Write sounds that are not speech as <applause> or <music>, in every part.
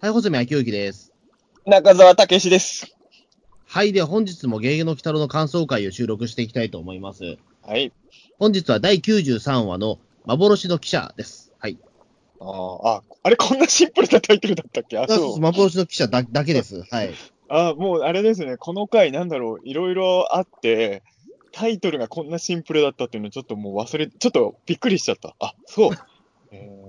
はい、細見明之です。中澤武史です。はい、では本日もゲゲの鬼太郎の感想会を収録していきたいと思います。はい。本日は第93話の幻の記者です。はい。あーあ、あれ、こんなシンプルなタイトルだったっけ？あ、あそうそう。幻の記者だだけです。はい。あもうあれですね、この回、なんだろう、いろいろあって、タイトルがこんなシンプルだったっていうのちょっともう忘れ、ちょっとびっくりしちゃった。あ、そう。え <laughs>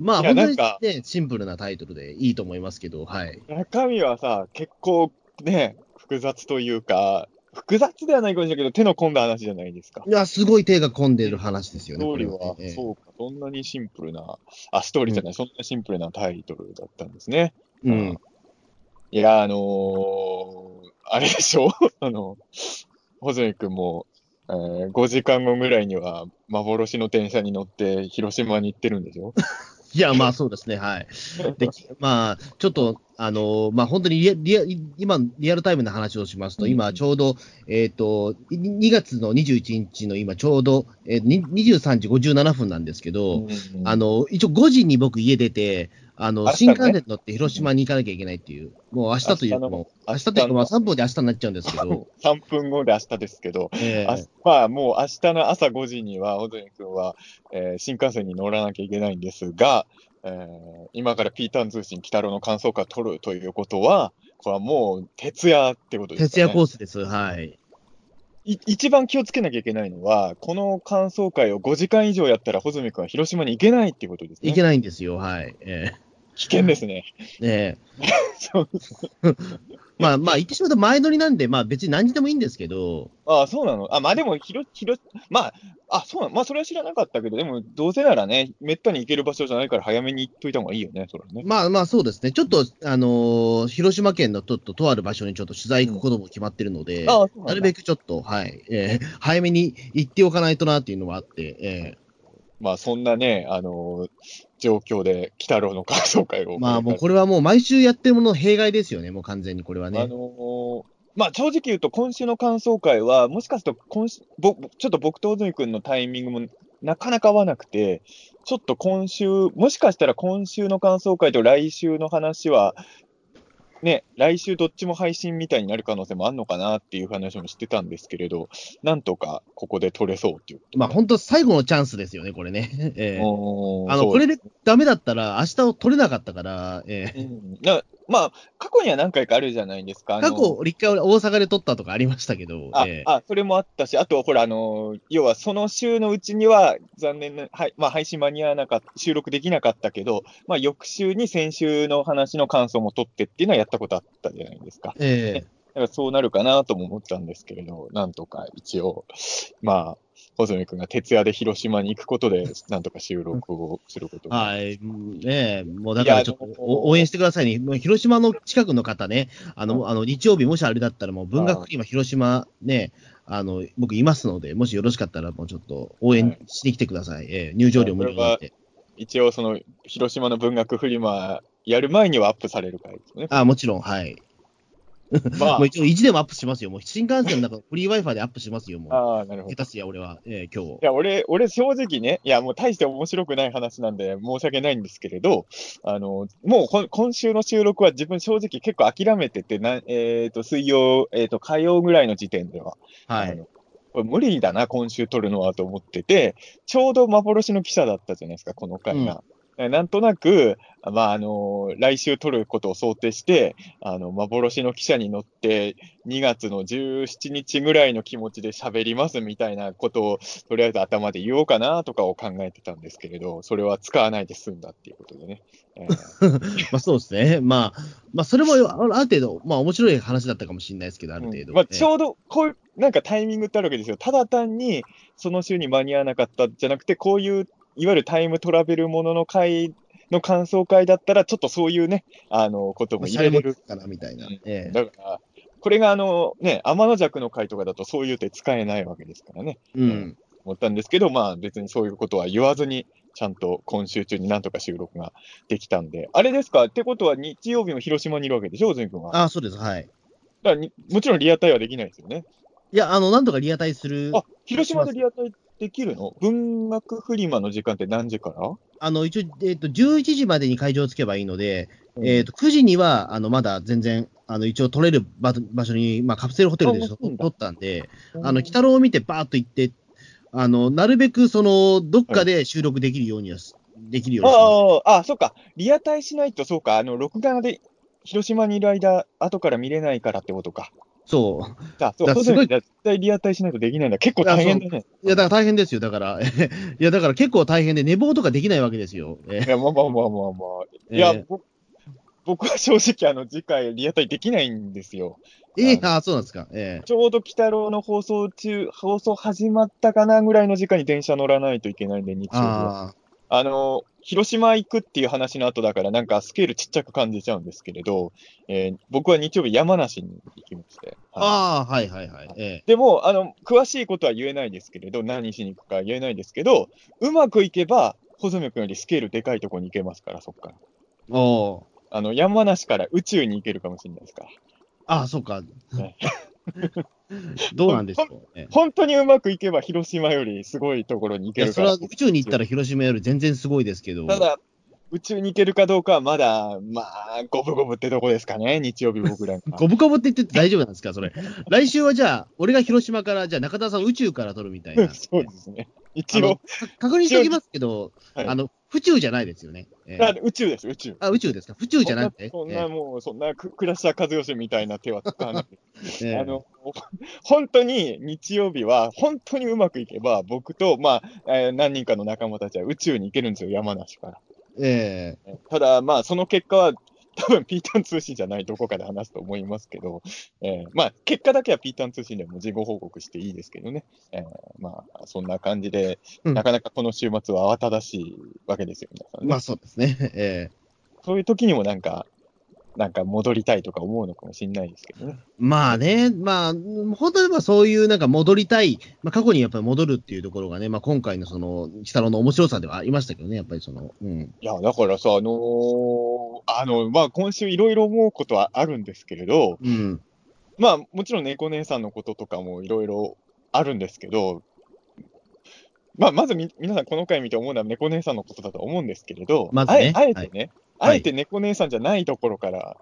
まあ、本当になんかね、シンプルなタイトルでいいと思いますけど、はい。ー中身はさ、結構ね、複雑というか、複雑ではないかもしれないけど、手の込んだ話じゃないですか。いや、すごい手が込んでる話ですよね。ストーリーは、ねええそうか、そんなにシンプルな、あ、ストーリーじゃない、そんなシンプルなタイトルだったんですね。うん。いや、あのーあれでしょ？<laughs> あの、穂積君も、えー5時間後ぐらいには幻の電車に乗って広島に行ってるんでしょ？いや、まあそうですね、はい。で、きまあ、ちょっと、あのまあ本当にリアリア今、リアルタイムな話をしますと、うん。今ちょうど、えっ、と、い2月の21日の今ちょうど、えーに23時57分なんですけど、あの、一応5時に僕家出て、あの、ね新幹線乗って広島に行かなきゃいけないっていう、もう明日というか、明日のもう明日というか、まあ3分で明日になっちゃうんですけど、<laughs> 3分後で明日ですけど、えあまあもう明日の朝5時には穂積君は、えー新幹線に乗らなきゃいけないんですが、えー今からピーターン通信鬼太郎の感想会を取るということは、これはもう徹夜ってことですね。夜コースです。はい。い一番気をつけなきゃいけないのは、この感想会を5時間以上やったら、穂積君は広島に行けないっていうことですね。いけないんですよ、はい。え危険ですね。ええ。<laughs> そう。え <laughs> まあまあ、言ってしまうと前乗りなんで、まあ別に何時でもいいんですけど、ああ、そうなの。あ、まあでも、ひろ、ひろ、まあ、あ、そうなの。まあそれは知らなかったけど、でも、どうせならね、めったに行ける場所じゃないから早めに行っといた方がいいよね、それはね。まあまあそうですね。ちょっと、あのー広島県のとととある場所にちょっと取材行くことも決まってるので、うななんるだべくちょっと、はい、えー早めに行っておかないとなっていうのはあって、えまあそんなね、あのー状況で、鬼太郎の感想会を。ーまあもうこれはもう毎週やってるものの弊害ですよね、もう完全にこれはね。あのーまあ正直言うと、今週の感想会は、もしかすると今週、ぼちょっと僕と小泉君のタイミングもなかなか合わなくて、ちょっと今週、もしかしたら今週の感想会と来週の話は、ね、来週どっちも配信みたいになる可能性もあるのかなっていう話もしてたんですけれど、なんとかここで取れそうっていう。まあ本当最後のチャンスですよね、これね。えーあの、これでダメだったら明日を取れなかったから、えーうんなまあ、過去には何回かあるじゃないですか。過去、一回大阪で取ったとかありましたけど、あ、えーあ、それもあったし、あと、ほら、あのー要はその週のうちには、残念な、はい、まあ、配信間に合わなかった、収録できなかったけど、まあ、翌週に先週の話の感想も取ってっていうのはやったことあったじゃないですか。えだからそうなるかなとも思ったんですけれど、なんとか一応、まあ、細積君が徹夜で広島に行くことで、なんとか収録をすること。はい、うんねえ、もうだからちょっと応援してくださいね。もう広島の近くの方ね、あの、うんあの日曜日もしあれだったらもう文学今広島ね、あの、僕いますので、もしよろしかったらもうちょっと応援しに来てください。えー入場料無料で。一応、その、広島の文学フリマやる前にはアップされる回ですよね。あ、もちろん、はい。まあ <laughs> もう一応意地でもアップしますよ。もう新幹線の中、フリー Wi-Fi でアップしますよ、もう。<laughs> ああ、なるほど下。手すや、俺は、えー今日い。や、俺、俺正直ね、いや、もう大して面白くない話なんで申し訳ないんですけれど、あの、もう今週の収録は自分正直結構諦めてて、なえっ、と、水曜、えっ、と、火曜ぐらいの時点では、はい。無理だな、今週撮るのはと思ってて、ちょうど幻の記者だったじゃないですか、この回が。なんとなく、まあ、あの、来週撮ることを想定して、あの、幻の記者に乗って、2月の17日ぐらいの気持ちで喋りますみたいなことを、とりあえず頭で言おうかなとかを考えてたんですけれど、それは使わないで済んだっていうことでね。えー <laughs> まあそうですね。まあ、まあそれもある程度、まあ面白い話だったかもしれないですけど、ある程度。うんまあ、えーちょうどこういう、なんかタイミングってあるわけですよ。ただ単に、その週に間に合わなかったじゃなくて、こういう、いわゆるタイムトラベルものの回の感想会だったら、ちょっとそういうね、あの、ことも入れれる。かなみたいな。うんええだから、これがあの、ね、天の弱の回とかだとそういう手使えないわけですからね。うん。思ったんですけど、まあ別にそういうことは言わずに、ちゃんと今週中になんとか収録ができたんで。あれですか？ってことは日曜日も広島にいるわけでしょ、ずん君は。だかあそうです、はい。らにもちろんリアタイはできないですよね。いや、あの、なんとかリアタイする。あ、広島でリアタイできるの？文学フリマの時間って何時から？あの、一応、えっ、と、11時までに会場をつけばいいので、うん。えっ、と、9時には、あの、まだ全然、あの、一応取れる場場所に、まあ、カプセルホテルで取ったんで、あの、鬼太郎を見てバーッと行って、あの、なるべく、その、どっかで収録できるようにはし、できるようにします。ああ、あ、そうか。リアタイしないと、そうか。あの、録画で広島にいる間、後から見れないからってことか。そう。あ、そう、だすごい絶対リアタイしないとできないんだ。結構大変だね。いや、だから大変ですよ。だから、<laughs> いや、だから結構大変で、寝坊とかできないわけですよ。えいや、まあまあまあまあまあ。いや、えーぼ僕は正直、あの、次回リアタイできないんですよ。えーああ、そうなんですか。えちょうど鬼太郎の放送中、放送始まったかなぐらいの時間に電車乗らないといけないんで、日え曜日は。ああの、広島行くっていう話の後だから、なんかスケールちっちゃく感じちゃうんですけれど、えー僕は日曜日山梨に行きまして。あ、はいああ、はいはいはい。えでも、あの、詳しいことは言えないですけれど、何しに行くか言えないですけど、うまくいけば、穂積君よりスケールでかいところに行けますから、そっから。えおーあの、山梨から宇宙に行けるかもしれないですから。ああ、そうかね。<laughs> どうなんでしょう。ええ本当にうまくいけば、広島よりすごいところに行けるから。それは宇宙に行ったら広島より全然すごいですけど。ただ、宇宙に行けるかどうかはまだ、まあ、五分五分ってとこですかね、日曜日僕らが。ゴブゴブって言ってて大丈夫なんですか、それ。来週はじゃあ、俺が広島から、じゃあ中田さん宇宙から撮るみたいな。<laughs> そうですね。一応、確認しておきますけど、はいあの、府中じゃないですよね。ええだから宇宙です、宇宙。あ、宇宙ですか？府中じゃなくて。そんな、そんなもう、そんなく、倉下和義みたいな手は使わない。<laughs> ええあの、本当に日曜日は、本当にうまくいけば、僕と、まあ、えー何人かの仲間たちは宇宙に行けるんですよ、山梨から。ええただ、まあ、その結果は、多分ピータン通信じゃないどこかで話すと思いますけど、えーまあ、結果だけはピータン通信でも事後報告していいですけどね。えーまあ、そんな感じで、うんなかなかこの週末は慌ただしいわけですよ、皆さんね。まあそうですね。ええそういう時にもなんか、なんか戻りたいとか思うのかもしれないですけどね。まあね、まあ、本当にまあそういうなんか戻りたい、まあ過去にやっぱり戻るっていうところがね、まあ今回のその、鬼太郎の面白さではありましたけどね、やっぱりその、うん。いや、だからさ、あのーあの、まあ、今週いろいろ思うことはあるんですけれど、うん。まあ、もちろん猫姉さんのこととかもいろいろあるんですけど、まあ、まずみ、皆さんこの回見て思うのは猫姉さんのことだと思うんですけれど、まずねあえあえてね、はいあえて猫姉さんじゃないところから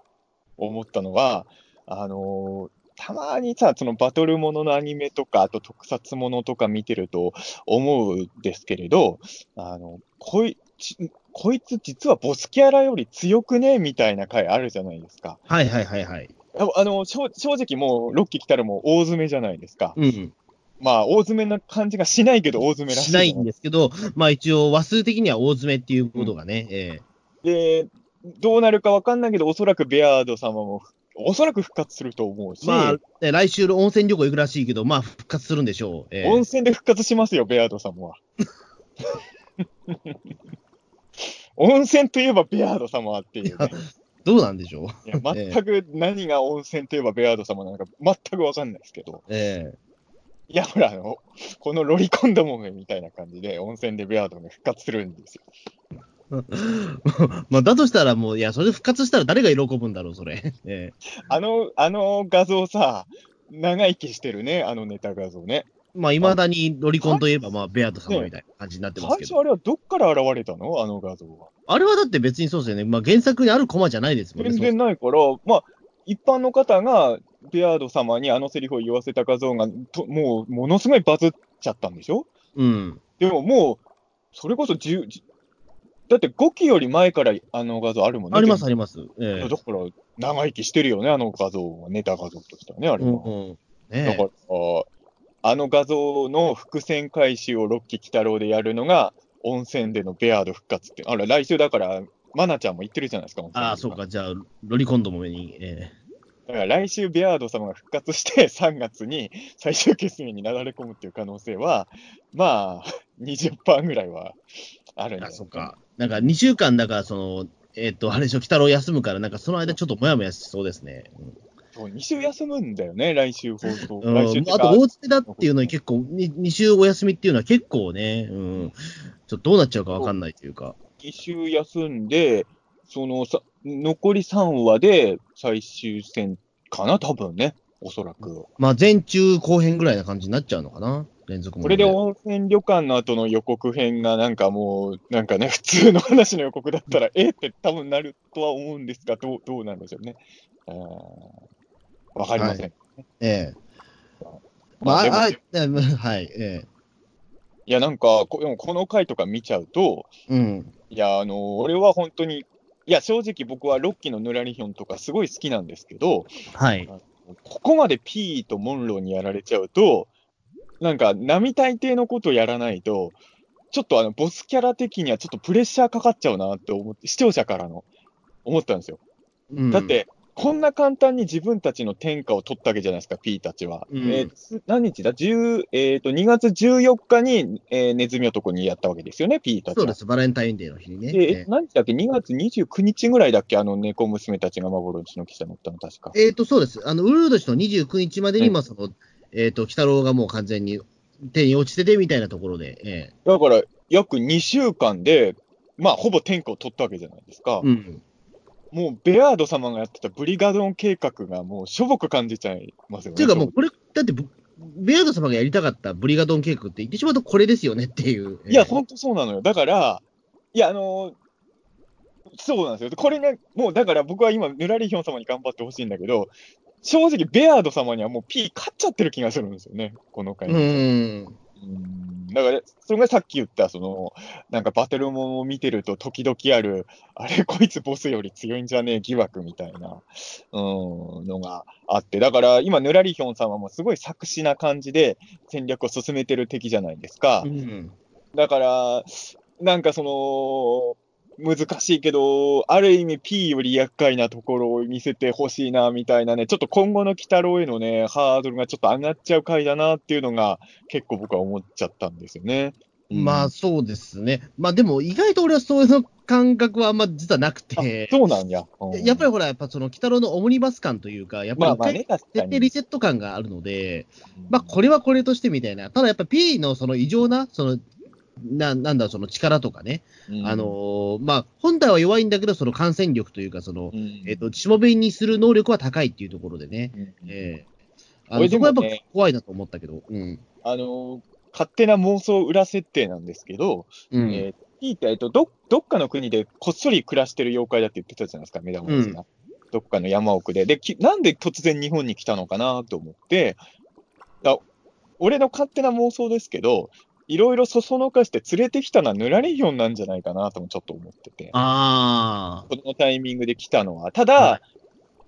思ったのは、あのーたまにさ、そのバトルもののアニメとか、あと特撮ものとか見てると思うんですけれど、あの、こいちこいつ実はボスキャラより強くね？みたいな回あるじゃないですか。はいはいはいはい。ああの、正正直もう、ロッキー来たらもう大詰めじゃないですか。うん。まあ、大詰めな感じがしないけど、大詰めらしい。しないんですけど、まあ一応話数的には大詰めっていうことがね、えで、どうなるかわかんないけど、おそらくベアード様も、おそらく復活すると思うし、えまあ、ね来週温泉旅行行くらしいけど、まあ復活するんでしょう。ええ温泉で復活しますよ、ベアード様は。温泉といえばベアード様はっていう、ね。どうなんでしょう。いや、全く何が温泉といえばベアード様なのか全くわかんないですけど。えいや、ほら、あの、このロリコンどもめみたいな感じで、温泉でベアードが復活するんですよ。え <laughs> まあだとしたらもう、いや、それで復活したら誰が喜ぶんだろう、それ。え <laughs> えあの、あの画像さ、長生きしてるね、あのネタ画像ね。まあ、いまだにロリコンといえば、まあ、ベアート様みたいな感じになってますけど。最初あれはどっから現れたの？あの画像は。あれはだって別にそうですよね。まあ、原作にあるコマじゃないですもんね。全然ないから、まあ、一般の方がベアード様にあのセリフを言わせた画像が、ともう、ものすごいバズっちゃったんでしょ？そううん。でももう、それこそ10、じだって5期より前からあの画像あるもんね。あります、ありります。ええだから、長生きしてるよね、あの画像は、ネタ画像としてはね、あれは。うんうん。ねだから、あの画像の伏線回収を六期鬼太郎でやるのが、温泉でのベアード復活って。あら、来週だから、マナちゃんも言ってるじゃないですか、ああ、そうか。じゃあ、ロリコンどもめに。えだから来週、ベアード様が復活して、<laughs> 3月に最終決戦になだれ込むっていう可能性は、まあ、<laughs> 20%ぐらいはあるんじゃないそうか。なんか、2週間だから、その、えっ、と、あれでしょ、鬼太郎休むから、なんかその間ちょっともやもやしそうですね。そう2週休むんだよね、来週放送。うん、来週あと、大詰めだっていうのに結構、2週お休みっていうのは結構ね、うん、ちょっとどうなっちゃうかわかんないというか。2週休んで、そのさ、残り3話で最終戦かな、多分ね、おそらく。まあ、前中後編ぐらいな感じになっちゃうのかな。連続もこれで温泉旅館の後の予告編がなんかもう、なんかね、普通の話の予告だったら、<laughs> えって多分なるとは思うんですが、どう、どうなんでしょうね。わかりません。ええ。まあ、まあ、あ、あはい、えいや、なんか、こでもこの回とか見ちゃうと、え。うん。いや、あの俺は本当に、いや、正直僕はロッキーのヌラリヒョンとかすごい好きなんですけど、はい。ここまでピーとモンローにやられちゃうと、なんか、並大抵のことやらないと、ちょっとあの、ボスキャラ的にはちょっとプレッシャーかかっちゃうなって思って、視聴者からの、思ったんですよ。うんだっ、て、こんな簡単に自分たちの天下を取ったわけじゃないですか、P たちは。うんえーつ何日だ ?10、えっ、と、2月14日に、えーネズミ男にやったわけですよね、P たちは。そうです、バレンタインデーの日にね。で、ええ何日だっけ ?2 月29日ぐらいだっけ？あの猫娘たちが幻の汽車乗ったの、確か。ええーと、そうです。あの、ウルード氏の29日までに、うんまあ、その、えっ、と、鬼太郎がもう完全に手に落ちててみたいなところで、えだから、約2週間で、まあ、ほぼ天下を取ったわけじゃないですかえ。うん。もう、ベアード様がやってたブリガドン計画がもう、しょぼく感じちゃいますよね。っていうかもう、これ、だってブ、ベアード様がやりたかったブリガドン計画って言ってしまうとこれですよねっていう。いや、ええほんとそうなのよ。だから、いや、あのーそうなんですよ。これね、もうだから僕は今、ヌラリヒョン様に頑張ってほしいんだけど、正直、ベアード様にはもう P 勝っちゃってる気がするんですよね、この回。うん。うんだから、それがさっき言った、その、なんかバトルモンを見てると、時々ある、あれ、こいつボスより強いんじゃねえ疑惑みたいな、うん、のがあって、だから、今、ヌラリヒョン様もすごい作詞な感じで戦略を進めてる敵じゃないですか。うん。だから、なんかその、難しいけど、ある意味 P より厄介なところを見せてほしいな、みたいなね、ちょっと今後の鬼太郎へのね、ハードルがちょっと上がっちゃう回だなっていうのが、結構僕は思っちゃったんですよね。まあ、うんそうですね。まあ、でも、意外と俺はそういう感覚はあんま実はなくあて、そうなんや。うんやっぱりほら、やっぱその、鬼太郎のオムニバス感というか、やっぱりまあまあね、確かに。徹底リセット感があるので、まあ、これはこれとしてみたいな。ただやっぱ P のその異常な、その、ななんだ、その力とかね。うんあの、ーまあ、本体は弱いんだけど、その感染力というか、その、うんえっ、と、しもべにする能力は高いっていうところでね。うんええあのそこはやっぱ怖いなと思ったけど。うん。あの、勝手な妄想裏設定なんですけど、うん。えーえっと、ど、どっかの国でこっそり暮らしてる妖怪だって言ってたじゃないですか、目玉ですが。どっかの山奥で。で、きなんで突然日本に来たのかなと思って、だ俺の勝手な妄想ですけど、いろいろそそのかして連れてきたのはヌラリヒョンなんじゃないかなともちょっと思ってて、ああ。このタイミングで来たのは。ただ、はい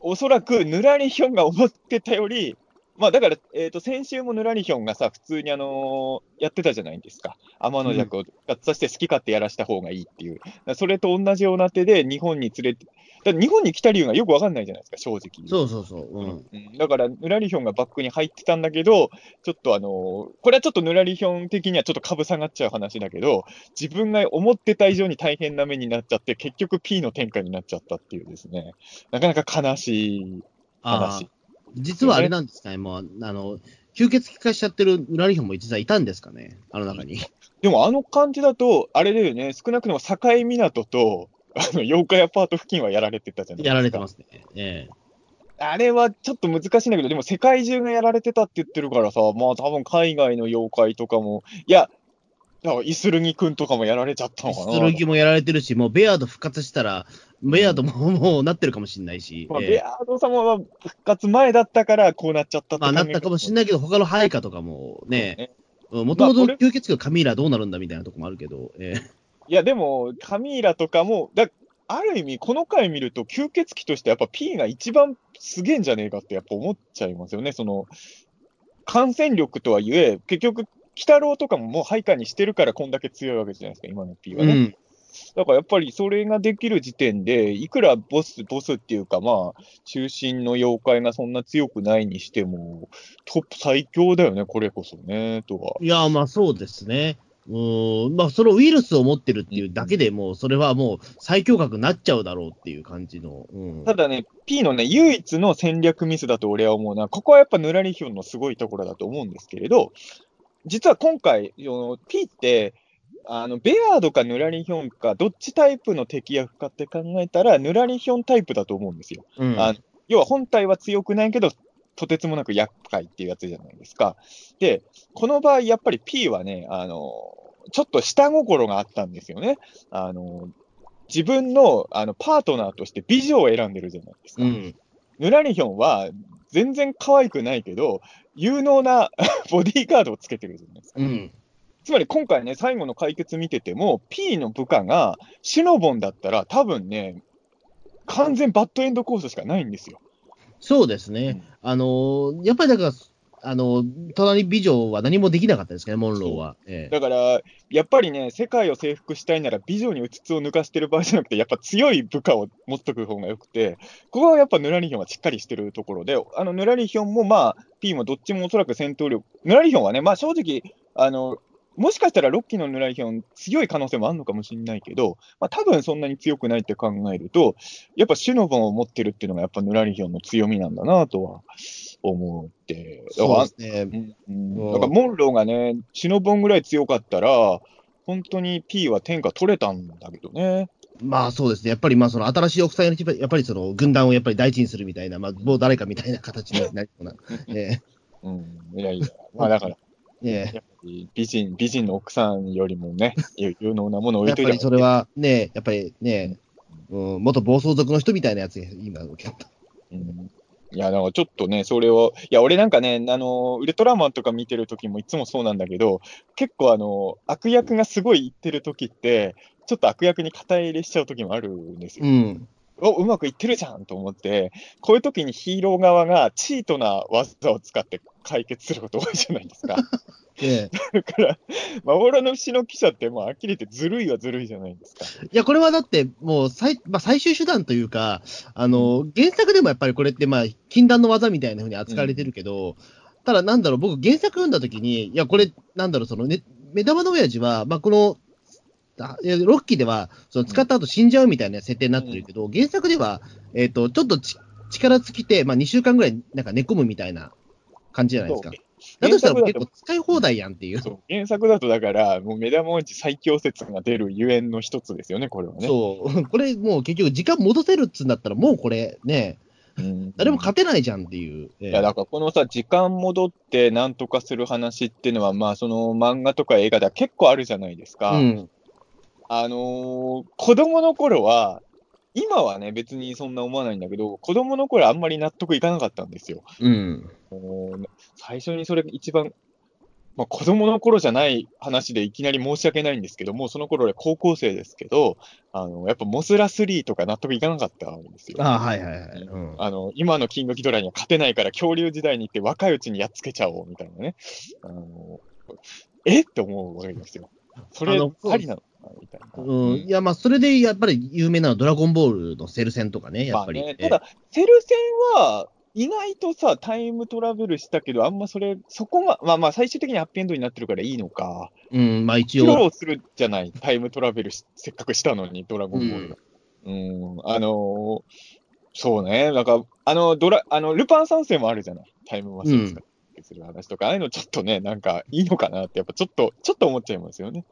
おそらくヌラリヒョンが思ってたより、まあだから、えっ、と、先週もヌラリヒョンがさ、普通にあのーやってたじゃないですか。天の弱を使って、そして好き勝手やらした方がいいっていう。それと同じような手で日本に連れて、だ日本に来た理由がよくわかんないじゃないですか、正直。そうそうそう。うん。うんだから、ヌラリヒョンがバックに入ってたんだけど、ちょっとあのーこれはちょっとヌラリヒョン的にはちょっと株下がっちゃう話だけど、自分が思ってた以上に大変な目になっちゃって、結局 P の展開になっちゃったっていうですね、なかなか悲しいあ話あ。。実はあれなんですかね、もう、あの、吸血鬼化しちゃってるラリヒョンも実はいたんですかね、あの中に。でもあの感じだと、あれだよね、少なくとも境港と、あの、妖怪アパート付近はやられてたじゃないですか。やられてますね。ええ。あれはちょっと難しいんだけど、でも世界中がやられてたって言ってるからさ、まあ多分海外の妖怪とかも、いや、だからイスルギ君とかもやられちゃったのかな。剣もやられてるし、もうベアード復活したら、ベアードももうなってるかもしれないし、まあ、ええ。ベアード様は復活前だったからこうなっちゃったまあなったかもしれないけど、他の配下とかもね、ねもともとまあ吸血鬼のカミーラどうなるんだみたいなとこもあるけど、ええいや、でも、カミーラとかも、だある意味、この回見ると、吸血鬼としてやっぱ P が一番すげえんじゃねえかってやっぱ思っちゃいますよね。その、感染力とはいえ、結局、鬼太郎とかももう配下にしてるからこんだけ強いわけじゃないですか、今の P はね。うん。だからやっぱりそれができる時点で、いくらボス、ボスっていうか、まあ、中心の妖怪がそんな強くないにしても、トップ最強だよね、これこそね、とは。いや、まあそうですね。うーん、まあそのウイルスを持ってるっていうだけでもう、それはもう最強格になっちゃうだろうっていう感じの。うん。ただね、P のね、唯一の戦略ミスだと俺は思うのは、ここはやっぱヌラリヒョンのすごいところだと思うんですけれど、実は今回、P って、あの、ベアードかヌラリヒョンか、どっちタイプの敵役かって考えたら、ヌラリヒョンタイプだと思うんですよ。うん、あ要は本体は強くないけど、とてつもなく厄介っていうやつじゃないですか。で、この場合、やっぱり P はね、あの、ちょっと下心があったんですよね。あの、自分のあのパートナーとして美女を選んでるじゃないですか。うん。ヌラリヒョンは全然可愛くないけど、有能な <laughs> ボディーガードをつけてるじゃないですか。うん。つまり今回ね、最後の解決見てても、P の部下がシノボンだったら、多分ね、完全バッドエンドコースしかないんですよ。そうですね。あのーやっぱりだから、あのー隣美女は何もできなかったですね、モンローは。ええだから、やっぱりね、世界を征服したいなら、美女にうつつを抜かしてる場合じゃなくて、やっぱ強い部下を持っとく方がよくて、ここはやっぱヌラリヒョンはしっかりしてるところで、あのヌラリヒョンもまあ、P もどっちもおそらく戦闘力、ヌラリヒョンはね、まあ正直、あの、もしかしたらロッキーのヌラリヒョン強い可能性もあるのかもしれないけど、まあ多分そんなに強くないって考えると、やっぱシュノボンを持ってるっていうのがやっぱヌラリヒョンの強みなんだなとは思って。だからそうですね。うんうんだからモンローがね、シノボンぐらい強かったら、本当に P は天下取れたんだけどね。まあそうですね。やっぱりまあその新しい奥さんややっぱりその軍団をやっぱり大事にするみたいな、まあもう誰かみたいな形になりそうな。<laughs> えうん、いやいや、まあだから、えええやっぱり美人、美人の奥さんよりもね、有 <laughs> 有能なものを置やっぱりいといてそれはね、やっぱりね、うん、元暴走族の人みたいなやつが今の。うんいや、なんかちょっとね、それを、いや、俺なんかね、あの、ウルトラマンとか見てる時もいつもそうなんだけど、結構あの、悪役がすごい言ってる時って、ちょっと悪役に肩入れしちゃう時もあるんですよ。うん。お、うまくいってるじゃんと思って、こういう時にヒーロー側がチートな技を使って解決すること多いじゃないですか。<laughs> ええだから、幻の記者ってもうはっきり言ってずるいはずるいじゃないですか。いや、これはだって、もう最、まあ、最終手段というか、あの、原作でもやっぱりこれって、まあ、禁断の技みたいな風に扱われてるけど、ただなんだろう、僕原作読んだ時に、いや、これ、なんだろう、そのね、目玉の親父は、まあ、この、ロッキーでは、その使った後死んじゃうみたいな設定になってるけど、原作では、えっ、と、ちょっとち力尽きて、まあ、2週間ぐらい、なんか寝込むみたいな感じじゃないですか。だとしたら結構使い放題やんっていう。そう原作だとだから、もう目玉落ち最強説が出るゆえんの一つですよね、これはね。そう。<laughs> これもう結局時間戻せるっつうんだったら、もうこれね、うん誰も勝てないじゃんっていう。ええいや、だからこのさ、時間戻ってなんとかする話っていうのは、まあ、その漫画とか映画では結構あるじゃないですか。うん。あのー子供の頃は、今はね、別にそんな思わないんだけど、子供の頃あんまり納得いかなかったんですよ。うん。最初にそれ一番、まあ、子供の頃じゃない話でいきなり申し訳ないんですけど、もうその頃俺高校生ですけど、あの、やっぱモスラ3とか納得いかなかったんですよ。ああ、はいはいはい。うん。あの、今のキングギドラには勝てないから恐竜時代に行って若いうちにやっつけちゃおうみたいなね。あの、え？って思うわけですよ。それありなの？みたいな。うん、いや、まあ、それでやっぱり有名なのはドラゴンボールのセル戦とかね、やっぱり。まあね、ええ。ただ、セル戦は、意外とさ、タイムトラベルしたけど、あんまそれ、そこが、まあまあ、最終的にハッピーエンドになってるからいいのか。うん、まあ一披応、露するじゃない、タイムトラベルしせっかくしたのに、ドラゴンボールが。うん、あのーそうね、なんか、あの、ドラ、あの、ルパン三世もあるじゃない、タイムマシン使ってする話とか、ああいうのちょっとね、なんか、いいのかなって、やっぱちょっと、ちょっと思っちゃいますよね。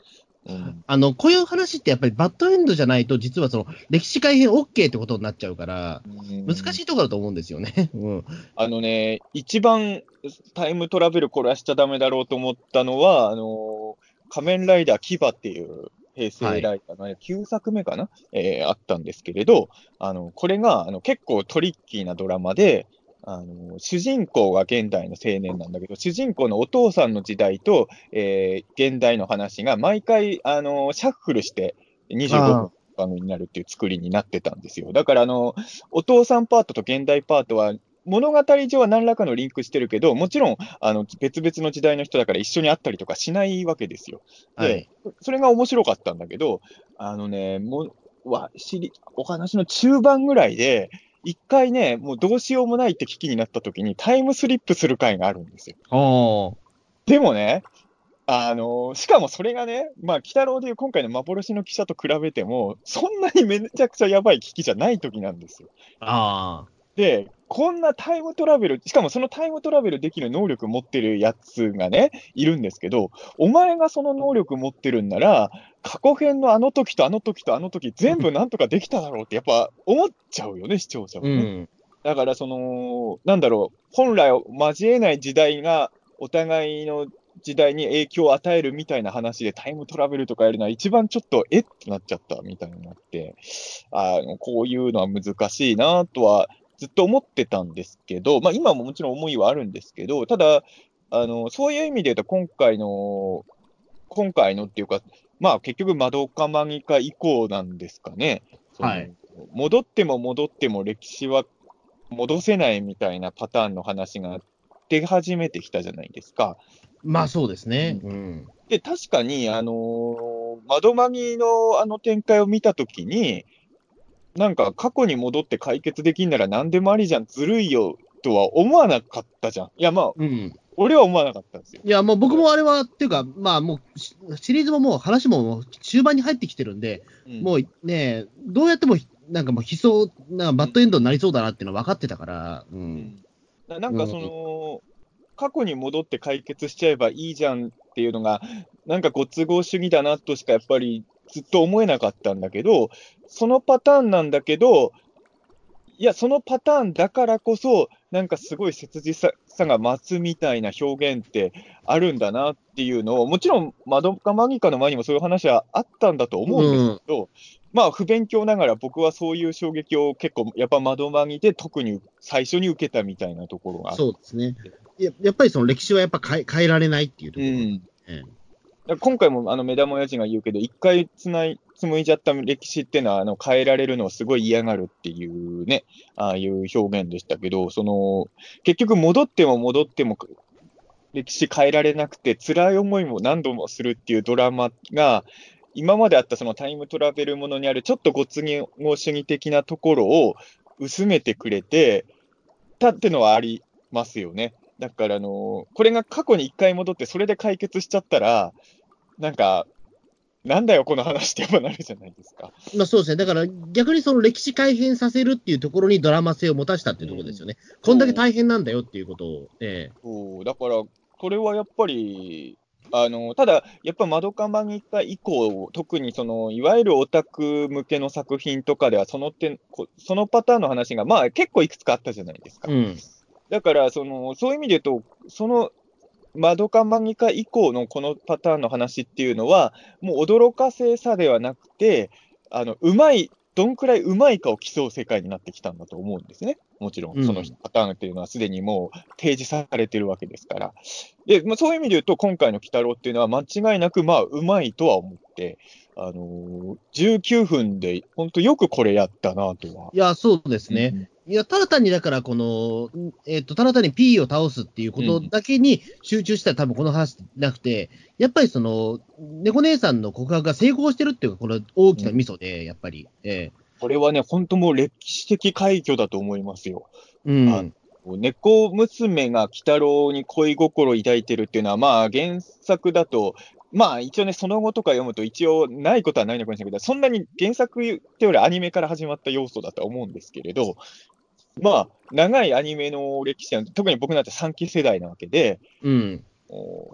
うん。あの、こういう話ってやっぱりバッドエンドじゃないと、実はその、歴史改変 OK ってことになっちゃうから、難しいところだと思うんですよね。うん。あのね、一番タイムトラベルこらしちゃダメだろうと思ったのは、あの仮面ライダーキバっていう平成ライダーの、9作目かな、えーあったんですけれど、あのこれがあの結構トリッキーなドラマで、あの主人公が現代の青年なんだけど、主人公のお父さんの時代と、えー現代の話が毎回あのシャッフルして25分あ番組になるっていう作りになってたんですよ。だからあの、お父さんパートと現代パートは物語上は何らかのリンクしてるけど、もちろんあの別々の時代の人だから一緒に会ったりとかしないわけですよ。ではい。それが面白かったんだけど、あのね、もう、わ、知り、お話の中盤ぐらいで、一回ね、もうどうしようもないって危機になった時にタイムスリップする回があるんですよ。でもね、あのしかもそれがね、まあ、鬼太郎でいう今回の幻の記者と比べても、そんなにめちゃくちゃやばい危機じゃない時なんですよ。あで、こんなタイムトラベル、しかもそのタイムトラベルできる能力持ってるやつがね、いるんですけど、お前がその能力持ってるんなら、過去編のあの時とあの時とあの時全部なんとかできただろうってやっぱ思っちゃうよね、視聴者あ。はね。うん。だからその、なんだろう、本来交えない時代がお互いの時代に影響を与えるみたいな話でタイムトラベルとかやるのは一番ちょっとえってなっちゃったみたいになって、あのこういうのは難しいなとはずっと思ってたんですけど、まあ今ももちろん思いはあるんですけど、ただ、あの、そういう意味で言うと今回の、今回のっていうか、まあ結局、マドカマギカ以降なんですかね。はい戻っても戻っても歴史は戻せないみたいなパターンの話が出始めてきたじゃないですか。まあそうですね。うん。で、確かに、あのー窓マギのあの展開を見たときに、なんか過去に戻って解決できんなら何でもありじゃん、ずるいよとは思わなかったじゃん。いや、まあ、うん。俺は思わなかったんですよ。いや、もう僕もあれは、っていうか、まあもうシ、シリーズももう話ももう終盤に入ってきてるんで、うんもうね、どうやっても、なんかもう悲壮、なんかバッドエンドになりそうだなっていうのは分かってたから、う。うんんななんかその、過去に戻って解決しちゃえばいいじゃんっていうのが、なんかご都合主義だなとしかやっぱりずっと思えなかったんだけど、そのパターンなんだけど、いや、そのパターンだからこそ、なんかすごい切実さが増すみたいな表現ってあるんだなっていうのを、もちろん、マドカマギカの前にもそういう話はあったんだと思うんですけど、まあ、不勉強ながら僕はそういう衝撃を結構、やっぱ窓マギで特に最初に受けたみたいなところがそうですね。ややっぱりその歴史はやっぱ変え変えられないっていうところ。うん今回もあの目玉親父が言うけど、一回つない紡いじゃった歴史っていうのはあの変えられるのをすごい嫌がるっていうね、ああいう表現でしたけど、その結局戻っても戻っても歴史変えられなくて、辛い思いも何度もするっていうドラマが、今まであったそのタイムトラベルものにあるちょっとご都合主義的なところを薄めてくれてたってのはありますよね。だから、あのこれが過去に一回戻って、それで解決しちゃったら、なんか、なんだよ、この話ってやっぱなるじゃないですか。まあそうですね。だから逆にその歴史改変させるっていうところにドラマ性を持たせたっていうところですよね。こんだけ大変なんだよっていうことを。えそうだから、これはやっぱり、あのただ、やっぱマドカマギカ以降、特にそのいわゆるオタク向けの作品とかではその点、こそのパターンの話が、まあ、結構いくつかあったじゃないですか。えうん。だからその、そういう意味で言うと、そのマドカマギカ以降のこのパターンの話っていうのは、もう驚かせさではなくて、あのうまい、どんくらいうまいかを競う世界になってきたんだと思うんですね。もちろうんん、そのパターンっていうのはすでにもう提示されてるわけですから。で、まあ、そういう意味で言うと、今回の鬼太郎っていうのは間違いなく、まあ、うまいとは思って、あのー19分で、本当よくこれやったなとは。いや、そうですね。いや、ただ単にだから、この、えっ、と、ただ単に P を倒すっていうことだけに集中したら多分この話なくて、やっぱりその、猫姉さんの告白が成功してるっていうか、この大きなミソで、やっぱり。えこれはね、本当もう歴史的快挙だと思いますよ。えうん。あ猫娘が鬼太郎に恋心を抱いてるっていうのは、まあ原作だと、まあ一応ね、その後とか読むと一応ないことはないのかもしれないけど、そんなに原作ってよりアニメから始まった要素だとは思うんですけれど、まあ長いアニメの歴史は、特に僕なんて3期世代なわけで、うん。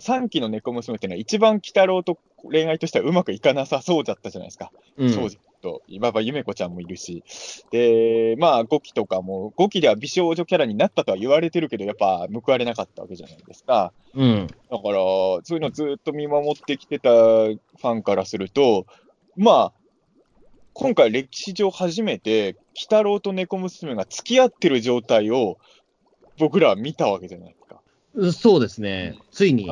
3期の猫娘っていうのは一番鬼太郎と恋愛としてはうまくいかなさそうだったじゃないですか。うん。正直と、今はゆめこちゃんもいるし、で、まあ5期とかも、5期では美少女キャラになったとは言われてるけど、やっぱ報われなかったわけじゃないですか。うん。だから、そういうのをずっと見守ってきてたファンからすると、まあ、今回歴史上初めて、鬼太郎と猫娘が付き合ってる状態を僕らは見たわけじゃないですか。そうですね。ついに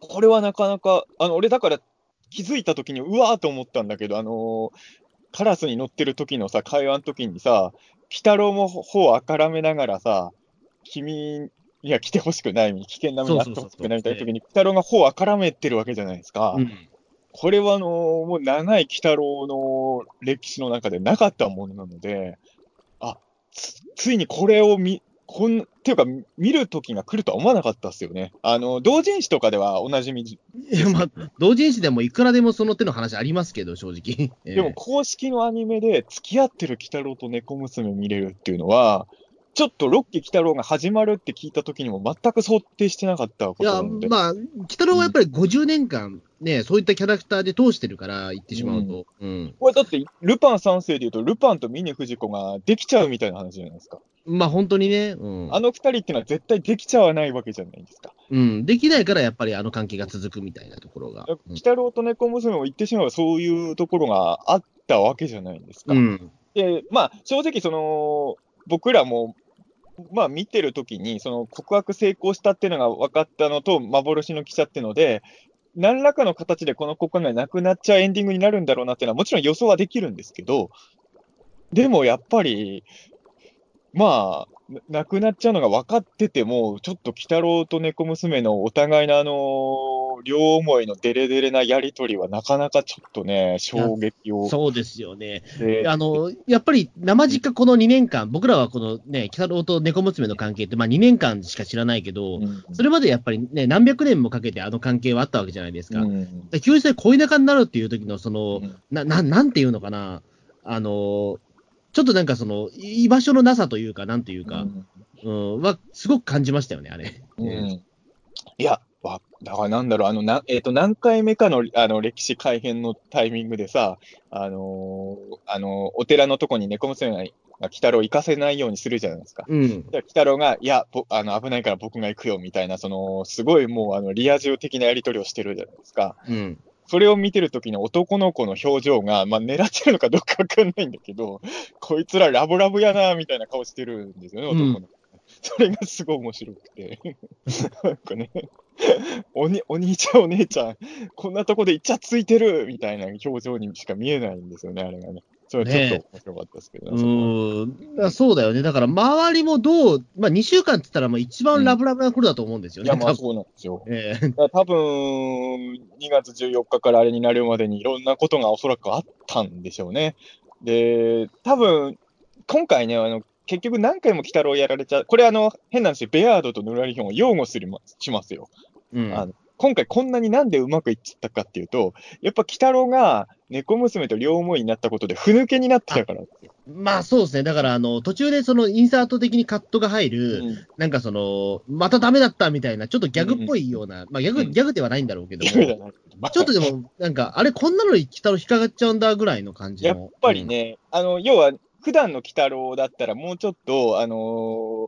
これはなかなか、あの、俺だから気づいた時に、うわーと思ったんだけど、あのーカラスに乗ってる時のさ、会話の時にさ、鬼太郎も頬をあからめながらさ、君には来てほしくない、危険な目にあってほしくないみたいな時に、鬼太郎が頬をあからめてるわけじゃないですか。うんこれはあのーもう長い鬼太郎の歴史の中でなかったものなので、あ、つついにこれを見、こん、っていうか、見る時が来るとは思わなかったですよね。あの、同人誌とかではおなじみ、いや、まあ、同人誌でもいくらでもその手の話ありますけど、正直。ええでも公式のアニメで付き合ってる鬼太郎と猫娘見れるっていうのは、ちょっとロッキー鬼太郎が始まるって聞いた時にも全く想定してなかったこいや、となので。まあ、鬼太郎はやっぱり50年間、ね、そういったキャラクターで通してるから、言ってしまうと。うん。これだって、ルパン三世で言うと、ルパンと峰不二子ができちゃうみたいな話じゃないですか。まあ、本当にね、うん。あの二人っていうのは絶対できちゃわないわけじゃないですか。うん。できないから、やっぱりあの関係が続くみたいなところが。鬼太郎と猫娘も言ってしまえばそういうところがあったわけじゃないですか。うん。で、まあ、正直、その、僕らも、まあ、見てるときに、その告白成功したっていうのが分かったのと、幻の記者っていうので、何らかの形でこの告白がなくなっちゃうエンディングになるんだろうなっていうのは、もちろん予想はできるんですけど、でもやっぱり、まあ、ななくなっちゃうのが分かってても、ちょっと鬼太郎と猫娘のお互いのあの、両思いのデレデレなやりとりは、なかなかちょっとね、衝撃を。そうですよね。であの、やっぱり生実家この2年間、僕らはこのね、鬼太郎と猫娘の関係って、まあ2年間しか知らないけど、うんそれまでやっぱりね、何百年もかけてあの関係はあったわけじゃないですか。うんで急にそれ恋仲になるっていう時の、その、うんな、ななんていうのかな、あの、ちょっとなんかその、居場所のなさというか、なんていうか、うん、は、すごく感じましたよね、あれ。うんいや、わだからなんだろう、あの、なえっ、と、何回目かのあの歴史改変のタイミングでさ、あのーあのお寺のとこに猫娘が、が鬼太郎を行かせないようにするじゃないですか。うん。で鬼太郎が、いや、ぼあの危ないから僕が行くよみたいな、その、すごいもう、あの、リア充的なやり取りをしてるじゃないですか。うん。それを見てる時の男の子の表情が、まあ、狙ってるのかどうかわかんないんだけど、こいつらラブラブやな、みたいな顔してるんですよね、男の子。それがすごい面白くて。<laughs> なんかね、おに、お兄ちゃんお姉ちゃん、こんなとこでイチャついてるみたいな表情にしか見えないんですよね、あれがね。それはちょっと面白かったですけどうね。そこはーん。そうだよね。だから、周りもどう、まあ2週間って言ったら、まあ一番ラブラブな頃だと思うんですよね。いや、まあ多分そうなんですよ。ええだから多分、2月14日からあれになるまでにいろんなことがおそらくあったんでしょうね。で、多分、今回ね、あの、結局何回も鬼太郎やられちゃう。これあの、変な話、ベアードとヌラリヒョンを擁護するましますよ。うん。あの今回こんなになんでうまくいっちゃったかっていうと、やっぱ鬼太郎が猫娘と両思いになったことで、ふぬけになってたから。まあそうですね。だから、あの、途中でそのインサート的にカットが入る、うんなんかその、またダメだったみたいな、ちょっとギャグっぽいような、まあギャグ、うんギャグではないんだろうけどちょっとでも、なんか、あれ、こんなのに鬼太郎引っかかっちゃうんだぐらいの感じの。やっぱりね、あの、要は、普段の鬼太郎だったら、もうちょっと、あの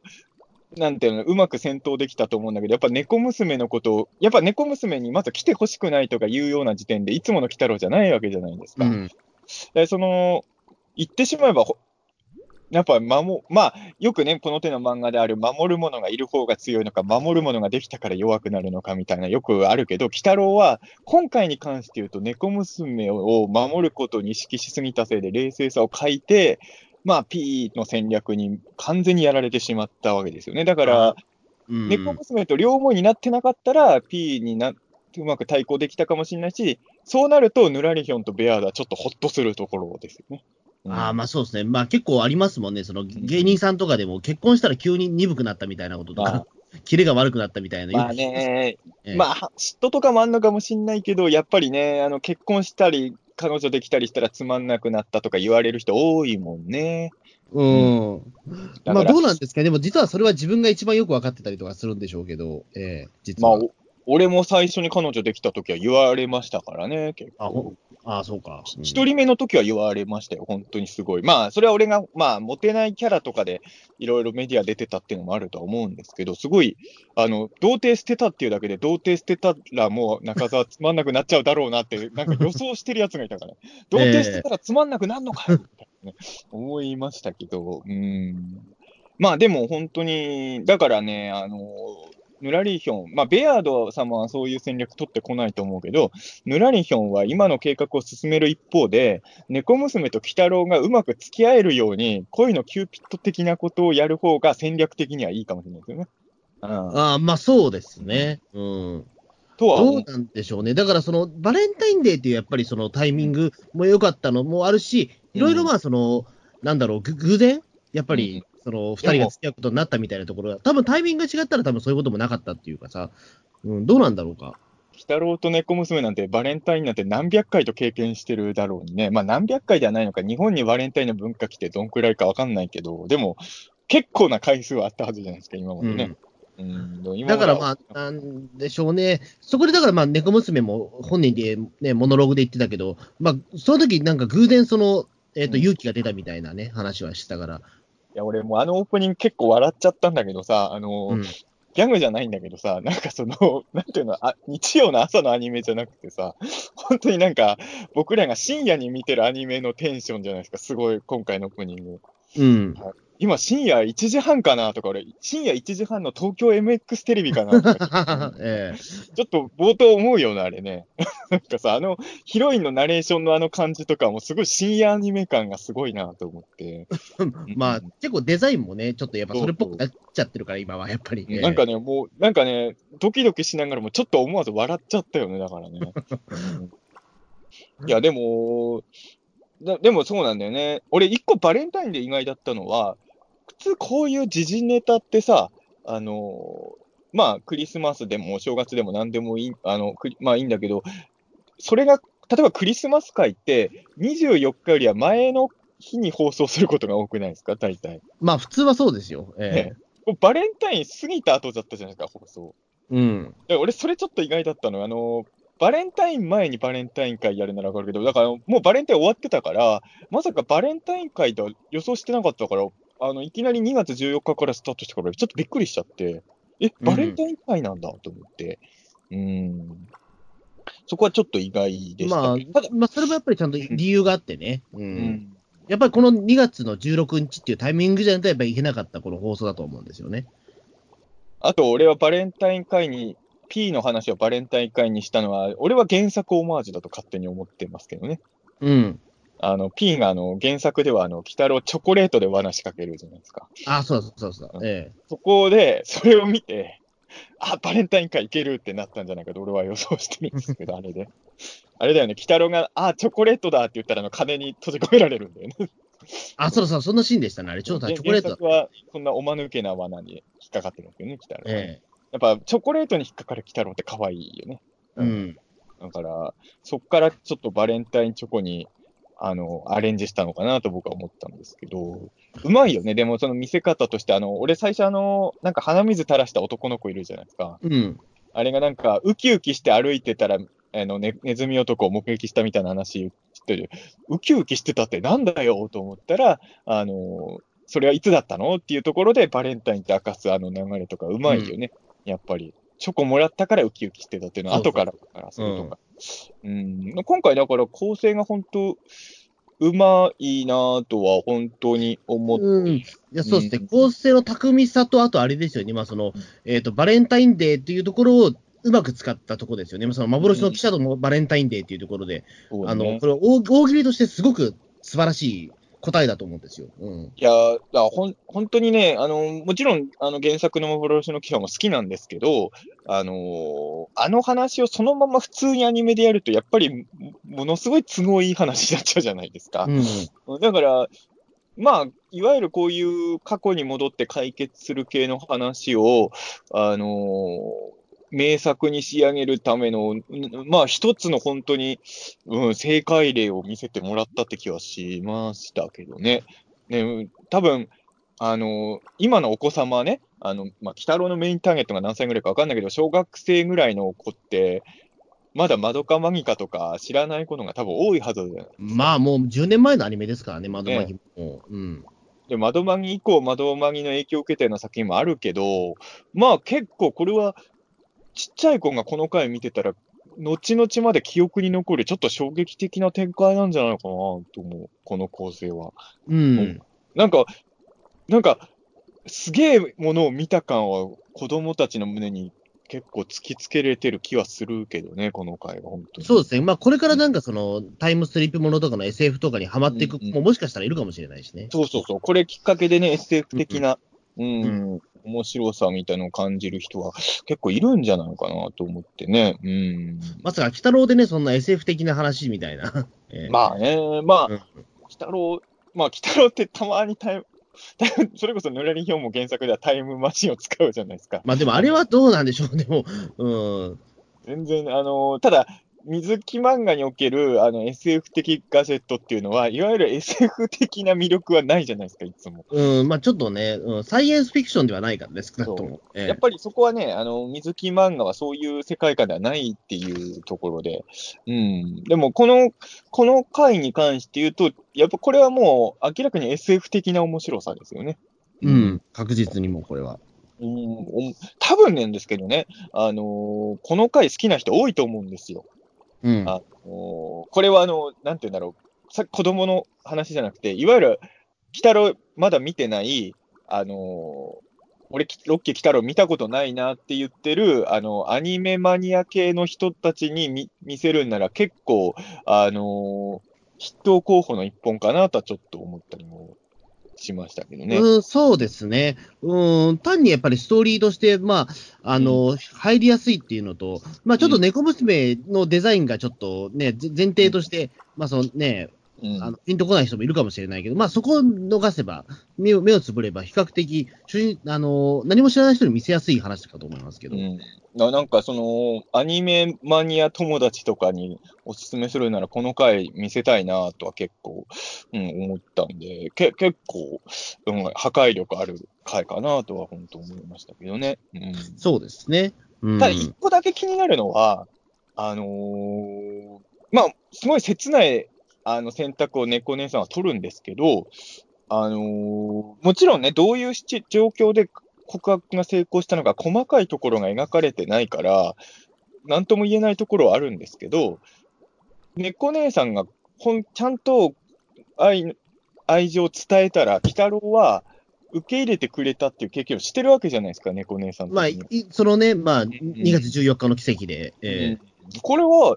ーなんていうの、うまく戦闘できたと思うんだけど、やっぱ猫娘のことを、やっぱ猫娘にまず来てほしくないとかいうような時点で、いつもの鬼太郎じゃないわけじゃないですか。うん。その、言ってしまえば、ほやっぱ守、まあ、よくね、この手の漫画である、守る者がいる方が強いのか、守る者ができたから弱くなるのかみたいな、よくあるけど、鬼太郎は、今回に関して言うと、猫娘を守ることに意識しすぎたせいで、冷静さを欠いて、まあ、P の戦略に完全にやられてしまったわけですよね。だから、うん猫娘と両思いになってなかったら、P になうまく対抗できたかもしれないし、そうなると、ヌラリヒョンとベアードはちょっとほっとするところですよね。ああ、まあそうですね。まあ結構ありますもんね。その芸人さんとかでも結婚したら急に鈍くなったみたいなこととまか、<laughs> キレが悪くなったみたいな。まあね、ええまあ、嫉妬とかもあんのかもしんないけど、やっぱりね、あの結婚したり、彼女できたりしたらつまんなくなったとか言われる人多いもんね。うん。まあどうなんですかね。でも実はそれは自分が一番よく分かってたりとかするんでしょうけど、ええ実まあ、俺も最初に彼女できた時は言われましたからね、結構あほ。ああ、そうか。うん一人目の時は言われましたよ、本当にすごい。まあ、それは俺が、まあ、モテないキャラとかで、いろいろメディア出てたっていうのもあるとは思うんですけど、すごい、あの、童貞捨てたっていうだけで、童貞捨てたらもう中澤つまんなくなっちゃうだろうなって、なんか予想してるやつがいたから、<laughs> 童貞捨てたらつまんなくなるのかよ、みたいなね、思いましたけど、うん。まあ、でも本当に、だからね、あの、ヌラリヒョン、まあ、ベアード様はそういう戦略取ってこないと思うけど、ヌラリヒョンは今の計画を進める一方で、猫娘と鬼太郎がうまく付き合えるように、恋のキューピッド的なことをやる方が戦略的にはいいかもしれないですよね。うん、ああ、まあそうですね。うん。とは。どうなんでしょうね。だからその、バレンタインデーっていうやっぱりそのタイミングも良かったのもあるし、いろいろまあその、なんだろう、ぐ偶然？やっぱり、その、二人が付き合うことになったみたいなところが、多分タイミングが違ったら多分そういうこともなかったっていうかさ、うん、どうなんだろうか？鬼太郎と猫娘なんてバレンタインなんて何百回と経験してるだろうにね。まあ何百回ではないのか、日本にバレンタインの文化来てどんくらいかわかんないけど、でも、結構な回数はあったはずじゃないですか、今までね。うんだからまあ、なんでしょうね。そこでだからまあ、猫娘も本人でね、モノローグで言ってたけど、まあ、その時なんか偶然その、えっ、ー、と、勇気が出たみたいなね、話はしたから。いや、俺もあのオープニング結構笑っちゃったんだけどさ、あの、うん、ギャグじゃないんだけどさ、なんかその、<laughs> なんていうの、あ日曜の朝のアニメじゃなくてさ、本当になんか、僕らが深夜に見てるアニメのテンションじゃないですか、すごい、今回のオープニング。うん。今深夜1時半かなとか、俺、深夜1時半の東京 MX テレビかなとか、<laughs> ええ、ちょっと冒頭思うような、あれね。<laughs> なんかさ、あの、ヒロインのナレーションのあの感じとかも、すごい深夜アニメ感がすごいなと思って。<laughs> まあ、結構デザインもね、ちょっとやっぱそれっぽくなっちゃってるから、今はやっぱり、ね、なんかね、もう、なんかね、ドキドキしながらも、ちょっと思わず笑っちゃったよね、だからね。いや、でも、でもそうなんだよね。俺、一個バレンタインで意外だったのは、普通こういう時事ネタってさ、あのまあ、クリスマスでも正月でも何でもいい、あの、まあいいんだけど、それが、例えばクリスマス会って、24日よりは前の日に放送することが多くないですか、大体。まあ、普通はそうですよ。ええー、バレンタイン過ぎた後だったじゃないですか、放送。うん。俺、それちょっと意外だったのあの、バレンタイン前にバレンタイン会やるならわかるけど、だからもうバレンタイン終わってたから、まさかバレンタイン会と予想してなかったから、あの、いきなり2月14日からスタートしてから、ちょっとびっくりしちゃって、え、バレンタイン会なんだと思って、うん、うんそこはちょっと意外でした、まあ、ただ、まあ、それもやっぱりちゃんと理由があってね。うん。うん、やっぱりこの2月の16日っていうタイミングじゃないと、やっぱりいけなかったこの放送だと思うんですよね。あと、俺はバレンタイン会に、P の話をバレンタイン会にしたのは、俺は原作オマージュだと勝手に思ってますけどね。うん。あの、ピンがあの、原作ではあの、鬼太郎チョコレートで罠仕掛けるじゃないですか。あ、そうそうそうそう。ええ。そこで、それを見て、あ、バレンタイン会いけるってなったんじゃないかと俺は予想してるんですけど、あれで。あれだよね、鬼太郎が、あ、チョコレートだって言ったら、あの、金に閉じ込められるんだよね。あ、そうそう、そんなシーンでしたね、あれ。チョコレート。原作は、そんなおまぬけな罠に引っかかってるんですよね、鬼太郎。ええ。やっぱ、チョコレートに引っかかる鬼太郎って可愛いよね。うん。だから、そっからちょっとバレンタインチョコにあの、アレンジしたのかなと僕は思ったんですけど、うまいよね。でもその見せ方として、あの、俺最初あの、なんか鼻水垂らした男の子いるじゃないですか。うん。あれがなんか、ウキウキして歩いてたら、あの、ね、ネズミ男を目撃したみたいな話ってる。ウキウキしてたってなんだよと思ったら、あの、それはいつだったのっていうところでバレンタインって明かすあの流れとかうまいよね。うん、やっぱり。チョコもらったからウキウキしてたっていうのは後からからするとか。うん、今回だから構成が本当、うまいなとは本当に思って、うん、いやそうですね、うん、構成の巧みさと、あとあれですよね、まあそのえーと、バレンタインデーっていうところをうまく使ったところですよね、その幻の記者とのバレンタインデーっていうところで、うん、あのこれ大、大喜利としてすごく素晴らしい答えだと思うんですよ。うん、いやほん、本当にね、あの、もちろん、あの、原作の幻の記者も好きなんですけど、あの、あの話をそのまま普通にアニメでやると、やっぱり、ものすごい都合いい話になっちゃうじゃないですか。うん、だから、まあ、いわゆるこういう過去に戻って解決する系の話を、あの名作に仕上げるための、まあ一つの本当に、うん、正解例を見せてもらったって気はしましたけどね。ね、多分、あの、今のお子様はね、あの、まあ、鬼太郎のメインターゲットが何歳ぐらいかわかんないけど、小学生ぐらいの子って、まだマドカマギカとか知らないことが多分多いはずだよ。まあもう10年前のアニメですからね、マドマギも。ね、うん。で、窓マギ以降、窓マギの影響を受けたような作品もあるけど、まあ結構これはちっちゃい子がこの回見てたら、後々まで記憶に残る、ちょっと衝撃的な展開なんじゃないかなと思う、この構成は。うん。なんか、なんか、すげえものを見た感は、子供たちの胸に結構突きつけれてる気はするけどね、この回は、本当に。そうですね。まあ、これからなんかその、タイムスリップものとかの SF とかにはまっていく子ももしかしたらいるかもしれないしね。そうそうそう。これきっかけでね、SF 的な、うん、うん、面白さみたいなのを感じる人は結構いるんじゃないかなと思ってね。うん。まさか、鬼太郎でね、そんな SF 的な話みたいな。<laughs> えー、まあね、まあ、鬼、うん、太郎、まあ、鬼太郎ってたまにタイム、<laughs> それこそぬらりひょんも原作ではタイムマシンを使うじゃないですか。まあでもあれはどうなんでしょう、でも、うん。全然、あの、ただ、水木漫画におけるあの SF 的ガジェットっていうのは、いわゆる SF 的な魅力はないじゃないですか、いつも。うん、まあちょっとね、うん、サイエンスフィクションではないからね、少なくとも。ええやっぱりそこはね、あの水木漫画はそういう世界観ではないっていうところで、うん、でもこの、この回に関して言うと、やっぱこれはもう明らかに SF 的な面白さですよね。うん、確実にもうこれは。うん、お多分なんですけどね、あのーこの回好きな人多いと思うんですよ。うん。あのこれはあの、なんて言うんだろう、さ子供の話じゃなくて、いわゆる、鬼太郎まだ見てない、あの俺、ロッキー鬼太郎見たことないなって言ってる、あの、アニメマニア系の人たちに見見せるんなら結構、あの筆頭候補の一本かなとはちょっと思ったりもしましたけどね。うん、そうですね。うん、単にやっぱりストーリーとして、まあ、あの、入りやすいっていうのと、まあ、ちょっと猫娘のデザインがちょっとね、ぜ前提として、まあ、そのね、うんあのピンとこない人もいるかもしれないけど、まあ、そこを逃せば、目を目をつぶれば、比較的主人あの、何も知らない人に見せやすい話かと思いますけど。うん、ななんかその、アニメマニア友達とかにおすすめするなら、この回見せたいなとは結構、うん、思ったんで、け結構、うん、破壊力ある回かなとは本当思いましたけどね。うん、そうですね。うん、ただ、一個だけ気になるのは、あのーまあ、すごい切ないあの選択を猫姉さんは取るんですけど、あのーもちろんね、どういう状況で告白が成功したのか、細かいところが描かれてないから、なんとも言えないところはあるんですけど、猫姉さんがほんちゃんと愛愛情を伝えたら、鬼太郎は受け入れてくれたっていう経験をしてるわけじゃないですか、猫姉さんとまあ、いそのね、まあ、2月14日の奇跡で、えうん。これは、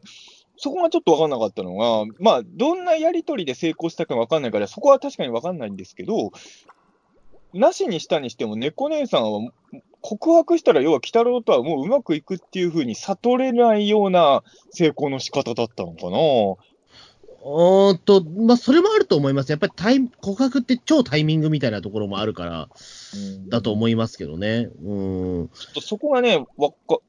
そこがちょっと分かんなかったのが、まあ、どんなやりとりで成功したか分かんないから、そこは確かに分かんないんですけど、なしにしたにしても、猫姉さんは告白したら、要は鬼太郎とはもううまくいくっていうふうに悟れないような成功の仕方だったのかな。おーっと、まあ、それもあると思います。やっぱりタイ告白って超タイミングみたいなところもあるから、うんだと思いますけどね。うん。ちょっとそこがね、わっか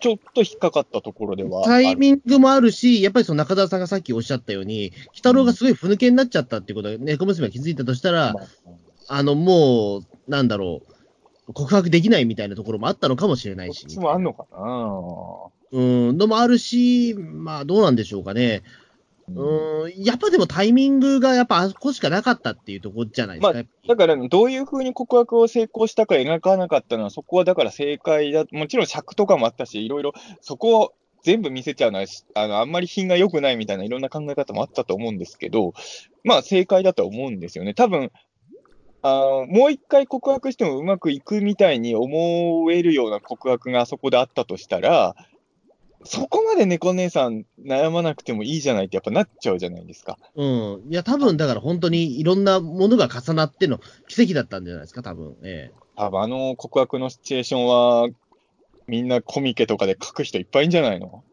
ちょっと引っかかったところでは。タイミングもあるし、やっぱりその中田さんがさっきおっしゃったように、鬼太郎がすごいふぬけになっちゃったっていうことが、猫娘が気づいたとしたら、まああの、もう、なんだろう、告白できないみたいなところもあったのかもしれないしこっ。ちもあんのかな。うん、のもあるし、まあ、どうなんでしょうかね。うん、やっぱでもタイミングがやっぱあそこしかなかったっていうところじゃないですか。まだから、どういうふうに告白を成功したか描かなかったのは、そこはだから正解だ。もちろん尺とかもあったし、いろいろ、そこを全部見せちゃうのは、あの、あんまり品が良くないみたいないろんな考え方もあったと思うんですけど、まあ正解だとは思うんですよね。多分、あのもう一回告白してもうまくいくみたいに思えるような告白があそこであったとしたら、そこまで猫姉さん悩まなくてもいいじゃないってやっぱなっちゃうじゃないですか。うん。いや、多分だから本当にいろんなものが重なっての奇跡だったんじゃないですか、多分。え多分あの告白のシチュエーションは、みんなコミケとかで書く人いっぱいいんじゃないの？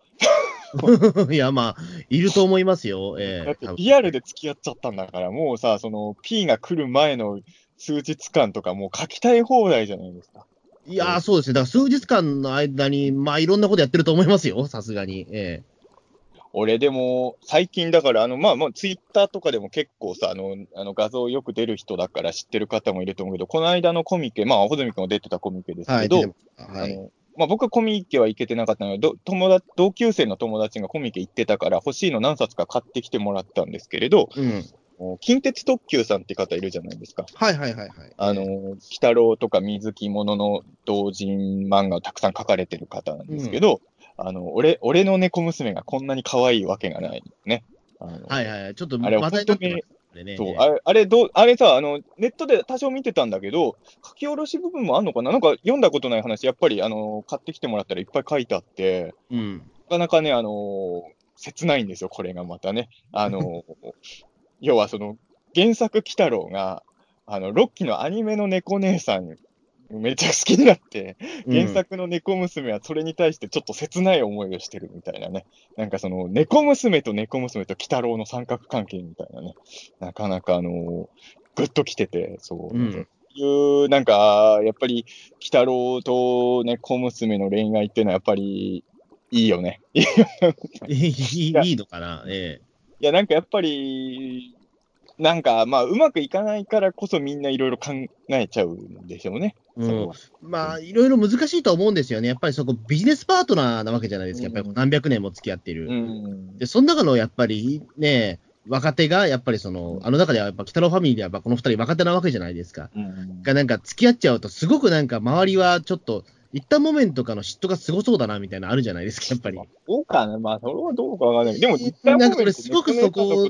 え <laughs> いや、まあ、いると思いますよ。えだってリアルで付き合っちゃったんだから、もうさ、その P が来る前の数日間とかもう書きたい放題じゃないですか。いやー、そうですね。だから数日間の間に、まあ、いろんなことやってると思いますよ、さすがに。え俺でも、最近だから、あの、まあ、まあ、ツイッターとかでも結構さ、あの、あの画像よく出る人だから知ってる方もいると思うけど、この間のコミケ、まあ、穂積君も出てたコミケです。けど、出てますはい。あのまあ、僕はコミケは行けてなかったので、ど友達同級生の友達がコミケ行ってたから、欲しいの何冊か買ってきてもらったんですけれど、うん。近鉄特急さんって方いるじゃないですか。はいはいはいはい。あの、鬼太郎とか水木ものの同人漫画をたくさん書かれてる方なんですけど、あの、俺、俺の猫娘がこんなに可愛いわけがないね。はいはいはい。ちょっとあれ話題になってますね。ねそう、あれ、あれどう、あれさ、あの、ネットで多少見てたんだけど、書き下ろし部分もあんのかな？なんか読んだことない話、やっぱり、あの、買ってきてもらったらいっぱい書いてあって、うん。なかなかね、あの、切ないんですよ、これがまたね。あの、<laughs> 要はその、原作鬼太郎が、あの、ロッキーのアニメの猫姉さん、めっちゃ好きになって、原作の猫娘はそれに対してちょっと切ない思いをしてるみたいなね。なんかその、猫娘と猫娘と鬼太郎の三角関係みたいなね。なかなかあの、グッときてて、そう。うんいう、なんか、やっぱり、鬼太郎と猫娘の恋愛っていうのは、やっぱり、いいよね。<laughs> いいいいいのかな、えや、なんかやっぱり、なんか、まあ、うまくいかないからこそみんないろいろ考えちゃうんでしょうね。うんまあ、いろいろ難しいと思うんですよね。やっぱりそこ、ビジネスパートナーなわけじゃないですか。やっぱりこう何百年も付き合っている。うん。で、その中のやっぱりね、若手が、やっぱりその、あの中ではやっぱ北野ファミリーではやっぱこの二人若手なわけじゃないですか。うんがなんか付き合っちゃうと、すごくなんか周りはちょっと、一旦モメントかの嫉妬がすごそうだなみたいなのあるじゃないですか、やっぱり。そうかな、まあ、それはどうかわからない。でも、えーなんかすごくそこを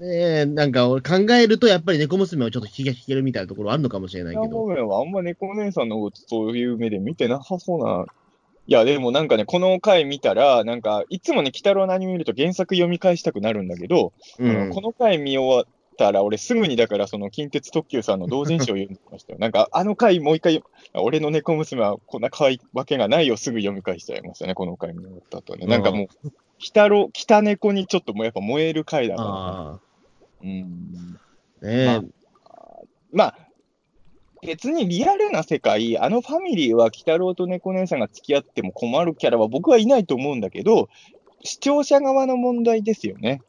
ねえ、なんか俺考えると、やっぱり猫娘をちょっと引き引けるみたいなところあるのかもしれないけど。モメはあんま猫姉さんのことそういう目で見てなさそうな。いや、でもなんかね、この回見たら、なんか、いつもね、鬼太郎のアニメ見ると原作読み返したくなるんだけど、うんこの回見終わったら、俺すぐにだから、その近鉄特急さんの同人誌を読んでましたよ。なんか、あの回もう一回、俺の猫娘はこんな可愛いわけがないよ、すぐ読み返しちゃいましたね、この回見終わった後はね。なんかもう、鬼太郎、北猫にちょっともうやっぱ燃える回だから。あうん。あ、ねえ、まあまあ、別にリアルな世界、あのファミリーは鬼太郎と猫姉さんが付き合っても困るキャラは僕はいないと思うんだけど、視聴者側の問題ですよね。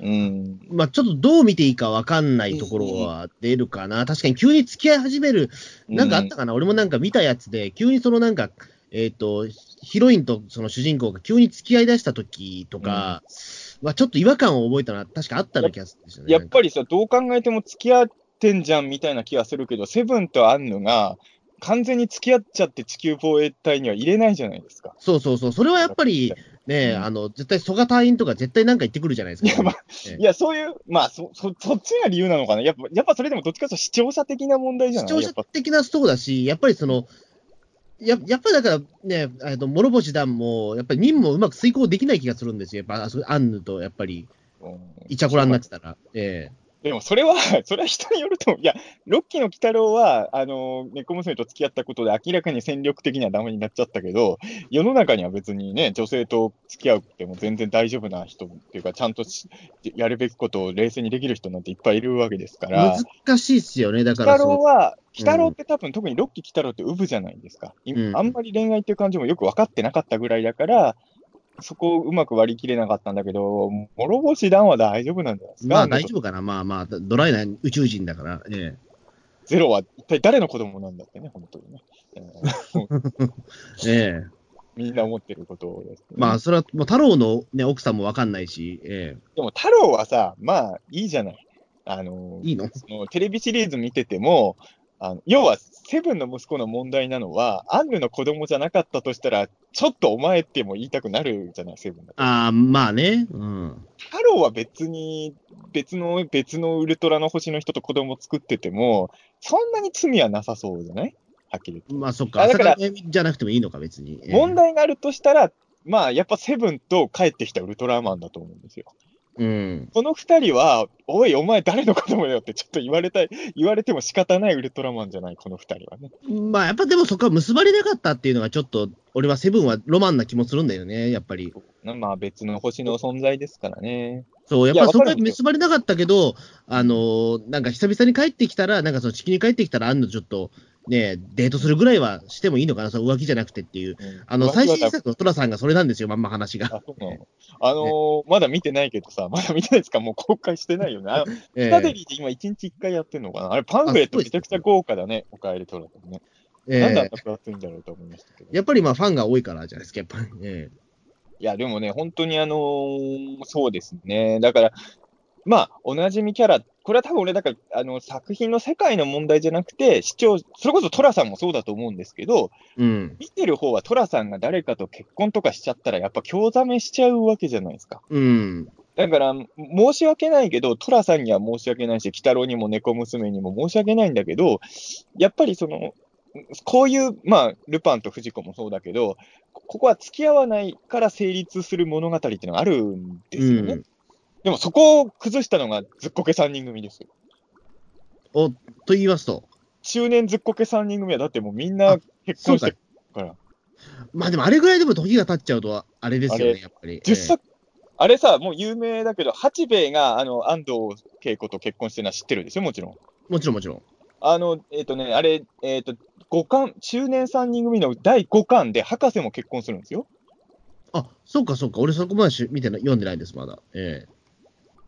うん。まあちょっとどう見ていいかわかんないところは出るかな。確かに急に付き合い始める、なんかあったかな、俺もなんか見たやつで、急にそのなんか、えっ、と、ヒロインとその主人公が急に付き合い出した時とか、まあちょっと違和感を覚えたのは確かあったような気がするね。やっぱりさ、どう考えても付き合ってんじゃんみたいな気がするけど、セブンとアンヌが完全に付き合っちゃって地球防衛隊には入れないじゃないですか。そうそうそう。それはやっぱりね、うんあの、絶対蘇我隊員とか絶対なんか言ってくるじゃないですか。いやまあええいや、そういう、まあそ、そ、そっちが理由なのかな。やっぱ、やっぱそれでもどっちかというと視聴者的な問題じゃ視聴者ないやっぱ的なそうだし、やっぱりその、ややっぱりだからね、えっと諸星団も、やっぱり任務をうまく遂行できない気がするんですよ。やっぱ、アンヌとやっぱり、うんイチャコラになってたら。えでもそれは、<laughs> それは人によるといや、ロッキーの鬼太郎は、あの、猫娘と付き合ったことで明らかに戦力的にはダメになっちゃったけど、世の中には別にね、女性と付き合うっても全然大丈夫な人っていうか、ちゃんとしやるべきことを冷静にできる人なんていっぱいいるわけですかえら、難しいっすよね。だか鬼らその、太郎は、鬼太郎って多分、特にロッキー鬼太郎ってウブじゃないですか、あんまり恋愛っていう感じもよく分かってなかったぐらいだから、そこをうまく割り切れなかったんだけど、諸星団は大丈夫なんじゃないですか？まあ大丈夫かな。まあまあ、ドライな宇宙人だから。えゼロは一体誰の子供なんだってね、本当にね。え <laughs> ーえええ <laughs> みんな思ってることです、ね。まあ、それはもう太郎の、ね、奥さんもわかんないし、えでも太郎はさ、まあいいじゃない。あのえいいの？そのテレビシリーズ見てても、あの要はセブンの息子の問題なのは、アンヌの子供じゃなかったとしたら、ちょっとお前っても言いたくなるじゃない、セブンだと。ああ、まあね。うん。太郎は別に、別の、別のウルトラの星の人と子供作ってても、そんなに罪はなさそうじゃない？はっきり言って。まあそっか。あだからじゃなくてもいいのか、別に。ええ問題があるとしたら、まあ、やっぱセブンと帰ってきたウルトラマンだと思うんですよ。うん。この二人は、おい、お前誰の子供だよってちょっと言われたい、言われても仕方ないウルトラマンじゃない、この二人はね。まあやっぱでもそこは結ばれなかったっていうのがちょっと、俺はセブンはロマンな気もするんだよね、やっぱり。まあ別の星の存在ですからね。そう、やっぱそこは結ばれなかったけど、あのーなんか久々に帰ってきたら、なんかその地球に帰ってきたら、あんのちょっと、ね、デートするぐらいはしてもいいのかな、その浮気じゃなくてっていう。あの、最新作のトラさんがそれなんですよ、まんま話が。あのーまだ見てないけどさ、まだ見てないですかもう公開してないよね。あのえスタデリーで今1日1回やってんのかなあれパンフレットめちゃくちゃ豪華だね、おかえりトラさんね。えなんであんえな分厚いんだろうと思いましたけど。やっぱりまあファンが多いからじゃないですか、やっぱり。えいや、でもね、本当にあのーそうですね。だから、まあ、おなじみキャラ、これは多分俺、だから、あの、作品の世界の問題じゃなくて、視聴、それこそトラさんもそうだと思うんですけど、えうん。見てる方はトラさんが誰かと結婚とかしちゃったら、やっぱ興ざめしちゃうわけじゃないですか。うん。だから、申し訳ないけど、トラさんには申し訳ないし、鬼太郎にも猫娘にも申し訳ないんだけど、やっぱりその、こういう、まあ、ルパンと藤子もそうだけど、こここは付き合わないから成立する物語っていうのがあるんですよね。うんでもそこを崩したのがずっこけ3人組ですよ。お、と言いますと。中年ずっこけ3人組はだってもうみんな結婚してるから。まあでもあれぐらいでも時が経っちゃうと、あれですよね、やっぱり。10作、あれさ、もう有名だけど、八兵衛があの安藤恵子と結婚してるのは知ってるでしょ、もちろん。もちろんもちろん。あの、えっ、とね、あれ、えっ、と、五巻、中年3人組の第5巻で博士も結婚するんですよ。あ、そうかそうか。俺そこまでし見てな読んでないです、まだ。え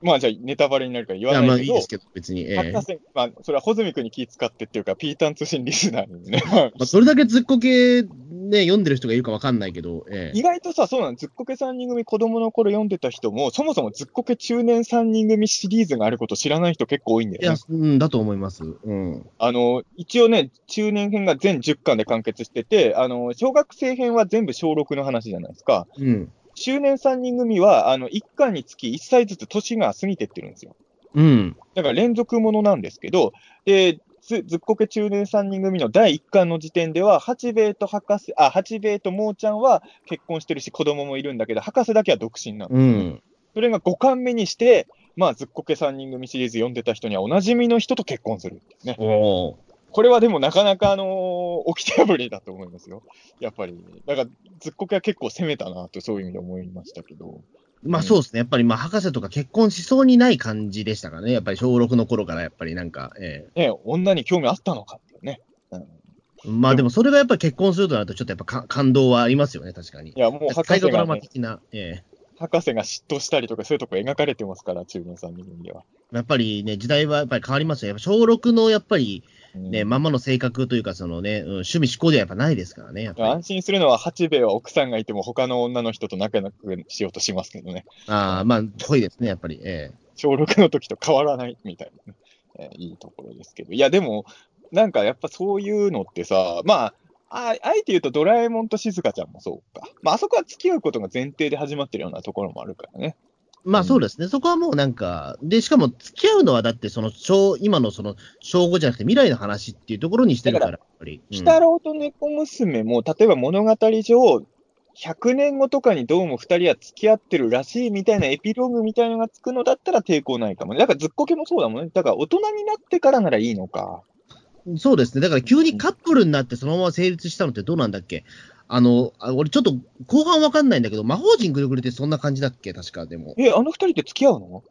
まあじゃあネタバレになるから言わないけど、まあいいですけど、別に。ええ博士、まあそれは穂積君に気使ってっていうか、ピータン通信リスナーにね、ま <laughs> あまあ、どれだけずっこけね、読んでる人がいるかわかんないけど、ええ意外とさ、そうなの、ずっこけ3人組、子供の頃読んでた人も、そもそもずっこけ中年3人組シリーズがあること知らない人結構多いんだいやよね。、うん、だと思います。うん。あの、一応ね、中年編が全10巻で完結してて、あの、小学生編は全部小6の話じゃないですか。うん。中年3人組は、あの、1巻につき1歳ずつ年が過ぎてってるんですよ。うん。だから連続ものなんですけど、で、ずずっこけ中年3人組の第1巻の時点では、八兵衛と博士、あ、八兵衛ともーちゃんは結婚してるし、子供もいるんだけど、博士だけは独身なの。うん。それが5巻目にして、まあ、ずっこけ3人組シリーズ読んでた人にはおなじみの人と結婚するんですね。おーこれはでもなかなか、あのー、起きて破りだと思いますよ。やっぱり。だから、ずっこけは結構攻めたなと、そういう意味で思いましたけど。まあそうですね。やっぱりまあ博士とか結婚しそうにない感じでしたからね。やっぱり小6の頃からやっぱりなんか、えね、女に興味あったのかっていうね。うんえまあでもそれがやっぱり結婚するとなるとちょっとやっぱか感動はありますよね、確かにい。や、もう博士大河ドラが、ね、マ的な、ええ博士が嫉妬したりとか、そういうとこ描かれてますから、中年3人組では。やっぱりね、時代はやっぱり変わりますよ。やっぱ小6のやっぱりうんね、まんまの性格というか、そのね、うん趣味思考ではやっぱないですからね。安心するのは、八兵衛は奥さんがいても、他の女の人と仲良くしようとしますけどね。ああ、まあ、ぽいですね、やっぱり。え小6の時と変わらないみたいなね、えーいいところですけど。いや、でも、なんかやっぱそういうのってさ、まあ、ああえて言うとドラえもんと静香ちゃんもそうか。まあ、あそこは付き合うことが前提で始まってるようなところもあるからね。えまあそうですね、そこはもうなんか、で、しかも付き合うのはだって、その、小、今のその、小5じゃなくて未来の話っていうところにしてるから、やっぱり。うん鬼太郎と猫娘も、例えば物語上、100年後とかにどうも2人は付き合ってるらしいみたいなエピローグみたいなのがつくのだったら抵抗ないかもね。だからずっこけもそうだもんね。だから大人になってからならいいのか。そうですね。だから急にカップルになってそのまま成立したのってどうなんだっけ？あの、あ俺ちょっと後半わかんないんだけど、魔法陣ぐるぐるってそんな感じだっけ？確かでも。え、あの2人って付き合うの？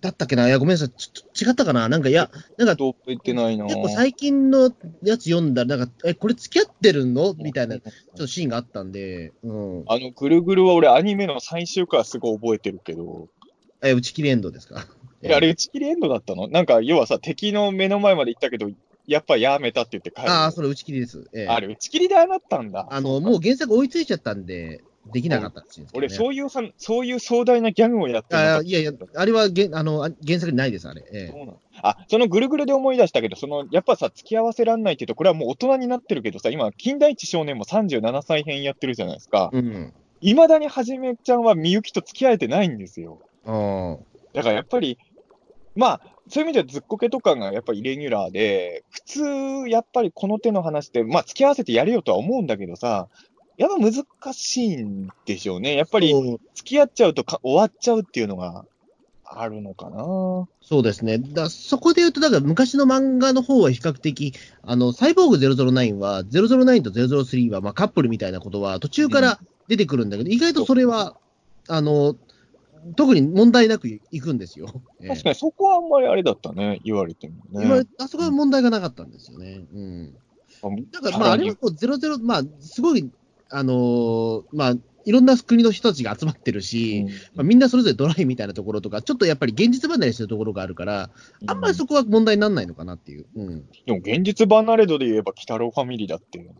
だったっけな？いや、ごめんなさい。ちょ違ったかな？なんか、いや、なんかどう言ってないな。結構最近のやつ読んだら、なんか、え、これ付き合ってるの？みたいな、ちょっとシーンがあったんで、うん。あの、ぐるぐるは俺アニメの最終回はすごい覚えてるけど、え、打ち切りエンドですか？えあれ打ち切りエンドだったの？なんか要はさ、敵の目の前まで行ったけど、やっぱやめたって言って帰る。ああ、それ打ち切りです。ええあれ打ち切りでああなったんだ。あの、もう原作追いついちゃったんで、できなかったらしいんですけど、俺、ね。そういうそういう壮大なギャグをやっていやいや、あれはげあのあ原作にないです、あれ。ええそうなのあ、そのぐるぐるで思い出したけど、その、やっぱさ、付き合わせらんないって言うと、これはもう大人になってるけどさ、今、金田一少年も37歳編やってるじゃないですか。うん。いまだにはじめちゃんはみゆきと付き合えてないんですよ。あだからやっぱり、まあ、そういう意味ではずっこけとかがやっぱりイレギュラーで、普通、やっぱりこの手の話って、まあ、付き合わせてやれよとは思うんだけどさ、やっぱ難しいんでしょうね。やっぱり、付き合っちゃうとか終わっちゃうっていうのがあるのかな。そうですね。だそこで言うと、だから昔の漫画の方は比較的、あの、サイボーグ009は、009と003は、まあ、カップルみたいなことは途中から出てくるんだけど、意外とそれは、あの、特に問題なくいくんですよ。ええ確かにそこはあんまりあれだったね、言われても今ね。あそこは問題がなかったんですよね。うん。だから、まあ、あれはこう、00、まあ、すごい、あのーまあ、いろんな国の人たちが集まってるし、まあ、みんなそれぞれドライみたいなところとか、ちょっとやっぱり現実離れしてるところがあるから、あんまりそこは問題にならないのかなっていう。うん。でも現実離れ度で言えば、鬼太郎ファミリーだっていうの。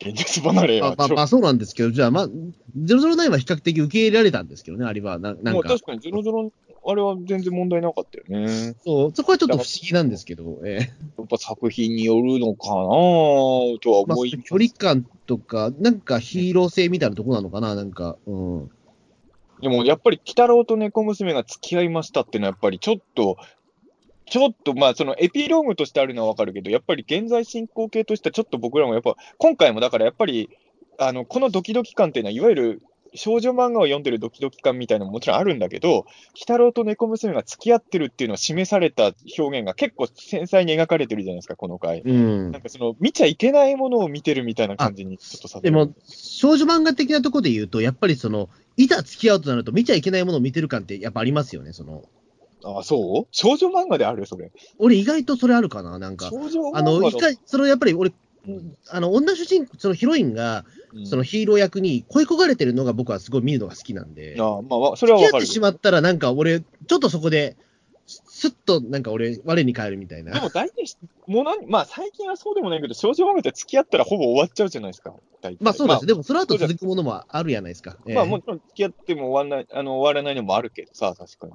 現実離れはまあまあ、まあ、そうなんですけど、じゃあ、まあ、009は比較的受け入れられたんですけどね、あれは。ななんか確、かに00、あれは全然問題なかったよね。そう、そこはちょっと不思議なんですけど、ええやっぱ作品によるのかなとはまあ思います。距離感とか、なんかヒーロー性みたいなところなのかな、なんか、うん。でもやっぱり、鬼太郎と猫娘が付き合いましたっていうのは、やっぱりちょっと、ちょっと、まあ、そのエピローグとしてあるのはわかるけど、やっぱり現在進行形としては、ちょっと僕らもやっぱ、今回もだからやっぱり、あの、このドキドキ感っていうのは、いわゆる少女漫画を読んでるドキドキ感みたいなのももちろんあるんだけど、鬼太郎と猫娘が付き合ってるっていうのを示された表現が結構繊細に描かれてるじゃないですか、この回。うんなん。かその、見ちゃいけないものを見てるみたいな感じにちょっとさでも、少女漫画的なところで言うと、やっぱりその、いざ付き合うとなると見ちゃいけないものを見てる感ってやっぱありますよね、その。あ、そう？少女漫画であるそれ。俺意外とそれあるかな、なんか。少女漫画あの、の一回、そのやっぱり俺、あの、女主人、そのヒロインが、うんそのヒーロー役に恋焦がれてるのが僕はすごい見るのが好きなんで、ああまあわ、それはわかる付き合って。しまったらなんか俺、ちょっとそこで、すっとなんか俺、我に返るみたいな。でも大体し、もうなんまあ最近はそうでもないけど、少女漫画って付き合ったらほぼ終わっちゃうじゃないですか。まあそうです。までもその後続くものもあるやないですか。あ、まあええもちろん付き合っても終わらない、あの、終わらないのもあるけどさ、確かに。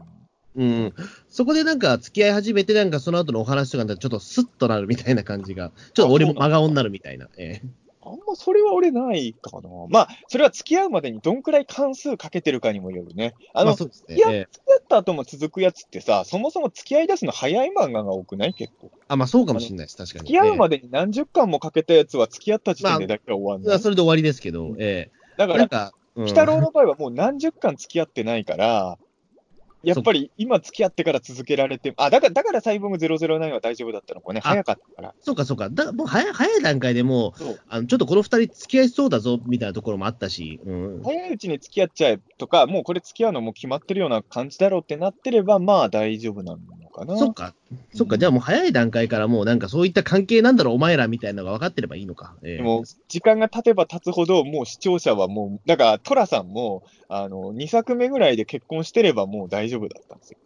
うん。そこでなんか付き合い始めて、なんかその後のお話とかちょっとスッとなるみたいな感じが、ちょっと俺も真顔になるみたいな。ええあんまそれは俺ないかな。まあ、それは付き合うまでにどんくらい関数かけてるかにもよるね。あの、付き合った後も続くやつってさ、そもそも付き合い出すの早い漫画が多くない？結構。あ、まあそうかもしれないです。確かに。付き合うまで、でに何十巻もかけたやつは付き合った時点でだけは終わんない。ええそれで終わりですけど、ええだから、なんか、うん鬼太郎の場合はもう何十巻付き合ってないから、やっぱり今付き合ってから続けられて、あ、だから、だからサイボーグ009は大丈夫だったのかね。あ早かったから。そうかそうか。だもう早い早い段階でもう、あのちょっとこの二人付き合いそうだぞみたいなところもあったし、うん。早いうちに付き合っちゃえとか、もうこれ付き合うのも決まってるような感じだろうってなってれば、まあ大丈夫なのかな。そっか。そっか。じゃあもう早い段階からもうなんかそういった関係なんだろう、お前らみたいなのが分かってればいいのか。ええでも、時間が経てば経つほど、もう視聴者はもう、だから、トラさんも、あの、2作目ぐらいで結婚してればもう大丈夫だったんですよ。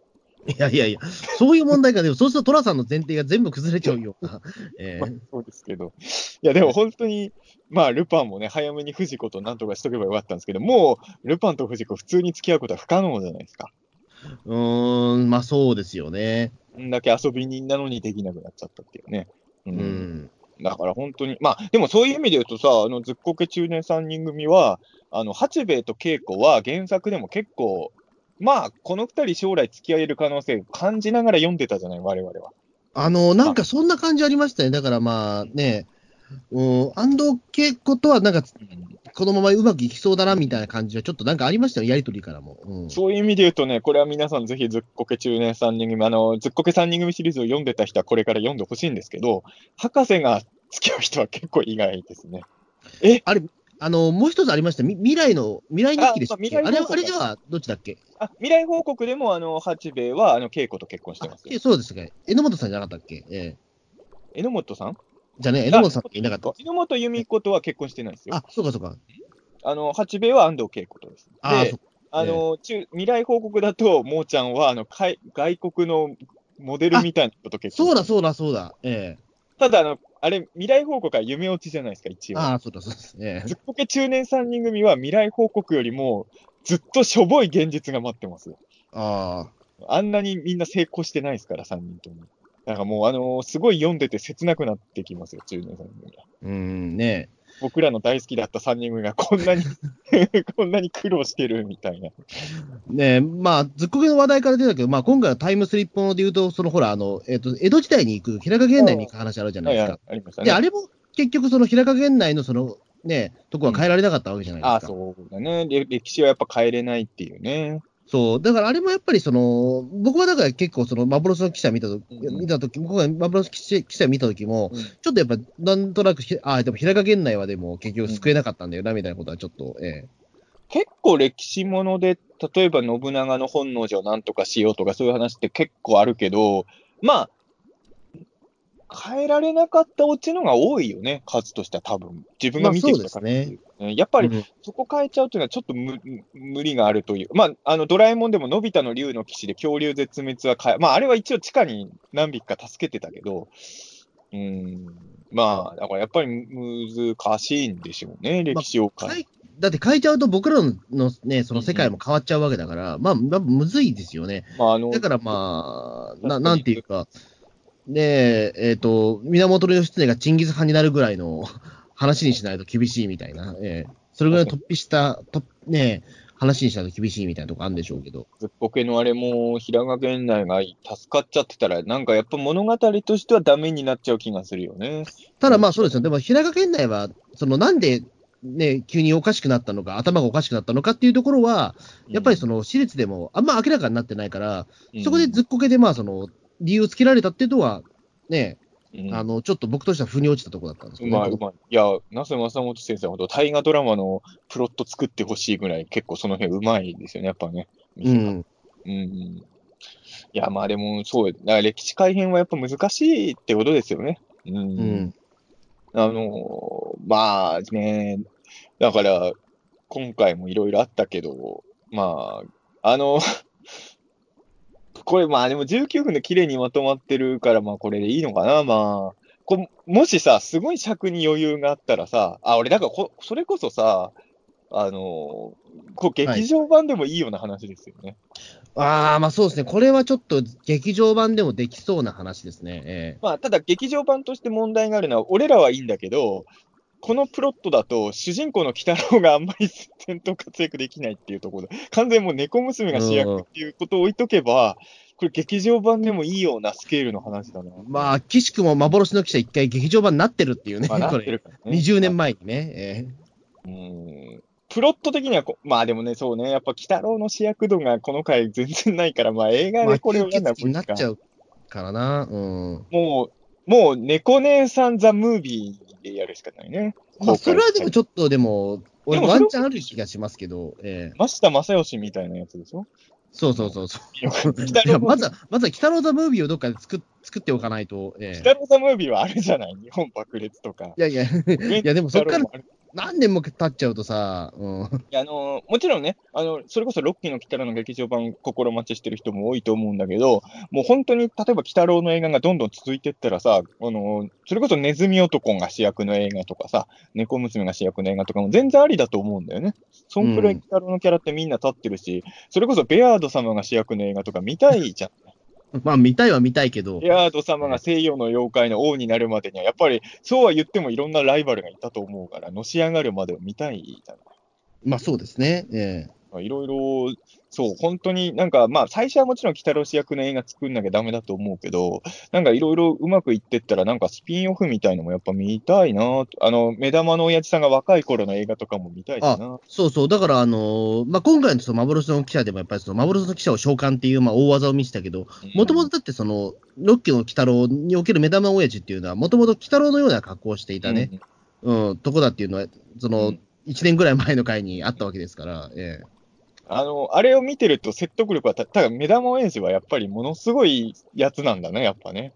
いやいやいや、そういう問題か。でもそうすると寅さんの前提が全部崩れちゃうような。<laughs> えまあえそうですけど。いや、でも本当に、まあ、ルパンもね、早めに藤子となんとかしとけばよかったんですけど、もう、ルパンと藤子、普通に付き合うことは不可能じゃないですか。うーん、まあそうですよね。こんだけ遊び人なのにできなくなっちゃったっていうね。う。うんん。だから本当に、まあ、でもそういう意味で言うとさ、あの、ずっこけ中年3人組は、あの、八兵衛と恵子は原作でも結構、まあ、この二人将来付き合える可能性を感じながら読んでたじゃない、我々は。あの、なんかそんな感じありましたね。だからまあね、うん、安藤恵子とはなんか、このままうまくいきそうだなみたいな感じはちょっとなんかありましたよ、やりとりからも。うん、そういう意味で言うとね、これは皆さんぜひずっこけ中年3人組、あの、ずっこけ3人組シリーズを読んでた人はこれから読んでほしいんですけど、博士が付き合う人は結構意外ですね。あの、もう一つありました。み未来の、未来日記でしたっけ？あれあまあ未来報告あれではどっちだっけ？あ、未来報告でも、あの、八兵衛は、あの、恵子と結婚してます。そうですか。榎本さんじゃなかったっけ？ええ榎本さん？じゃあね、榎本さんっていなかった。榎本由美子とは結婚してないですよ。あ、そうかそうか。あの、八兵衛は安藤恵子とです。あ、でそ、あの、中未来報告だと、もーちゃんは、あの、海外国のモデルみたいな人と結婚そうだそうだそうだ。えただ、あの、あれ、未来報告は夢落ちじゃないですか、一え応。あそうだそうです。ええずっこけ中年3人組は未来報告よりも、ずっとしょぼい現実が待ってます。ああんなにみんな成功してないですから、3人とも。だからもう、あのすごい読んでて切なくなってきますよ、中年3人組は。うん、ね僕らの大好きだった3人組がこんなに <laughs> こんなに苦労してるみたいな。ねえ、まあ、ずっこけの話題から出たけど、まあ、今回のタイムスリップもので言うと、そのほら、あの、えっ、と、江戸時代に行く、平賀源内に行く話あるじゃないですか。ありましたね。で、あれも結局、その平賀源内のその、ね、とこは変えられなかったわけじゃないですか。あそうだね。れ歴史はやっぱ変えれないっていうね。そう。だからあれもやっぱりその、僕はだから結構その幻の記者見たとき、うん。見たとき、僕が幻の記者見たときも、うん。ちょっとやっぱなんとなくひ、あでも平賀源内はでも結局救えなかったんだよな、みたいなことはちょっと、え。結構歴史もので、例えば信長の本能寺をなんとかしようとかそういう話って結構あるけど、まあ、変えられなかったオチのが多いよね、数としては多分。自分が見てきたから、ね。やっぱりうんそこ変えちゃうっていうのはちょっと無無理があるという。まあ、あの、ドラえもんでものび太の竜の騎士で恐竜絶滅は変え、まあ、あれは一応地下に何匹か助けてたけど、うん、まあ、だからやっぱり難しいんでしょうね、歴史をえ変え。だって変えちゃうと僕らのね、その世界も変わっちゃうわけだから、まあ、まあ、むずいですよね。まあ、あの、だからまあ、ななんていうか、ねえ、えっ、と、源義経がチンギス・ハンになるぐらいの <laughs> 話にしないと厳しいみたいな、ええそれぐらい突飛した、とねえ、話にしないと厳しいみたいなとこあるんでしょうけど。ずっこけのあれも、平賀源内が助かっちゃってたら、なんかやっぱ物語としてはダメになっちゃう気がするよね。ただまあそうですよ。でも、平賀源内は、そのなんで、ね、急におかしくなったのか、頭がおかしくなったのかっていうところは、やっぱりその私立でもあんま明らかになってないから、うんそこでずっこけでまあその理由をつけられたっていうのは、ね、うんあの、ちょっと僕としては腑に落ちたところだったんですけど、うまい、うまい。いや、那須正元先生ほど大河ドラマのプロット作ってほしいぐらい、結構その辺うまいですよね、やっぱね。うん。うん。いや、まあでも、そう、だから歴史改変はやっぱ難しいってことですよね。うん。うん。あの、まあね、だから、今回もいろいろあったけど、まあ、あの、これまあでも19分で綺麗にまとまってるから、まあこれでいいのかな、まあ。こもしさ、すごい尺に余裕があったらさ、あ、俺、だからこ、それこそさ、あの、こう劇場版でもいいような話ですよね。ああ、まあそうですね。これはちょっと劇場版でもできそうな話ですね。えまあ、ただ劇場版として問題があるのは、俺らはいいんだけど、このプロットだと、主人公の鬼太郎があんまり戦闘活躍できないっていうところで、完全にもう猫娘が主役っていうことを置いとけば、これ劇場版でもいいようなスケールの話だな。えまあ、岸くも幻の記者一回劇場版になってるっていうね。まあ、なこれってるからね。20年前にね。えうんプロット的にはこ、まあでもね、そうね、やっぱ鬼太郎の主役度がこの回全然ないから、まあ映画でこれをやるのは吸血鬼になっちゃう。うからな。うん。もう、もう猫姉さんザ・ムービーでやるしかないね。まあ、それはでもょちょっとでも、俺ワンチャンある気がしますけど、ええ。増田正義みたいなやつでしょ？そうそうそうそう。いやまずは、まずは、北郎ザ・ムービーをどっかで作っ作っておかないと、ええ。鬼太郎ザ・ムービーはあるじゃない？日本爆裂とか。いやいや、<laughs> いやでもそっから何年も経っちゃうとさ、うん。いやあのもちろんね、あの、それこそロッキーの鬼太郎の劇場版心待ちしてる人も多いと思うんだけど、もう本当に、例えば鬼太郎の映画がどんどん続いてったらさ、あの、それこそネズミ男が主役の映画とかさ、猫娘が主役の映画とかも全然ありだと思うんだよね。そんくらい鬼太郎のキャラってみんな立ってるし、それこそベアード様が主役の映画とか見たいじゃん。まあ、見たいは見たいけど、ベアード様が西洋の妖怪の王になるまでには、やっぱりそうは言ってもいろんなライバルがいたと思うから、のし上がるまでを見たいじゃない。まあそうですね。ええまあいろいろ、そう、本当になんか、まあ、最初はもちろん、北郎主役の映画作んなきゃダメだと思うけど、なんかいろいろうまくいってったら、なんかスピンオフみたいのもやっぱ見たいな。とあの、目玉の親父さんが若い頃の映画とかも見たいしな。そうそう、だから、あのーまあ、今回のその幻の記者でも、やっぱりその幻の記者を召喚っていう、まあ、大技を見せたけど、もともとだってその、ロッキーの鬼太郎における目玉親父っていうのは、もともと鬼太郎のような格好をしていたね、うん、とこだっていうのは、そうのん、1年ぐらい前の回にあったわけですから、ええあの、あれを見てると説得力はた、ただ目玉親父はやっぱりものすごいやつなんだね、やっぱね。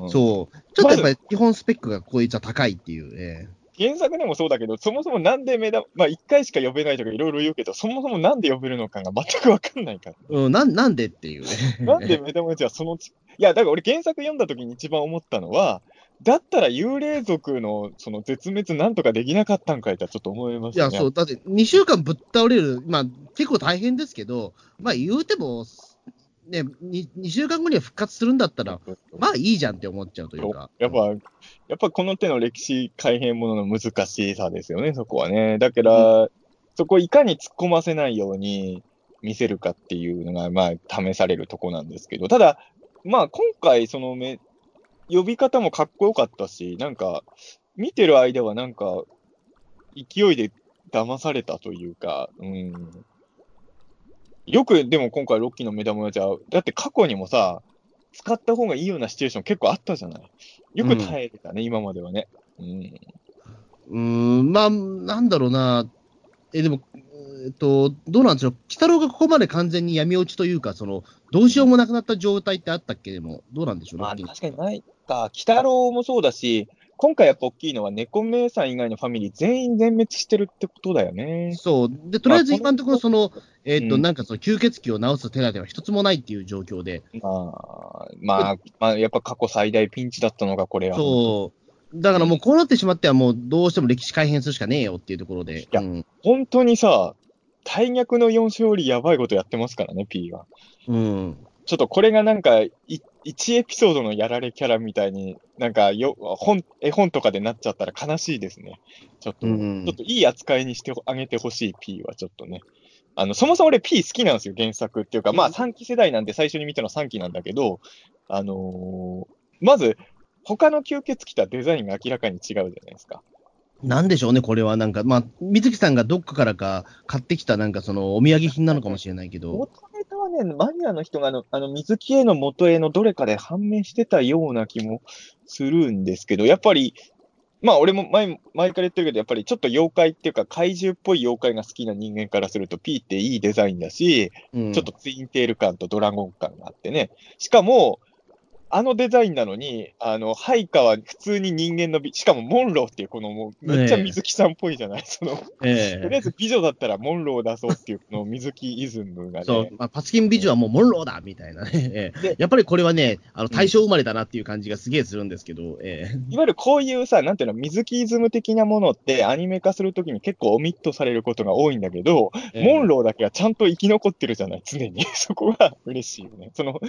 うんそう、ちょっとやっぱり基本スペックがこいつは高いっていう、え原作でもそうだけど、そもそもなんで目玉、まあ一回しか呼べないとかいろいろ言うけど、そもそもなんで呼べるのかが全くわかんないから。えうん、なんなんでっていうね。<laughs> なんで目玉親父はそのち、いや、だから俺原作読んだ時に一番思ったのは、だったら幽霊族のその絶滅なんとかできなかったんかいとはちょっと思いましたね。いや、そう、だって2週間ぶっ倒れる、まあ、結構大変ですけど、まあ、言うても、ね、2, 2週間後には復活するんだったら、まあいいじゃんって思っちゃうというか。やっぱ、やっぱこの手の歴史改変ものの難しさですよね、そこはね。だから、そこをいかに突っ込ませないように見せるかっていうのが、まあ、試されるとこなんですけど、ただ、まあ、今回、そのめ、呼び方もかっこよかったし、なんか、見てる間はなんか、勢いで騙されたというか、うん。よく、でも今回、ロッキーの目玉親父は、だって過去にもさ、使った方がいいようなシチュエーション結構あったじゃない。よく耐えれたね、今まではね。うん。うーん、まあ、なんだろうな。え、でも、えっと、どうなんでしょう。鬼太郎がここまで完全に闇落ちというか、その、どうしようもなくなった状態ってあったっけ？でも、どうなんでしょう、まあ、ロッキー確かにないか。鬼太郎もそうだし、今回やっぱ大きいのは猫姉さん以外のファミリー全員全滅してるってことだよね。そう。で、とりあえず今のところ、その、えっと、うんなんかその、吸血鬼を治す手立ては一つもないっていう状況で、まあ、まあ、まあ、やっぱ過去最大ピンチだったのがこれは。そう。だからもうこうなってしまっては、もうどうしても歴史改変するしかねえよっていうところで。やうん。本当にさ、大逆の4勝利やばいことやってますからね、P が。うん。ちょっとこれがなんか、い1エピソードのやられキャラみたいに、なんかよ本、絵本とかでなっちゃったら悲しいですね。ちょっと、うんちょっといい扱いにしてあげてほしい P はちょっとね。あの、そもそも俺 P 好きなんですよ、原作っていうか、まあ3期世代なんで最初に見たの3期なんだけど、あのーまず、他の吸血鬼とはデザインが明らかに違うじゃないですか。なんでしょうね、これは。なんか、まあ、水木さんがどっかからか買ってきた、なんかその、お土産品なのかもしれないけど。元ネタはね、マニアの人があの、あの水木絵の元絵のどれかで判明してたような気もするんですけど、やっぱり、まあ俺も前、前から言ってるけど、やっぱりちょっと妖怪っていうか怪獣っぽい妖怪が好きな人間からすると P っていいデザインだし、うんちょっとツインテール感とドラゴン感があってね。しかも、あのデザインなのに、あの、ハイカは普通に人間の美、しかもモンローっていう、このもう、めっちゃ水木さんっぽいじゃない、<laughs> その、えとりあえず美女だったらモンロー出そうっていう、この水木イズムがね。そう、まあ、パツキン美女はもうモンローだみたいなね。<laughs> ええ。でやっぱりこれはね、あの大正生まれだなっていう感じがすげえするんですけど、ええ。いわゆるこういうさ、なんていうの、水木イズム的なものってアニメ化するときに結構オミットされることが多いんだけど、ええ。モンローだけはちゃんと生き残ってるじゃない、常に。<laughs> そこが嬉しいよね。その、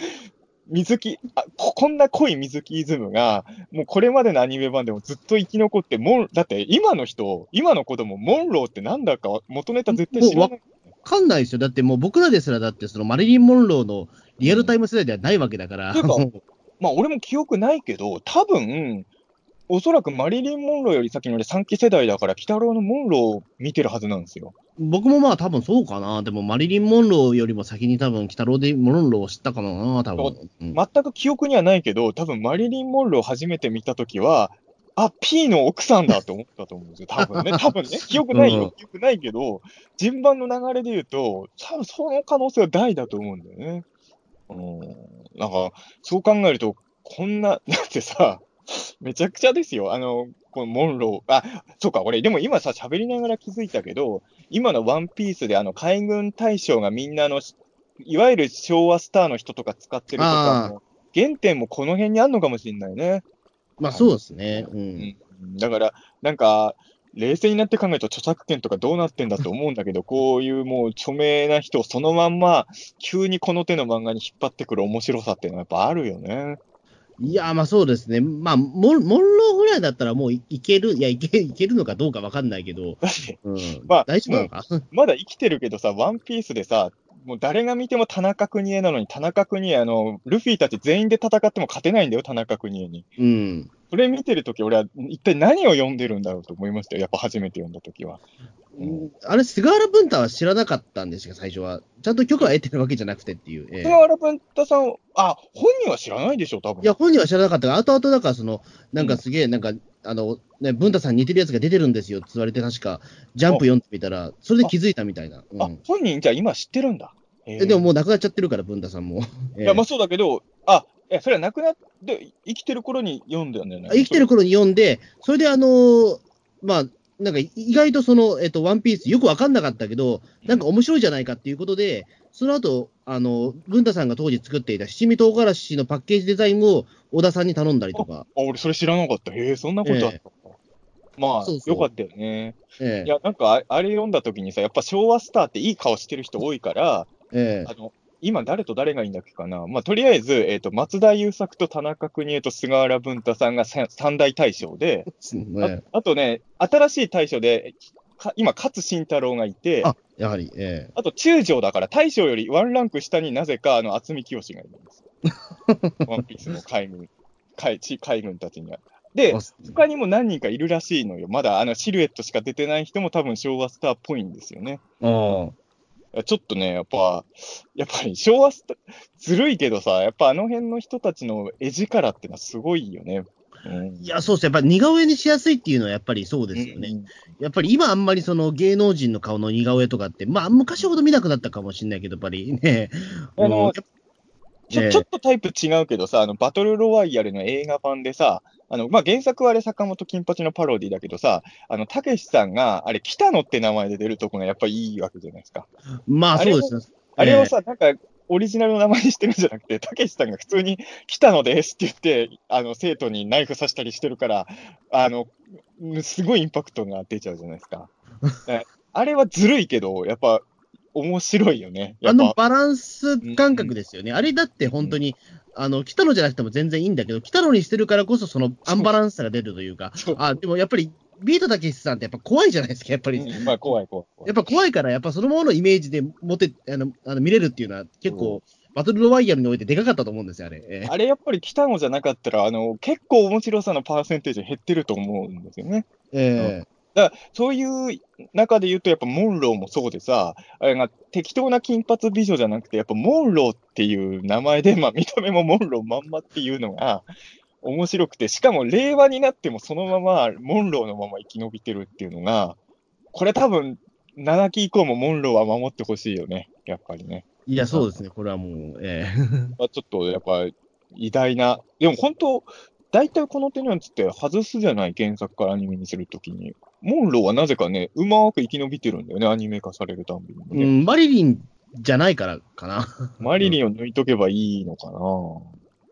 水木、あこ、こんな濃い水木イズムが、もうこれまでのアニメ版でもずっと生き残って、モン、だって今の人、今の子供、モンローってなんだか元ネタ絶対知らない。わかんないですよ。だってもう僕らですらだってそのマリリン・モンローのリアルタイム世代ではないわけだから。うかまあ俺も記憶ないけど、多分、おそらくマリリン・モンローより先の俺3期世代だから、鬼太郎のモンローを見てるはずなんですよ。僕もまあ多分そうかな。でもマリリン・モンローよりも先に多分、鬼太郎でモンローを知ったかな、多分。うん全く記憶にはないけど、多分マリリン・モンローを初めて見たときは、あ、P の奥さんだと思ったと思うんですよ。多分ね。<laughs> 多分ね。記憶ないよ。うん記憶ないけど、順番の流れで言うと、多分その可能性は大だと思うんだよね。うん。なんか、そう考えると、こんな、だってさ、<laughs> めちゃくちゃですよ。あの、このモンロー。あ、そうか、俺、でも今さ、喋りながら気づいたけど、今のワンピースであの、海軍大将がみんなあの、いわゆる昭和スターの人とか使ってるとかの、原点もこの辺にあんのかもしれないね。まあそうですね。う。うんん。だから、なんか、冷静になって考えると著作権とかどうなってんだと思うんだけど、<laughs> こういうもう著名な人をそのまんま、急にこの手の漫画に引っ張ってくる面白さっていうのはやっぱあるよね。いや、まあそうですね。まあ、モンモンローぐらいだったらもういいける、いや、いけいけるのかどうかわかんないけど、<laughs> うん。まあ大丈夫なのか？まだ生きてるけどさ、ワンピースでさ、もう誰が見ても田中邦衛なのに、田中邦衛、あの、ルフィたち全員で戦っても勝てないんだよ、田中邦衛に。うん。それ見てるとき、俺は一体何を読んでるんだろうと思いましたよ。やっぱ初めて読んだときは。うんあれ、菅原文太は知らなかったんですよ、最初は。ちゃんと許可を得てるわけじゃなくてっていう。ええ菅原文太さん、あ、本人は知らないでしょ、多分。いや、本人は知らなかったが、後々だから、その、なんかすげえ、なんか、あの、ね、文太さんに似てるやつが出てるんですよって言われて、確か、ジャンプ読んでみたら、それで気づいたみたいな。うあん、本人じゃあ今知ってるんだ。ええでももう亡くなっちゃってるから、文太さんも。ええいや、まあそうだけど、あ、いや、それは亡くなって、生きてる頃に読んだんだよね。生きてる頃に読んで、それであのーまあ、なんか意外とその、えっと、ワンピースよくわかんなかったけど、なんか面白いじゃないかっていうことで、その後、あの、文太さんが当時作っていた七味唐辛子のパッケージデザインを小田さんに頼んだりとか。あ、俺それ知らなかった。へえ、そんなことあったか。まあそうそうよかったよね。えいや、なんかあ、あれ読んだ時にさ、やっぱ昭和スターっていい顔してる人多いから、ええあの、今誰と誰がいいんだっけかな？まあ、とりあえず、えっ、と、松田優作と田中邦衛と菅原文太さんがさ三大大将で、えああとね、新しい大将で、か今、勝慎太郎がいて、えあ、やはり、えあと中将だから、大将よりワンランク下になぜか、あの、渥美清がいるんです。<laughs> ワンピースの海軍、海地海軍たちには。えで、他にも何人かいるらしいのよ。まだあのシルエットしか出てない人も多分昭和スターっぽいんですよね。ああちょっとね、やっぱ、やっぱり昭和ずるいけどさ、やっぱあの辺の人たちの絵力ってのはすごいよね。うん、いや、そうですやっぱ似顔絵にしやすいっていうのはやっぱりそうですよね。うんやっぱり今あんまりその芸能人の顔の似顔絵とかって、まあ昔ほど見なくなったかもしれないけど、やっぱりね。あのうんちょ、ええちょっとタイプ違うけどさ、あの、バトルロワイヤルの映画版でさ、あの、まあ、原作はあれ坂本金八のパロディだけどさ、あの、たけしさんが、あれ、北野って名前で出るとこがやっぱりいいわけじゃないですか。まあそうですね。あれをさ、なんか、オリジナルの名前にしてるんじゃなくて、たけしさんが普通に、北野ですって言って、あの、生徒にナイフ刺したりしてるから、あの、すごいインパクトが出ちゃうじゃないですか。<laughs> えあれはずるいけど、やっぱ、面白いよね。やあのバランス感覚ですよね。あれだって本当に、あの、北野じゃなくても全然いいんだけど、北野にしてるからこそそのアンバランスさが出るというかそう、あ、でもやっぱり、ビートたけしさんってやっぱ怖いじゃないですか、やっぱり。うんまあ、怖い怖い怖いやっぱ怖いから、やっぱそのままのイメージで持て、あの、あの見れるっていうのは結構、バトルロワイヤルにおいてでかかったと思うんですよ、あれ。ええあれやっぱり北野じゃなかったら、あの、結構面白さのパーセンテージ減ってると思うんですよね。えだから、そういう中で言うと、やっぱモンローもそうでさ、あれが適当な金髪美女じゃなくて、やっぱモンローっていう名前で、まあ見た目もモンローまんまっていうのが面白くて、しかも令和になってもそのままモンローのまま生き延びてるっていうのが、これ多分、7期以降もモンローは守ってほしいよね、やっぱりね。えいや、そうですね、これはもう、え <laughs> まあ、ちょっとやっぱ、偉大な、でも本当、大体この手のやつって外すじゃない、原作からアニメにするときに。モンローはなぜかね、うまく生き延びてるんだよね、アニメ化されるたんびにね。うん、マリリンじゃないからかな。マリリンを抜いとけばいいのかな。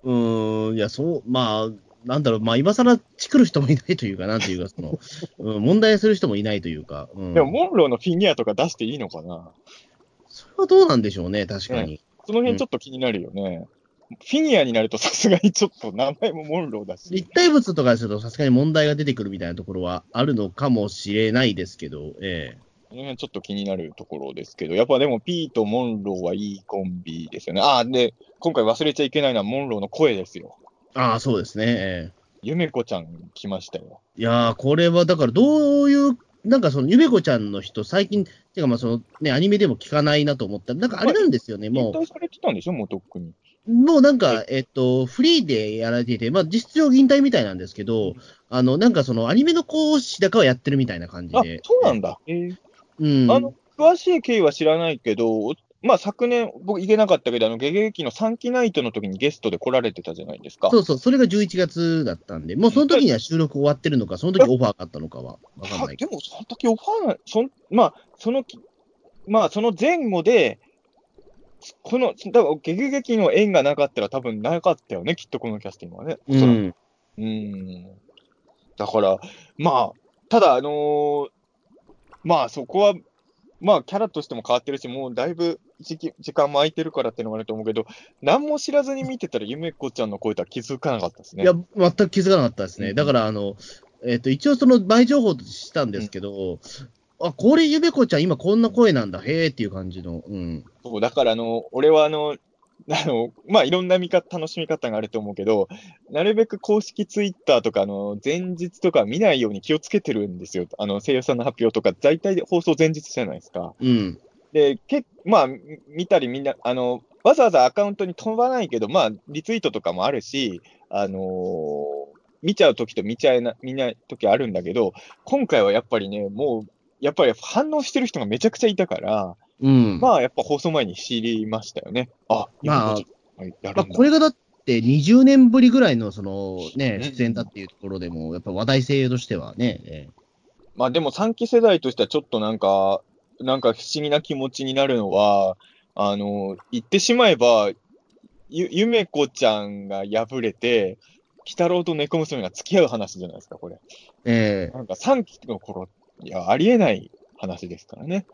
うーん、いや、そう、まあ、なんだろう、まあ、今更作る人もいないというか、なんていうか、その、<laughs> うん、問題する人もいないというか、うん、でも、モンローのフィギュアとか出していいのかな。それはどうなんでしょうね、確かに。その辺ちょっと気になるよね。フィギュアになるとさすがにちょっと名前もモンローだし。立体物とかにするとさすがに問題が出てくるみたいなところはあるのかもしれないですけど、ええこの辺ちょっと気になるところですけど、やっぱでもピーとモンローはいいコンビですよね。ああ、で、今回忘れちゃいけないのはモンローの声ですよ。ああ、そうですね。ええゆめこちゃん来ましたよ。いやー、これはだからどういう、なんかその、ゆめこちゃんの人、最近、てかまあそのね、アニメでも聞かないなと思ったら、なんかあれなんですよね、引も退されてたんでしょ、もうとっくに。う、もうなんか、えっと、フリーでやられていて、まあ実上引退みたいなんですけど、あの、なんかその、アニメの講師だかはやってるみたいな感じあで。、そうなんだ。えーうん。あの、詳しい経緯は知らないけど、まあ昨年、僕行けなかったけど、あの、ゲゲゲキの3期ナイトの時にゲストで来られてたじゃないですか。そうそう、それが11月だったんで、もうその時には収録終わってるのか、その時オファーがあったのかはわかんないでも、その時オファーな、そんまあ、そのき、まあ、その前後で、この、だから、ゲゲゲキの縁がなかったら多分なかったよね、きっとこのキャスティングはね。ど。うん。うん。だから、まあ、ただ、あのーまあ、そこは、まあ、キャラとしても変わってるし、もうだいぶ時期時間も空いてるからっていうのもあると思うけど、何も知らずに見てたら、ゆめこちゃんの声とは気づかなかったですね。いや、全く気づかなかったですね。うんだから、あの、えっ、と、一応その前情報としたんですけど、あ、これゆめこちゃん今こんな声なんだ、へーっていう感じの、うん。そう、だからあの、俺はあの、あの、まあ、いろんな見方、楽しみ方があると思うけど、なるべく公式ツイッターとか、あの、前日とか見ないように気をつけてるんですよ。あの、声優さんの発表とか、大体放送前日じゃないですか。うん。で、けまあ、み見たりみんな、あの、わざわざアカウントに飛ばないけど、まあ、リツイートとかもあるし、あのー見ちゃうときと見ちゃえな、見ないときあるんだけど、今回はやっぱりね、もう、やっぱり反応してる人がめちゃくちゃいたから、うん。まあ、まあ、やっぱ放送前に知りましたよね。あ、まあ今やるんだ。これがだって20年ぶりぐらいのそのねうん、出演だっていうところでも、やっぱ話題性としてはね、えまあでも3期世代としてはちょっとなんか、なんか不思議な気持ちになるのは、あの、言ってしまえば、ゆ、ゆめこちゃんが敗れて、鬼太郎と猫娘が付き合う話じゃないですか、これ。ええなんか3期の頃、いや、ありえない話ですからね。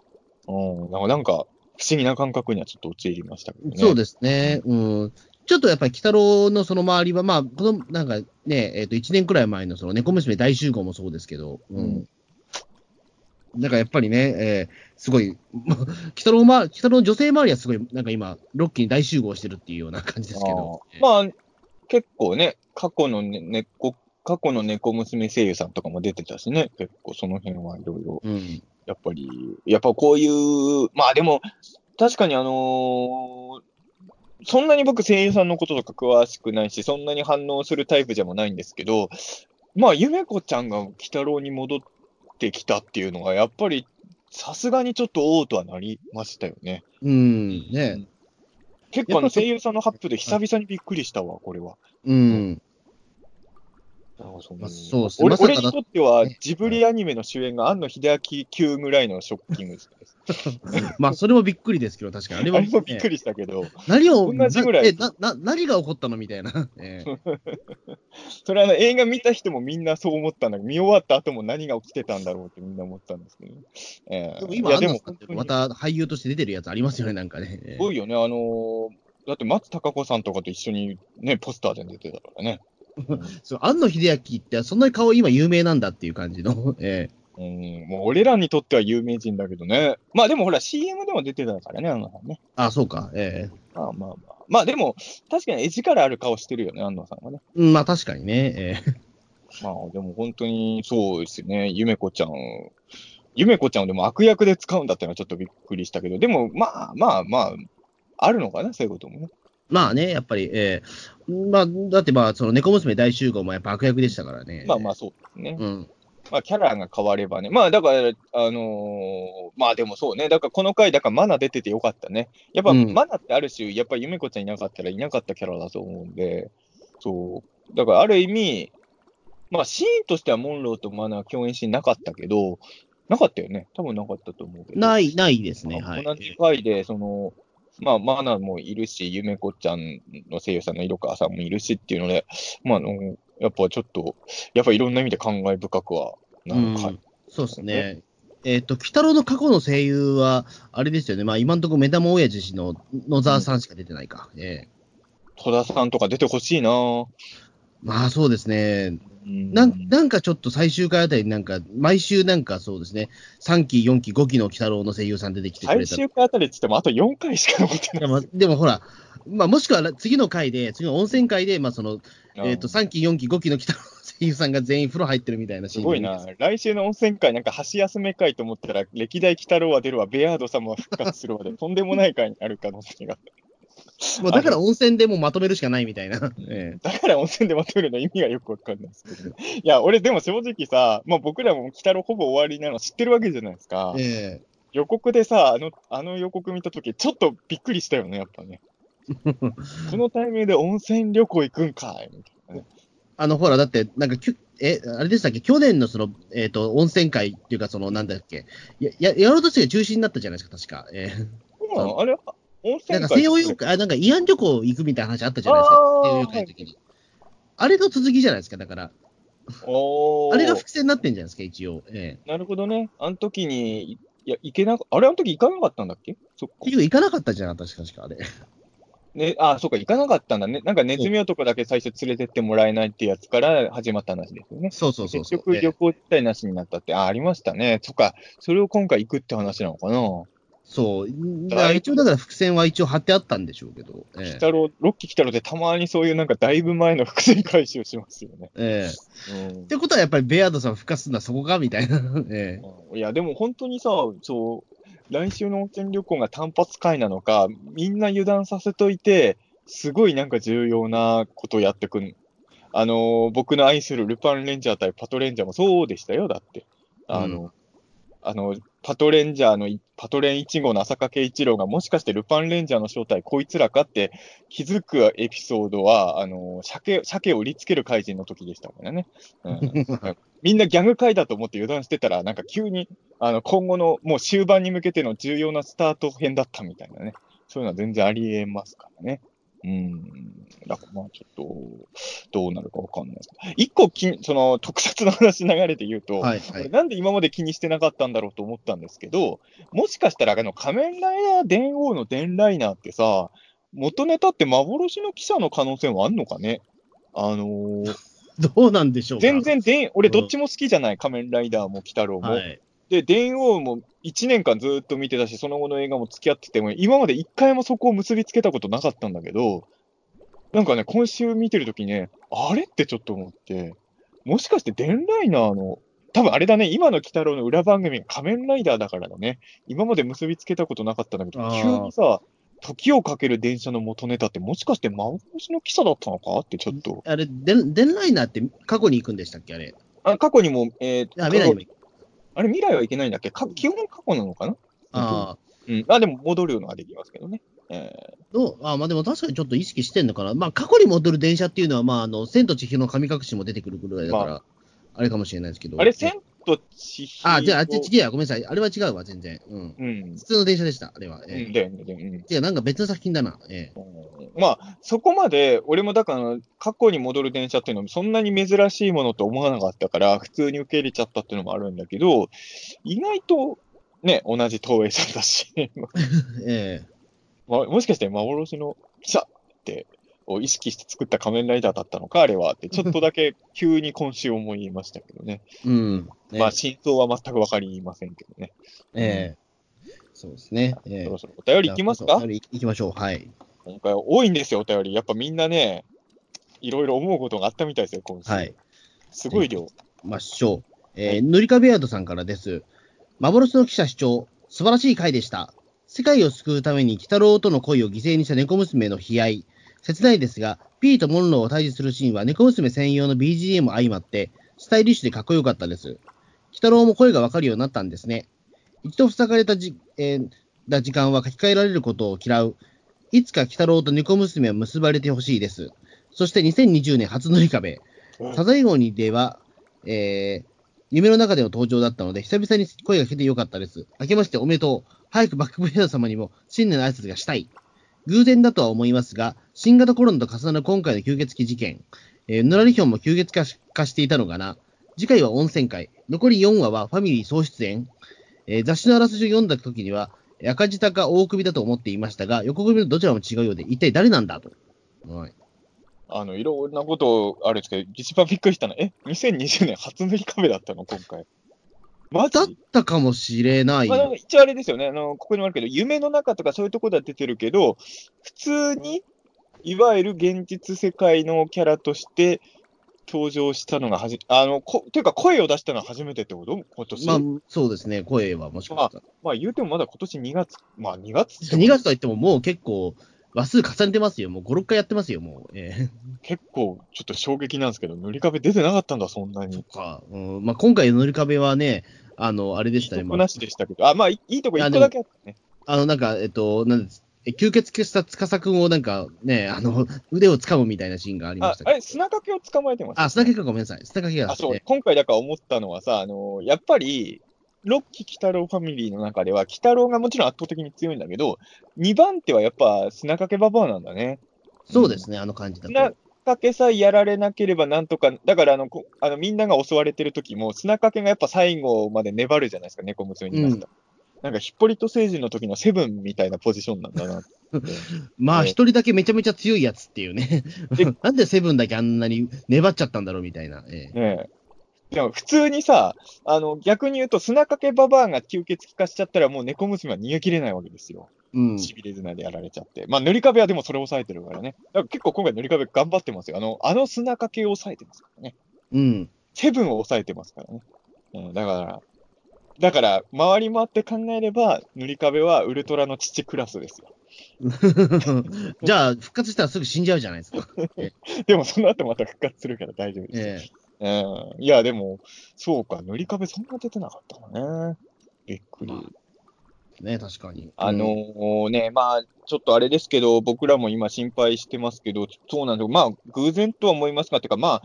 うん、なんか、なんか不思議な感覚にはちょっと陥りましたけどね。そうですね。うん。ちょっとやっぱり、鬼太郎のその周りは、まあ、この、なんかね、えっ、と、1年くらい前のその猫娘大集合もそうですけど、うん。うんなんかやっぱりね、えーすごい、ま <laughs> 鬼太郎ま、鬼太郎の女性周りはすごい、なんか今、ロッキーに大集合してるっていうような感じですけど。あーまあ、結構ね、過去のね、猫、過去の猫娘声優さんとかも出てたしね、結構その辺はいろいろ、うん。やっぱり、やっぱこういう、まあでも、確かにあのーそんなに僕声優さんのこととか詳しくないし、そんなに反応するタイプじゃもないんですけど、まあ、ゆめこちゃんが鬼太郎に戻ってきたっていうのが、やっぱり、さすがにちょっとおうとはなりましたよね。うん。ね。結構あの声優さんの発表で久々にびっくりしたわ、これは。うん。そまあそうっすね俺ま俺にとってはね、ジブリアニメの主演が庵野秀明級ぐらいのショッキングです。<laughs> まあ、それもびっくりですけど、確かに。あれあは、れもびっくり。りしたけど、何を、同じぐらいなえな、な、何が起こったのみたいな。ええ <laughs> それは映画見た人もみんなそう思ったんだけど、見終わった後も何が起きてたんだろうってみんな思ったんですけど、ねええでも今、でもまた俳優として出てるやつありますよね、なんかね。ええすごいよね、あのーだって松たか子さんとかと一緒にね、ポスターで出てたからね。<laughs> そう、庵野秀明って、そんなに顔今有名なんだっていう感じの。<laughs> えうん、もう俺らにとっては有名人だけどね。まあでもほら CM でも出てたからね、あのさんね。えあ、そうか。ええまあまあまあ。まあでも、確かに絵力ある顔してるよね、安藤さんはね。うん、まあ確かにね。ええ <laughs> まあでも本当にそうですよね。ゆめこちゃん。ゆめこちゃんをでも悪役で使うんだってのはちょっとびっくりしたけど、でもまあまあまあ、あるのかな、そういうこともね。まあね、やっぱり、ええまあ、だってまあ、その猫娘大集合もやっぱ悪役でしたからね。まあまあそうですね。うん。まあキャラが変わればね。まあだから、あのーまあでもそうね。だからこの回、だからマナ出ててよかったね。やっぱうんマナってある種、やっぱゆめこちゃんいなかったらいなかったキャラだと思うんで、そう。だからある意味、まあシーンとしてはモンローとマナー共演シーンなかったけど、なかったよね。多分なかったと思うけど。ない、ないですね。はい。同じ回で、その、まあ、マナもいるし、ゆめこちゃんの声優さんの色川さんもいるしっていうので、まあ、あの、やっぱちょっと、やっぱいろんな意味で感慨深くはなる回、うんそうですね。え？っ、と、鬼太郎の過去の声優は、あれですよね。まあ、今のところ目玉親父の野沢さんしか出てないか。ええ戸田さんとか出てほしいなぁ。まあ、そうですね。うんなんなんかちょっと最終回あたりになんか、毎週なんかそうですね、3期、4期、5期の鬼太郎の声優さん出てきてく最れたら終回あたりって言ってもあと4回しか残ってない。でもほら、まあ、もしくは次の回で、次の温泉回で、まあそのえー、と3期、4期、5期の鬼太郎の声優さんが全員風呂入ってるみたいなシーンすごいな。来週の温泉会なんか箸休め会と思ったら、歴代鬼太郎は出るわ、ベアード様は復活するわで、とんでもない会になる可能性が。もうだから温泉でもうまとめるしかないみたいな。<laughs> えだから温泉でまとめるの意味がよくわかんないですけど、ね、いや、俺でも正直さ、まあ僕らも鬼太郎ほぼ終わりなの知ってるわけじゃないですかえ。え予告でさ、あの、あの予告見たとき、ちょっとびっくりしたよね、やっぱね。<laughs> このタイミングで温泉旅行行くんかいみたいなね。あの、ほら、だって、なんかきゅ、え、あれでしたっけ、去年のその、えっ、と、温泉会っていうか、その、なんだっけ、や、ややろうとしてが中止になったじゃないですか、確か。えそうなの？あれ、なんか西洋洋会、あ、なんか慰安旅行行くみたいな話あったじゃないですか、西洋洋会の時に。あれの続きじゃないですか、だから。あれが伏線になってんじゃないですか、一応。ええなるほどね。あの時に、いや、行けなか、あれ、あの時行かなかったんだっけ？そっか。行かなかったじゃん、確か、確かあれ。ね、あ、そっか、行かなかったんだね。なんかネズミ男だけ最初連れてってもらえないってやつから始まった話ですよね。そうそうそう。結局ええ旅行自体なしになったって、あ、ありましたね。そっか、それを今回行くって話なのかな？そう。だから一応、だから伏線は一応貼ってあったんでしょうけど。ええ北郎、ロッキー北郎ってたまにそういうなんかだいぶ前の伏線回収しますよね。ええうんってことはやっぱりベアードさん復活するのはそこかみたいな。ええいや、でも本当にさ、そう、来週の温泉旅行が単発会なのか、みんな油断させといて、すごいなんか重要なことをやってくん。あのー僕の愛するルパンレンジャー対パトレンジャーもそうでしたよ、だって。あの、うあの、パトレンジャーの、パトレン1号の浅香圭一郎がもしかしてルパンレンジャーの正体こいつらかって気づくエピソードは、あの、鮭、鮭を売りつける怪人の時でしたからね。うん <laughs> みんなギャグ回だと思って油断してたら、なんか急に、あの、今後のもう終盤に向けての重要なスタート編だったみたいなね。そういうのは全然ありえますからね。うん。だからまあちょっと、どうなるかわかんないですけど。一個き、その、特撮の話流れて言うと、はいはい。なんで今まで気にしてなかったんだろうと思ったんですけど、もしかしたらあの仮面ライダー電王の電ライナーってさ、元ネタって幻の記者の可能性もあんのかね？あのー <laughs> どうなんでしょうか。全然電、俺うんどっちも好きじゃない、仮面ライダーも鬼太郎も。はい。で、電王も1年間ずっと見てたし、その後の映画も付き合ってても、今まで一回もそこを結びつけたことなかったんだけど、なんかね、今週見てるときね、あれってちょっと思って、もしかして電ライナーの、多分あれだね、今の鬼太郎の裏番組が仮面ライダーだからだね。今まで結びつけたことなかったんだけど急にさ、時をかける電車の元ネタってもしかして幻の記者だったのかってちょっと。あれ、デンデンライナーって過去に行くんでしたっけあれ？あ過去にも、えーあ、未来にも行く。あれ未来はいけないんだっけ？か基本過去なのかな？ああ。うん。あ、でも戻るのはできますけどね。えどうあまあでも確かにちょっと意識してんのかな？まあ過去に戻る電車っていうのは、まああの、千と千尋の神隠しも出てくるぐらいだから、あ、れかもしれないですけど。ーあれ、千と千尋。あ、じゃあ、あっち違うや、ごめんなさい。あれは違うわ、全然。うん。うん。普通の電車でした、あれは。うえん、だよね、だよねえ違う、なんか別の作品だな。ええうんまあ、そこまで、俺もだから、過去に戻る電車っていうのもそんなに珍しいものと思わなかったから、普通に受け入れちゃったっていうのもあるんだけど、意外と、ね、同じ東映さんだし、<laughs> ええまもしかして幻の記者って、を意識して作った仮面ライダーだったのか、あれはって、<laughs> ちょっとだけ急に今週思いましたけどね。うん。ねまあ、真相は全くわかりませんけどね。ええそうですね。ええそろそろお便りいきますか？お便り行きましょう。はい。今回多いんですよ、お便り。やっぱみんなね、いろいろ思うことがあったみたいですよ、今週。はい。すごい量。ましょう。えー、塗り壁アードさんからです。幻の記者主張、素晴らしい回でした。世界を救うために鬼太郎との恋を犠牲にした猫娘の悲哀。切ないですが、ピーとモンローを対峙するシーンは猫娘専用の BGM 相まって、スタイリッシュでかっこよかったです。鬼太郎も声がわかるようになったんですね。一度塞がれたじ、えーだ時間は書き換えられることを嫌う。いつか鬼太郎と猫娘は結ばれてほしいです。そして2020年初塗り壁。サザエ号にでは、えー、夢の中での登場だったので、久々に声が聞けてよかったです。明けましておめでとう。早くバックブレード様にも新年の挨拶がしたい。偶然だとは思いますが、新型コロナと重なる今回の吸血鬼事件、えー、ヌラリヒョンも吸血化し化していたのかな。次回は温泉会。残り4話はファミリー総出演。えー雑誌のあらすじを読んだ時には、赤字か大首だと思っていましたが、横首のどちらも違うようで、一体誰なんだと。はい。あの、いろんなことあるんですけど、一番びっくりしたのは、え、2020年初塗り壁だったの今回。マジだったかもしれない。まあ、なんか一応あれですよね、あの、ここにもあるけど、夢の中とかそういうところでは出てるけど、普通に、いわゆる現実世界のキャラとして登場したのがはじ、あの、こ、というか声を出したのは初めてってこと？今年。まあまあ、、そうですね、声はもしかしたら。言うてもまだ今年2月、まあ2月って2月といってももう結構、話数重ねてますよ。もう5、6回やってますよ、もう。え結構ちょっと衝撃なんですけど、塗り壁出てなかったんだ、そんなー、に。か。うん、まあ今回の塗り壁はね、あの、あれでしたね。なしでしたけど、あ、まあいいとこ1個だけあったね。あの、なんか、えっと、なんです。え吸血鬼した司くんをなんかね、あの、腕を掴むみたいなシーンがありまあし、た。あれ、砂かけを捕まえてます、あ、砂掛けかごめんなさい。砂掛けがあ、そうね、今回だから思ったのはさ、あのやっぱり、ロッキー・キタロウファミリーの中では、キタロウがもちろん圧倒的に強いんだけど、2番手はやっぱ砂かけババアなんだね。そうですね、あの感じだ砂と。かけさえやられなければなんとか、だからあのこあのみんなが襲われてる時も、砂かけがやっぱ最後まで粘るじゃないですか、猫娘になった。なんかヒッポリト星人の時のセブンみたいなポジションなんだな。<laughs> まあ、ね一人だけめちゃめちゃ強いやつっていうねで。<laughs> なんでセブンだけあんなに粘っちゃったんだろうみたいな。ええねえ。でも普通にさ、あの逆に言うと砂かけババアが吸血鬼化しちゃったらもう猫娘は逃げ切れないわけですよ。うん。しびれ綱でやられちゃって。まあ塗り壁はでもそれを抑えてるからね。だから結構今回塗り壁頑張ってますよ。あの、あの砂かけを抑えてますからね。うん。セブンを抑えてますからね。うん、だから、だから、回り回って考えれば、塗り壁はウルトラの父クラスですよ。<laughs> じゃあ、復活したらすぐ死んじゃうじゃないですか。<laughs> でも、その後また復活するから大丈夫ですえうん。いや、でも、そうか、塗り壁そんな出てなかったのね。びっくり。ね、確かに。あのーね、まあ、ちょっとあれですけど、僕らも今心配してますけど、そうなんですよ。まあ、偶然とは思いますが、てか、まあ、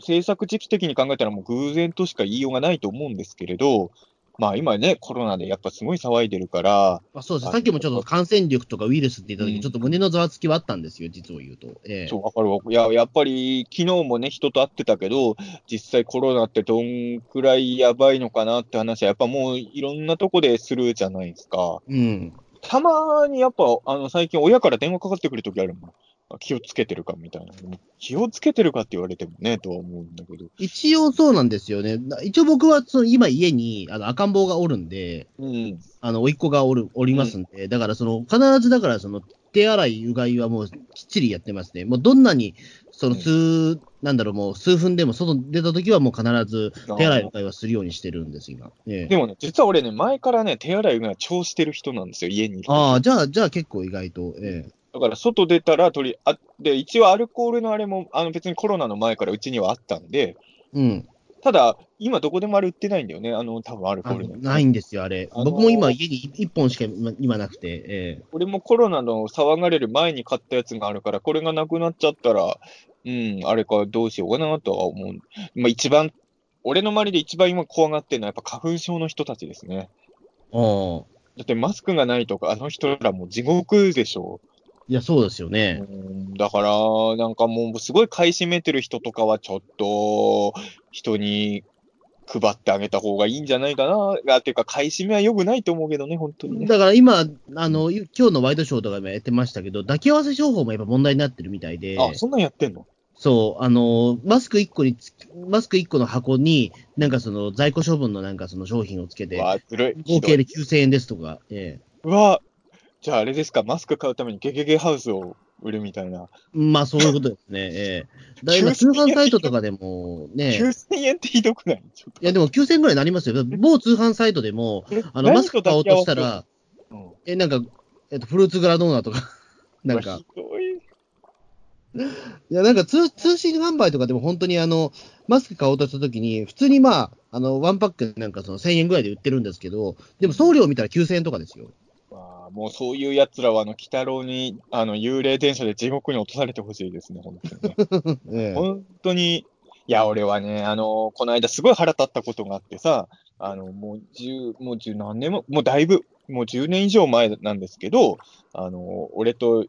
制作時期的に考えたらもう偶然としか言いようがないと思うんですけれど、まあ今ね、コロナでやっぱすごい騒いでるから、まあ、そうです。さっきもちょっと感染力とかウイルスって言った時、うんちょっと胸のざわつきはあったんですよ、実を言うと。ええそう、わかるわ。いや、やっぱり昨日もね、人と会ってたけど、実際コロナってどんくらいやばいのかなって話は、やっぱもういろんなとこでするじゃないですか。うん。たまにやっぱ、あの、最近親から電話かかってくるときあるもん。気をつけてるかみたいな。気をつけてるかって言われてもね、とは思うんだけど。一応そうなんですよね。な一応僕はその今家にあの赤ん坊がおるんで、うん。あの、甥っ子がおる、おりますんで、だからその、必ずだからその、手洗い、うがいはもうきっちりやってますね。もうどんなに、その数、なんだろう、もう数分でも外出た時はもう必ず手洗い、うがいはするようにしてるんです、今。ええでもね、実は俺ね、前からね、手洗いが超してる人なんですよ、家に。ああ、じゃあ、じゃあ結構意外と、えだから外出たら取り、あ、で、一応アルコールのあれも、あの別にコロナの前からうちにはあったんで、えうん。ただ、今どこでもあれ売ってないんだよね、あの、多分アルコあールの。ないんですよ、あれ。あのー僕も今家に一本しか今今なくて、え俺もコロナの騒がれる前に買ったやつがあるから、これがなくなっちゃったら、うん、あれかどうしようかなとは思う。まあ一番、俺の周りで一番今怖がってるのはやっぱ花粉症の人たちですね。えああ。だってマスクがないとか、あの人らもう地獄でしょ。いや、そうですよね。うんだから、なんかもうすごい買い占めてる人とかはちょっと、人に配ってあげた方がいいんじゃないかな。あっていうか、買い占めは良くないと思うけどね、本当にね。だから今、あの、今日のワイドショーとかもやってましたけど、抱き合わせ情報もやっぱ問題になってるみたいで、あ、そんなんやってんの？そう、あの、マスク1個につ、マスク1個の箱に、なんかその在庫処分のなんかその商品をつけて、うわ、ずるい。合計でひどい9000円ですとか、えうわ、じゃああれですか、マスク買うためにゲゲゲハウスを売るみたいな。えまあそういうことですね、ええだから今通販サイトとかでもね、9000円ってひどくない？いやでも9000円ぐらいになりますよ。某通販サイトでも、とあの、マスク買おうとした、何ら、え、なんか、えっと、フルーツグラドーナとか、<laughs> なんかひ、どい。いや、なんか通通信販売とかでも本当にあの、マスク買おうとしたときに、普通にまあ、あの、ワンパックなんかその1000円ぐらいで売ってるんですけど、でも送料見たら9000円とかですよ。まあ、もうそういう奴らは、あの、鬼太郎に、あの、幽霊電車で地獄に落とされてほしいですね、本当にね。ええ本当に、いや、俺はね、あの、この間すごい腹立ったことがあってさ、あの、もう十、もう十何年も、もうだいぶ、もう10年以上前なんですけど、あの、俺と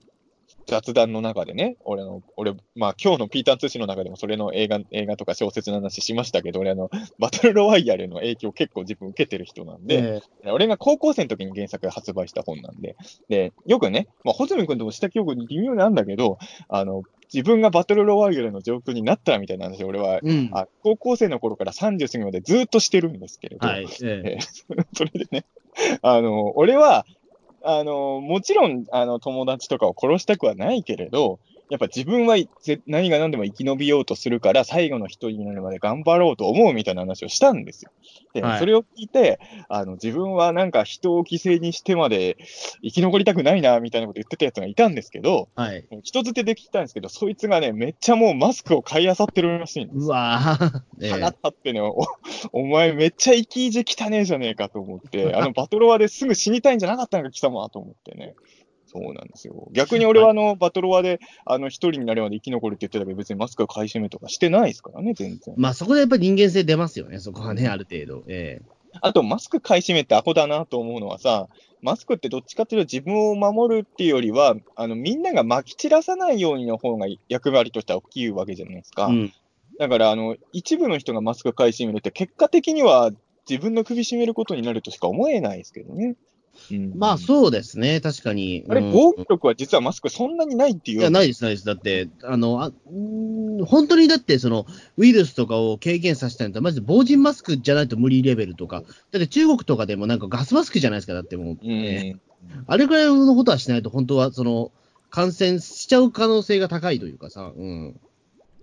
雑談の中でね、俺の、俺、まあ今日のピーターン通信の中でもそれの映画、映画とか小説の話しましたけど、俺あの、バトルロワイヤルの影響結構自分受けてる人なんで、え俺が高校生の時に原作発売した本なんで、で、よくね、まあ、穂積君ともした記憶に微妙なんだけど、あの、自分がバトルロワイヤルの状況になったらみたいな話を俺は、えうん。あ高校生の頃から30過ぎまでずっとしてるんですけれど、はい。ええ <laughs> えそれでね、あの、俺は、あの、もちろん、あの、友達とかを殺したくはないけれど、やっぱ自分はぜ何が何でも生き延びようとするから、最後の一人になるまで頑張ろうと思うみたいな話をしたんですよ。で、はいそれを聞いて、あの、自分はなんか人を犠牲にしてまで生き残りたくないな、みたいなこと言ってたやつがいたんですけど、はい。人づてで聞いたんですけど、そいつがね、めっちゃもうマスクを買い漁ってるらしいんですうわぁ。ええ腹立ってね、おお前めっちゃ生き意地汚ねえじゃねえかと思って、あの <laughs> バトロワですぐ死にたいんじゃなかったのか、貴様と思ってね。そうなんですよ。逆に俺はあの、バトロワで、あの、一人になるまで生き残るって言ってたけど、別にマスクを買い占めとかしてないですからね、全然。まあそこでやっぱり人間性出ますよね、そこはね、ある程度。えあと、マスク買い占めってアホだなと思うのはさ、マスクってどっちかっていうと自分を守るっていうよりは、あの、みんなが撒き散らさないようにの方が役割としては大きいわけじゃないですか。えうん。だから、あの、一部の人がマスク買い占めるって、結果的には自分の首絞めることになるとしか思えないですけどね。うん、まあそうですね、確かに。あれ、うん防御力は実はマスクそんなにないっていう。いや、ないです、ないです。だって、あの、あうーん本当にだって、その、ウイルスとかを軽減させたいんだったら、マジで防塵マスクじゃないと無理レベルとか、だって中国とかでもなんかガスマスクじゃないですか、だってもう。うん。ええあれぐらいのことはしないと、本当は、その、感染しちゃう可能性が高いというかさ、うん。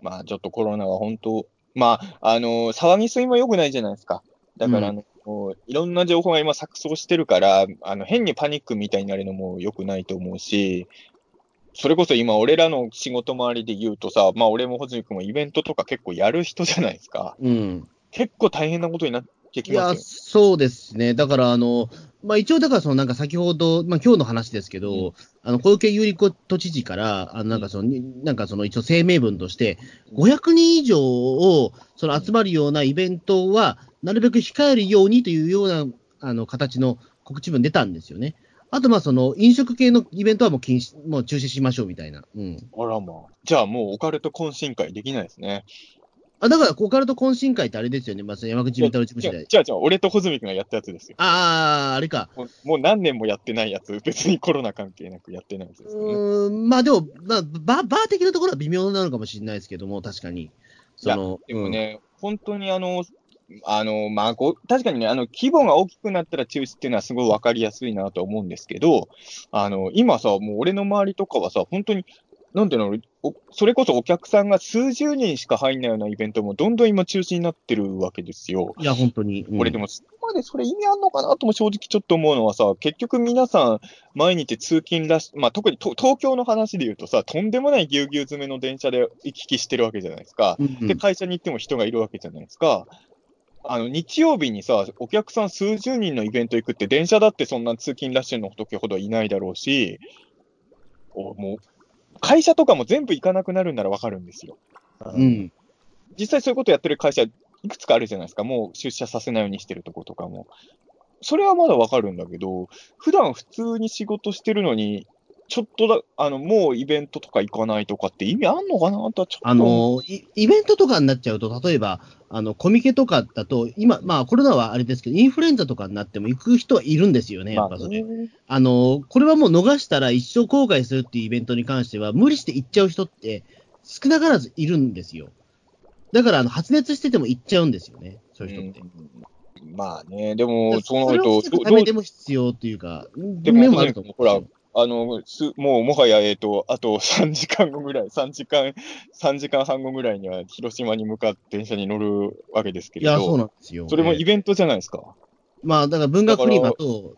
まあ、ちょっとコロナは本当、まあ、あの、騒ぎすぎも良くないじゃないですか。だから、あの、もういろんな情報が今錯綜してるから、あの、変にパニックみたいになるのも良くないと思うし、それこそ今、俺らの仕事周りで言うとさ、まあ、俺も穂積君もイベントとか結構やる人じゃないですか。うん。結構大変なことになってきいや、ますよ。そうですね。だから、あの、まあ、一応、だから、その、なんか先ほど、まあ、今日の話ですけど、うんあの、小池百合子都知事から、あの、なんかその、になんかその、一応声明文として、500人以上を、その、集まるようなイベントは、なるべく控えるようにというような、あの、形の告知文出たんですよね。あと、まあ、その、飲食系のイベントはもう禁止、もう中止しましょうみたいな。うん。あらまあ。じゃあもうオカルト懇親会できないですね。あ、だから、オカルト懇親会ってあれですよね。まあ、山口み太郎事務所で。違う違う違う、俺と穂積君がやったやつですよ。ああ、あれか。もうもう何年もやってないやつ、別にコロナ関係なくやってないやつですよね。うーん、まあでも、まあ、ババー的なところは微妙なのかもしれないですけども、確かに。その、でもね、本当にあの、あの、まあ、ご確かにね、あの、規模が大きくなったら中止っていうのはすごい分かりやすいなと思うんですけど、あの、今さ、もう俺の周りとかはさ、本当に、なんていうの、おそれこそお客さんが数十人しか入んないようなイベントもどんどん今中止になってるわけですよ。うん、いや、本当に。うん俺でも、そこまでそれ意味あんのかなとも正直ちょっと思うのはさ、結局皆さん、毎日通勤らし、まあ特にと東京の話で言うとさ、とんでもないぎゅうぎゅう詰めの電車で行き来してるわけじゃないですか。うんで、会社に行っても人がいるわけじゃないですか。あの、日曜日にさ、お客さん数十人のイベント行くって、電車だってそんな通勤ラッシュの時ほどいないだろうし、おもう、会社とかも全部行かなくなるんならわかるんですよ。うん。実際そういうことやってる会社、いくつかあるじゃないですか。もう出社させないようにしてるとことかも。それはまだわかるんだけど、普段普通に仕事してるのに、ちょっとだ、あの、もうイベントとか行かないとかって意味あんのかな？とはちょっと。あ、のイ、イベントとかになっちゃうと、例えば、あの、コミケとかだと、今、まあ、コロナはあれですけど、インフルエンザとかになっても行く人はいるんですよね、やっぱそれ。まあねあの、これはもう逃したら一生後悔するっていうイベントに関しては、無理して行っちゃう人って少なからずいるんですよ。だから、あの、発熱してても行っちゃうんですよね、そういう人って。うんまあね、でも、そそうなると、れを防ぐどどうためでも必要っていうか、でも面もあると思う。ほらあの、すもうもはや、えっ、と、あと3時間後ぐらい、3時間、3時間半後ぐらいには広島に向かって電車に乗るわけですけいや、れど、そうなんですよ。それもええイベントじゃないですか？まあ、だから文学フリマと、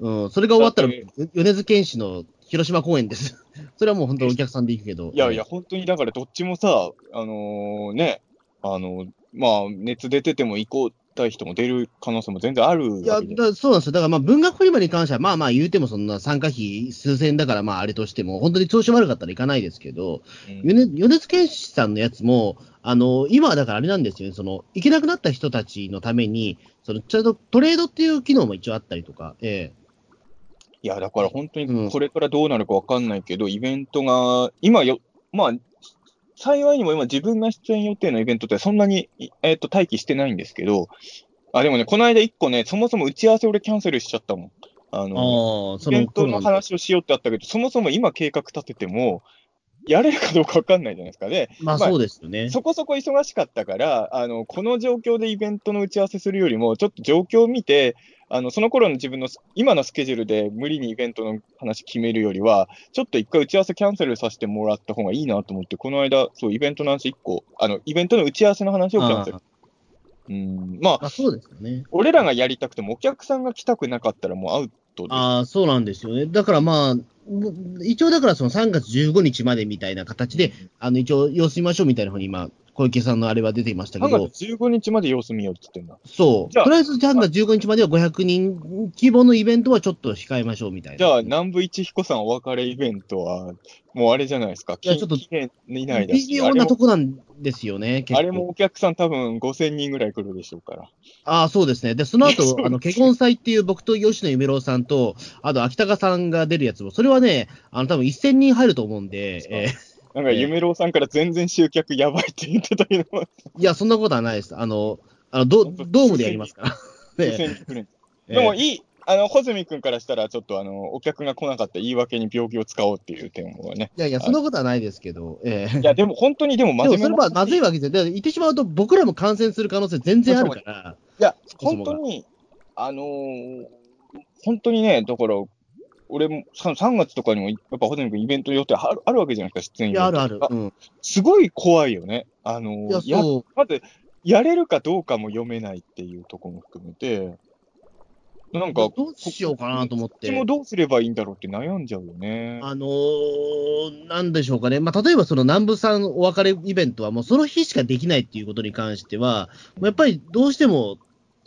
うん、それが終わったら米津玄師の広島公演です。<laughs> それはもう本当お客さんで行くけど。いやいや、本当にだからどっちもさ、あのね、あの、まあ、熱出てても行こう、たい人も出る可能性も全然あるいや、だそうなんですよ。だからまあ文学フリマに関しては、まあまあ言うてもそんな参加費数千円だから、まああれとしても、本当に調子悪かったらいかないですけど、うん。米米津玄師さんのやつも、あの、今はだからあれなんですよね、その、行けなくなった人たちのために、その、ちゃんとトレードっていう機能も一応あったりとか、えいや、だから本当うん。にこれからどうなるかわかんないけど、イベントが、今よ、まあ、幸いにも今自分が出演予定のイベントってそんなに、えっ、と、待機してないんですけど、あ、でもね、この間一個ね、そもそも打ち合わせ俺キャンセルしちゃったもん。あの、あ、イベントの話をしようってあったけど、そもそも今計画立てても、やれるかどうかわかんないじゃないですか。で、まあまあそうですよね。そこそこ忙しかったから、あの、この状況でイベントの打ち合わせするよりも、ちょっと状況を見て、あの、その頃の自分の、今のスケジュールで無理にイベントの話決めるよりは、ちょっと一回打ち合わせキャンセルさせてもらった方がいいなと思って、この間、そう、イベントの話一個、あの、イベントの打ち合わせの話をキャンセルあ。うん、まあ、ああそうですよね。俺らがやりたくても、お客さんが来たくなかったらもうアウトで。ああ、そうなんですよね。だからまあ、一応だからその3月15日までみたいな形で、あの一応様子見ましょうみたいなふうに今、小池さんのあれは出ていましたけ3ど、月15日まで様子見ようって言ってんだ。そう。とりあえず3月15日までは500人規模のイベントはちょっと控えましょうみたいな。じゃあ、南部一彦さんお別れイベントは、もうあれじゃないですか。いやちょっと期限以内だし。微妙なとこなんですよね、あれもお客さん多分5000人ぐらい来るでしょうから。ああ、そうですね。で、その後、あの、結婚祭っていう僕と吉野夢郎さんと、あと、秋高さんが出るやつも、それはね、あの、多分1000人入ると思うんで、えなんか、ええ夢郎さんから全然集客やばいって言ってたけど、ーいや、そんなことはないです。あの、あのドドームでやりますか？ら。ね5000人来る。えでもいい、あの、穂積君からしたら、ちょっとあの、お客が来なかった言い訳に病気を使おうっていう点をね。いやいや、そんなことはないですけど、ええいや、でも本当にでも真でもそれはまずいわけですよ。で言ってしまうと、僕らも感染する可能性全然あるから、いや、本当に、あのー本当にね、だから、俺も 3, 3月とかにも、やっぱホテル君イベント予定あるあるわけじゃないですか、出演イベントいや、あるある。うん。すごい怖いよね。あのいや、ーや。まず、やれるかどうかも読めないっていうところも含めて、なんか、どうしようかなと思っこっちもて。どうすればいいんだろうって悩んじゃうよね。あのー、なんでしょうかね。まあ、例えばその南部さんお別れイベントはもうその日しかできないっていうことに関しては、やっぱりどうしても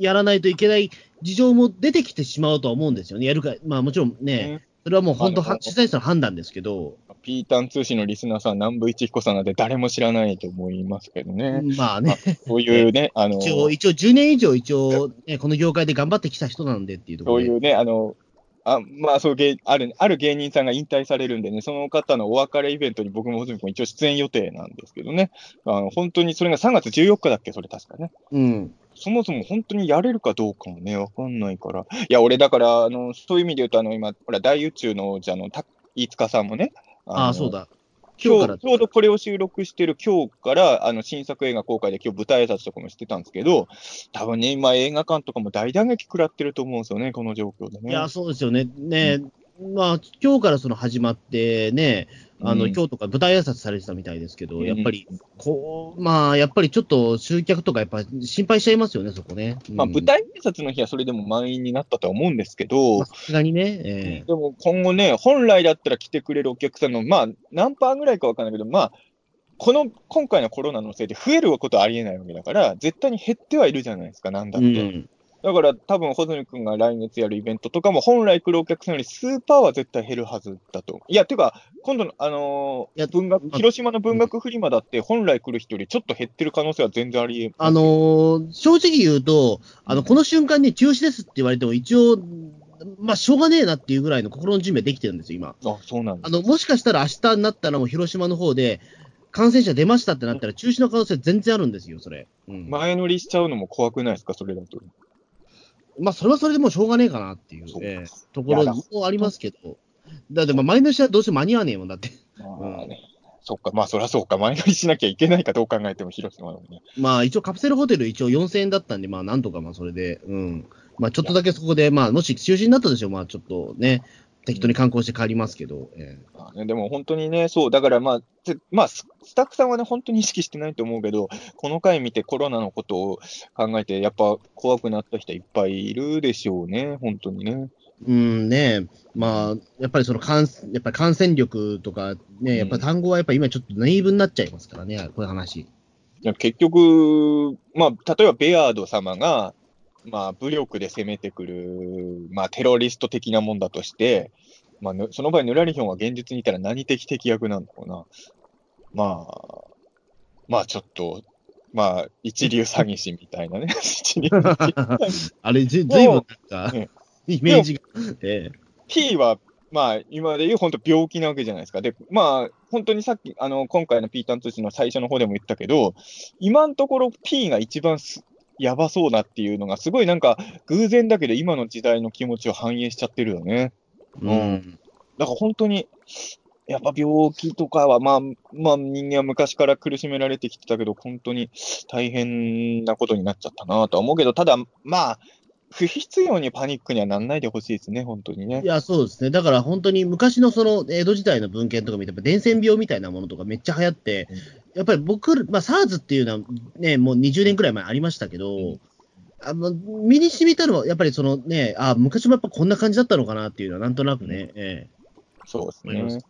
やらないといけない事情も出てきてしまうとは思うんですよね。やるか、まあもちろんね、ねそれはもう本当、主催者の判断ですけど、ピータン通信のリスナーさん、南部一彦さんなんて誰も知らないと思いますけどね。まあね、そういう <laughs> ね、あの、一応、一応10年以上一応、ね、この業界で頑張ってきた人なんでっていうところで。そういうね、あの、あまあそう芸ある、ある芸人さんが引退されるんでね、その方のお別れイベントに僕も穂積君一応出演予定なんですけどね、あの本当にそれが3月14日だっけ、それ確かね。うん。そもそも本当にやれるかどうかもね、わかんないから。いや、俺だから、あの、そういう意味で言うと、あの、今、ほら、大宇宙の王者のた飯塚さんもね、ああ、のそうだ。今日。ちょうどこれを収録してる今日から、あの、新作映画公開で今日舞台挨拶とかもしてたんですけど、多分ね、今映画館とかも大打撃食らってると思うんですよね、この状況でね。いや、そうですよね。ね、まあ、今日からその始まってね、あの、うん今日とか舞台挨拶されてたみたいですけど、うんやっぱり、こう、まあ、やっぱりちょっと集客とかやっぱ心配しちゃいますよね、そこね。うんまあ、舞台挨拶の日はそれでも満員になったとは思うんですけど、まあさすがにね、えでも今後ね、本来だったら来てくれるお客さんの、まあ、何パーぐらいかわかんないけど、まあ、この、今回のコロナのせいで増えることはありえないわけだから、絶対に減ってはいるじゃないですか、なんだえって。うん。だから、多分、穂積君が来月やるイベントとかも、本来来るお客さんより数パーは絶対減るはずだと。いや、てか、今度の、あのーいや文学、まあ広島の文学フリマだって、本来来る人よりちょっと減ってる可能性は全然ありえあのー正直言うと、あの、この瞬間に中止ですって言われても、一応、まあ、しょうがねえなっていうぐらいの心の準備はできてるんですよ、今。あ、そうなんあの、もしかしたら明日になったらもう広島の方で、感染者出ましたってなったら、中止の可能性全然あるんですよ、それ。うん。ま前乗りしちゃうのも怖くないですか、それだと。あ、それはそれでもうしょうがねえかなっていう、ええところもありますけど。だって、まあ、前の試はどうしても間に合わねえもんだって。まあね。そっか、まあそりゃそうか、前乗りしなきゃいけないかどう考えても広島だもんね。まあ、一応カプセルホテル一応4000円だったんで、まあ、なんとかまあ、それで、うん。まあ、ちょっとだけそこで、まあ、もし中止になったとしても、まあ、ちょっとね、適当に観光して帰りますけど、ええまあね、でも本当にね、そう、だからまあ、てまあ、ススタッフさんはね、本当に意識してないと思うけど、この回見てコロナのことを考えて、やっぱ怖くなった人いっぱいいるでしょうね、本当にね。うんね、まあ、やっぱりその感、やっぱり感染力とかね、やっぱり単語はやっぱり今ちょっとナイーブになっちゃいますからね、こういう話。いや結局、まあ、例えばベアード様が、まあ、武力で攻めてくる、まあ、テロリスト的なもんだとして、まあ、ぬその場合、ヌラリヒョンは現実にいたら何的敵役なんだろうな。まあ、まあ、ちょっと、まあ、一流詐欺師みたいなね。<laughs> 一流あれ、ずずいぶんなんかね、イメージが。え P は、まあ、今で言う本当病気なわけじゃないですか。で、まあ、本当にさっき、あの、今回の P タン通信の最初の方でも言ったけど、今のところ P が一番すやばそうなっていうのが、すごいなんか、偶然だけど今の時代の気持ちを反映しちゃってるよね。えうん。だから本当に、やっぱ病気とかは、まあ、まあ人間は昔から苦しめられてきてたけど、本当に大変なことになっちゃったなとは思うけど、ただ、まあ、不必要にパニックにはなんないでほしいですね、本当にねい。や、そうですね。だから本当に昔のその江戸時代の文献とか見ても、伝染病みたいなものとかめっちゃ流行って、やっぱり僕、まあ、SARS っていうのはね、もう20年くらい前ありましたけど、うんあの身に染みたのは、やっぱりそのね、あ昔もやっぱこんな感じだったのかなっていうのは、なんとなくね、えそうですね。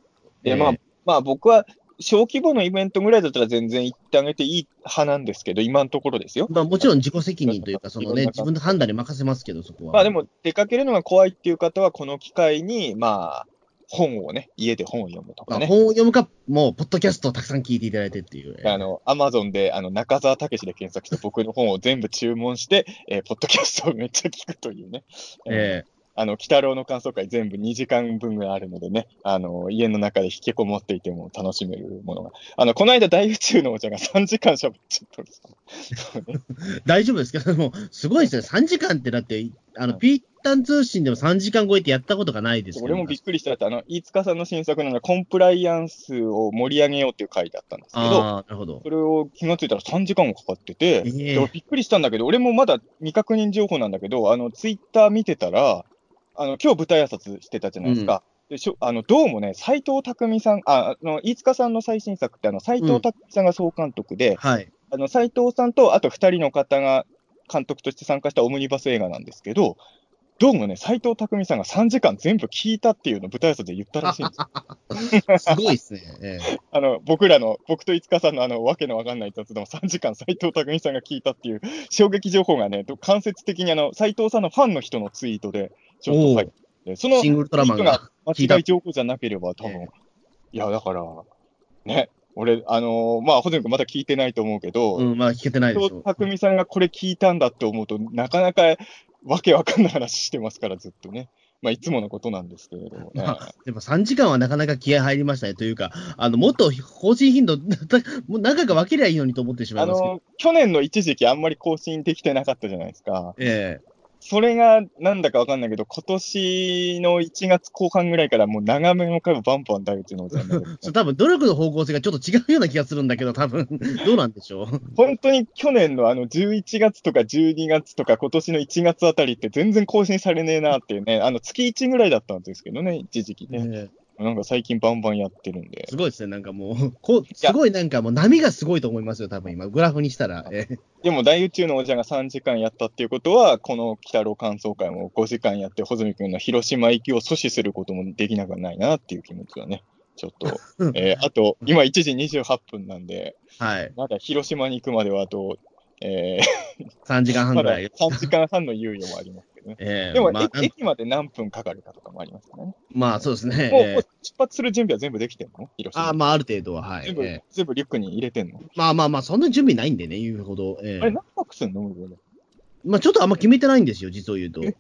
で、まあええ、まあ僕は、小規模のイベントぐらいだったら全然行ってあげていい派なんですけど、今のところですよ。まあ、もちろん自己責任というか、そのね、自分の判断に任せますけど、そこは。まあでも、出かけるのが怖いっていう方は、この機会に、まあ、本をね、家で本を読むとまあ、かね。本を読むか、もう、ポッドキャストをたくさん聞いていただいてっていう。あの、アマゾンで、あの、中澤武史で検索して、僕の本を全部注文して、えーポッドキャストをめっちゃ聞くというね。えあの、鬼太郎の感想会全部2時間分ぐらいあるのでね、あの、家の中で引きこもっていても楽しめるものが。あの、この間大宇宙のお茶が3時間喋っちゃったんです <laughs> 大丈夫ですけど、もう、すごいですね。3時間って、だって、あの、うんピータン通信でも3時間超えてやったことがないです。俺もびっくりしたって、あの、飯塚さんの新作なのコンプライアンスを盛り上げようっていう回だったんですけど、なるほど。それを気がついたら3時間もかかってて、ええで俺びっくりしたんだけど、俺もまだ未確認情報なんだけど、あの、ツイッター見てたら、あの、今日舞台挨拶してたじゃないですか。でしょあの、どうもね、斎藤匠さん、あ、あの、飯塚さんの最新作って、あの、斎藤匠さんが総監督で、はい。あの、斎藤さんと、あと2人の方が監督として参加したオムニバス映画なんですけど、どうもね、斎藤匠さんが3時間全部聞いたっていうのを舞台挨拶で言ったらしいんですよ。<laughs> すごいですね。ええ <laughs> あの、僕らの、僕と五日さんのあの、わけのわかんない雑談を3時間斎藤匠さんが聞いたっていう衝撃情報がね、間接的にあの、斎藤さんのファンの人のツイートで、ちょっと入ってて、そのシングルトラマン人が。間違い情報じゃなければ多分、えいや、だから、ね、俺、あのーまあ、ホゼン君まだ聞いてないと思うけど、うん、まあ聞けてないで斎すよ。藤匠さんがこれ聞いたんだって思うと、なかなかわけわかんない話してますから、ずっとね。まあ、いつものことなんですけれどもね。まあ、でも3時間はなかなか気合入りましたね。というか、あの、もっと更新頻度、<laughs> もう長く分けりゃいいのにと思ってしまあいますけど。の、去年の一時期あんまり更新できてなかったじゃないですか。ええそれがなんだかわかんないけど、今年の1月後半ぐらいからもう長めの回をバンバン大打ちのおじさんだけど <laughs> そう多分努力の方向性がちょっと違うような気がするんだけど、多分 <laughs> どうなんでしょう？本当に去年のあの11月とか12月とか今年の1月あたりって全然更新されねえなっていうね、あの月1ぐらいだったんですけどね、一時期ね。ええなんか最近バンバンやってるんで。すごいですね、なんかもう、こうすごいなんかもう波がすごいと思いますよ、多分今、グラフにしたら。ええでも大宇宙のお茶が3時間やったっていうことは、この鬼太郎感想会も5時間やって、穂積君の広島行きを阻止することもできなくはないなっていう気持ちはね、ちょっと、えーあと、今1時28分なんで、はい。まだ広島に行くまではあと、え3時間半ぐらい。<laughs> 3時間半の猶予もありますけどね。ええでも、まあえ駅まで何分かかるかとかもありますからね。まあ、そうですね。もうええもう出発する準備は全部できてんの？あまあ、ある程度は、はい。全部、ええ全部リュックに入れてんの、まあまあまあ、そんな準備ないんでね、言うほど。ええあれ何泊すんの？まあ、ちょっとあんま決めてないんですよ、実を言うと。え？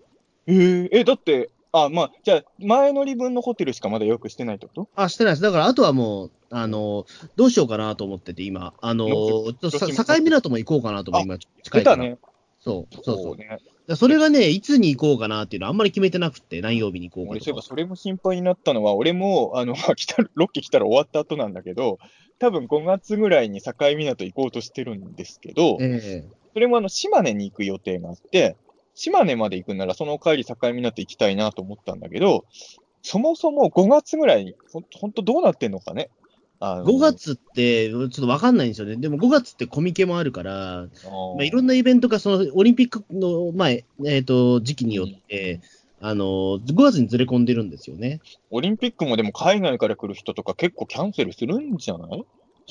えー、え、だって、あ、まあ、じゃあ、前乗り分のホテルしかまだ予約してないってこと？あ、してないです。だから、あとはもう、あの、どうしようかなと思ってて、今。あの、ちょっとさ広島境港も行こうかなと思い今、近いから。出たね。そう、そうそう。ね。それがね、いつに行こうかなっていうのはあんまり決めてなくて、何曜日に行こう俺、かとか。そういえばそれも心配になったのは、俺も、あの、ま <laughs> あ来た、ロッキー来たら終わった後なんだけど、多分5月ぐらいに境港行こうとしてるんですけど、えそれもあの、島根に行く予定があって、島根まで行くならその帰り境港行きたいなと思ったんだけど、そもそも5月ぐらいに、ほんとどうなってんのかね。あの5月って、ちょっとわかんないんですよね。でも5月ってコミケもあるから、まあ、いろんなイベントが、そのオリンピックの前、えっ、と、時期によって、あの、5月にずれ込んでるんですよね。オリンピックもでも海外から来る人とか結構キャンセルするんじゃない？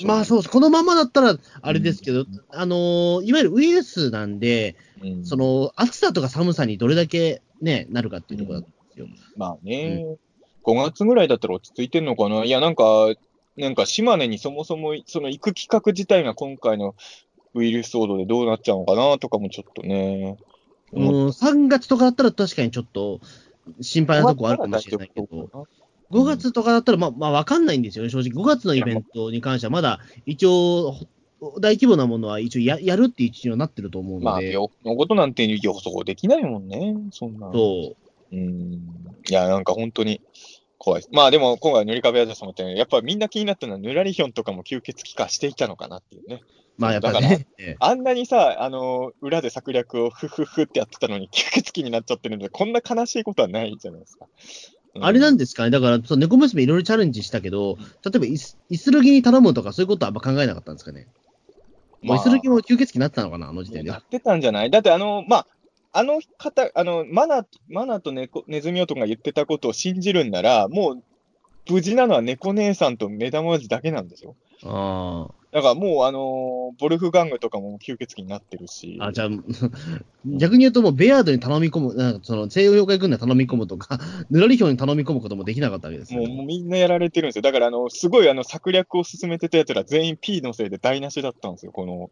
まあそうです。このままだったら、あれですけど、あのーいわゆるウイルスなんで、うんその、暑さとか寒さにどれだけね、なるかっていうところだと思うんですよ。まあね、5月ぐらいだったら落ち着いてんのかな。いや、なんか、なんか島根にそもそも、その行く企画自体が今回のウイルス騒動でどうなっちゃうのかなとかもちょっとね。うん、3月とかだったら確かにちょっと心配なとこあるかもしれないけど、5月とかだったら、まあ、まあ、わかんないんですよね、正直。5月のイベントに関しては、まだ一応、大規模なものは一応ややるって一応なってると思うまあ、ので、病気のことなんて予想できないもんね、そんな。そう。うん。いや、なんか本当に怖い。まあでも、今回塗り壁アジャスもって、やっぱみんな気になったのは、ヌラリヒョンとかも吸血鬼化していたのかなっていうね。まあやっぱね、ええあんなにさ、あの、裏で策略をフフフってやってたのに、吸血鬼になっちゃってるので、こんな悲しいことはないじゃないですか。あれなんでですかね、だから、そう猫娘いろいろチャレンジしたけど、例えばイス、イスルギに頼むとか、そういうことはあんま考えなかったんですかね。もうイスルギも吸血鬼になってたのかな、あの時点では。やってたんじゃない？だってあの、まあ、あの方、あの、マナ、マナと猫ネズミ男が言ってたことを信じるんなら、もう、無事なのは猫姉さんと目玉おじだけなんですよ。あだからもう、あのボルフガングとかも吸血鬼になってるし。あ。あ、じゃあ、逆に言うともう、ベアードに頼み込む、なんかその、西洋妖怪軍団に頼み込むとか、ヌラリヒョンに頼み込むこともできなかったわけですよもうね、もうみんなやられてるんですよ。だから、あの、すごいあの策略を進めてたやつら全員 P のせいで台無しだったんですよ、この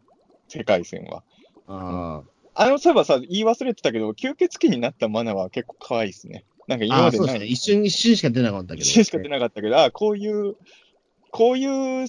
世界線は。ああの、そういえばさ、言い忘れてたけど、吸血鬼になったマナは結構可愛いですね。なんかあ今までない。あそうですね。一瞬、一瞬しか出なかったけど。一瞬しか出なかったけど、あこういう、こういう、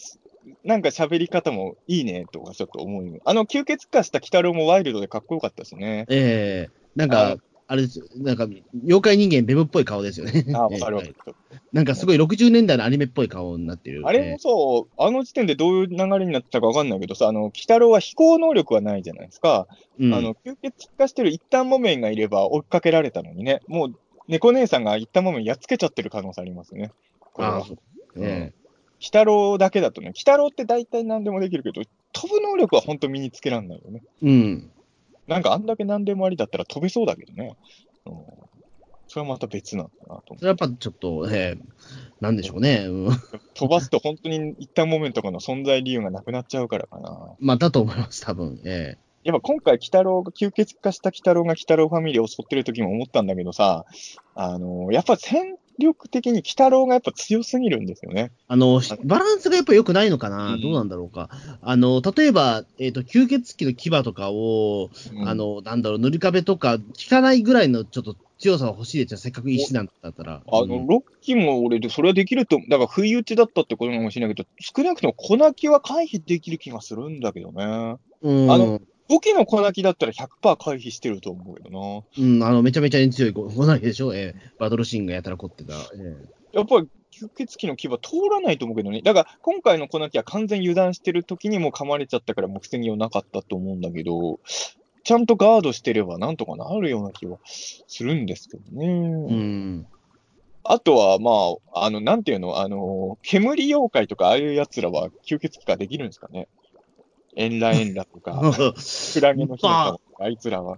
なんか喋り方もいいね、とかちょっと思う。あの、吸血化した鬼太郎もワイルドでかっこよかったしね。ええなんあか、あれです、なんか、妖怪人間ベムっぽい顔ですよね。あわかるわかえる。え <laughs> なんかすごい60年代のアニメっぽい顔になってる。あれもそう、あの時点でどういう流れになってたかわかんないけどさ、あの、鬼太郎は飛行能力はないじゃないですか。うん、あの、吸血化してる一旦木綿がいれば追っかけられたのにね、もう、猫姉さんが一旦木綿やっつけちゃってる可能性ありますね。これはああ、そうえ鬼太郎だけだとね、鬼太郎って大体何でもできるけど、飛ぶ能力は本当身につけらんないよね。えうん。なんかあんだけ何でもありだったら飛べそうだけどね。うん、それはまた別なんだなと思それはやっぱちょっと、ええなんでしょうね。うん、う。飛ばすと本当に一旦木綿とかの存在理由がなくなっちゃうからかな。まあ、だと思います、多分。えやっぱ今回、鬼太郎が、吸血化した鬼太郎が鬼太郎ファミリーを襲ってる時も思ったんだけどさ、あの、やっぱ戦力的に鬼太郎がやっぱ強すぎるんですよね。あの、バランスがやっぱ良くないのかな、うんどうなんだろうか。あの、例えば、えっ、と、吸血鬼の牙とかを、うんあ、の、なんだろう、塗り壁とか、効かないぐらいのちょっと強さは欲しいですよ、せっかく石なんだったら。あの、うんロッキーも俺で、それはできると、だから不意打ちだったってことかもしれないけど、少なくとも粉木は回避できる気がするんだけどね。うん、あの武器の粉木だったら100%回避してると思うけどな。うん、あの、めちゃめちゃに強い子、ないでしょ、ええバトルシーンがやたら凝ってた。えやっぱり吸血鬼の牙通らないと思うけどね。だから今回の粉木は完全油断してる時にもう噛まれちゃったからもう防ぎようなかったと思うんだけど、ちゃんとガードしてればなんとかなるような気はするんですけどね。えうん。あとは、まあ、あの、なんていうの、あの、煙妖怪とかああいう奴らは吸血鬼化できるんですかね？エンラエンラとか、<laughs> クラゲの火の玉とか、あいつらは。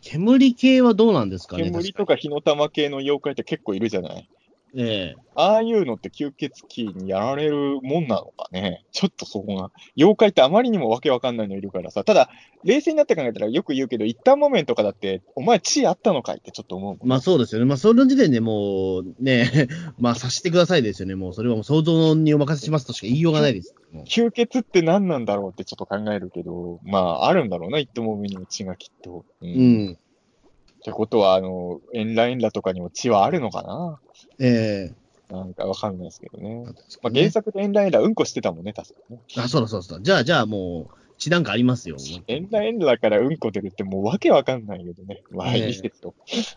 煙系はどうなんですかね煙とか火の玉系の妖怪って結構いるじゃない。ええああいうのって吸血鬼にやられるもんなのかね？<laughs> ちょっとそこが。妖怪ってあまりにもわけわかんないのいるからさ。ただ、冷静になって考えたらよく言うけど、一旦木綿とかだって、お前血あったのかいってちょっと思うもん。まあそうですよね。まあその時点でもう、ね、<laughs> まあ察してくださいですよね。もうそれはもう想像にお任せしますとしか言いようがないです。吸血って何なんだろうってちょっと考えるけど、まあ、あるんだろうな、一等もみにも血がきっと。う。うんん。ってことは、あの、エンラエンラとかにも血はあるのかな？えなんかわかんないですけどねえ。まあ、原作でエンラエンラうんこしてたもんね、確かね。あ、そうだそうだそうだ。じゃあ、じゃあもう、血なんかありますよ。<laughs> エンラエンラからうんこ出るってもうわけわかんないけどね。まあ、ええいいですよ。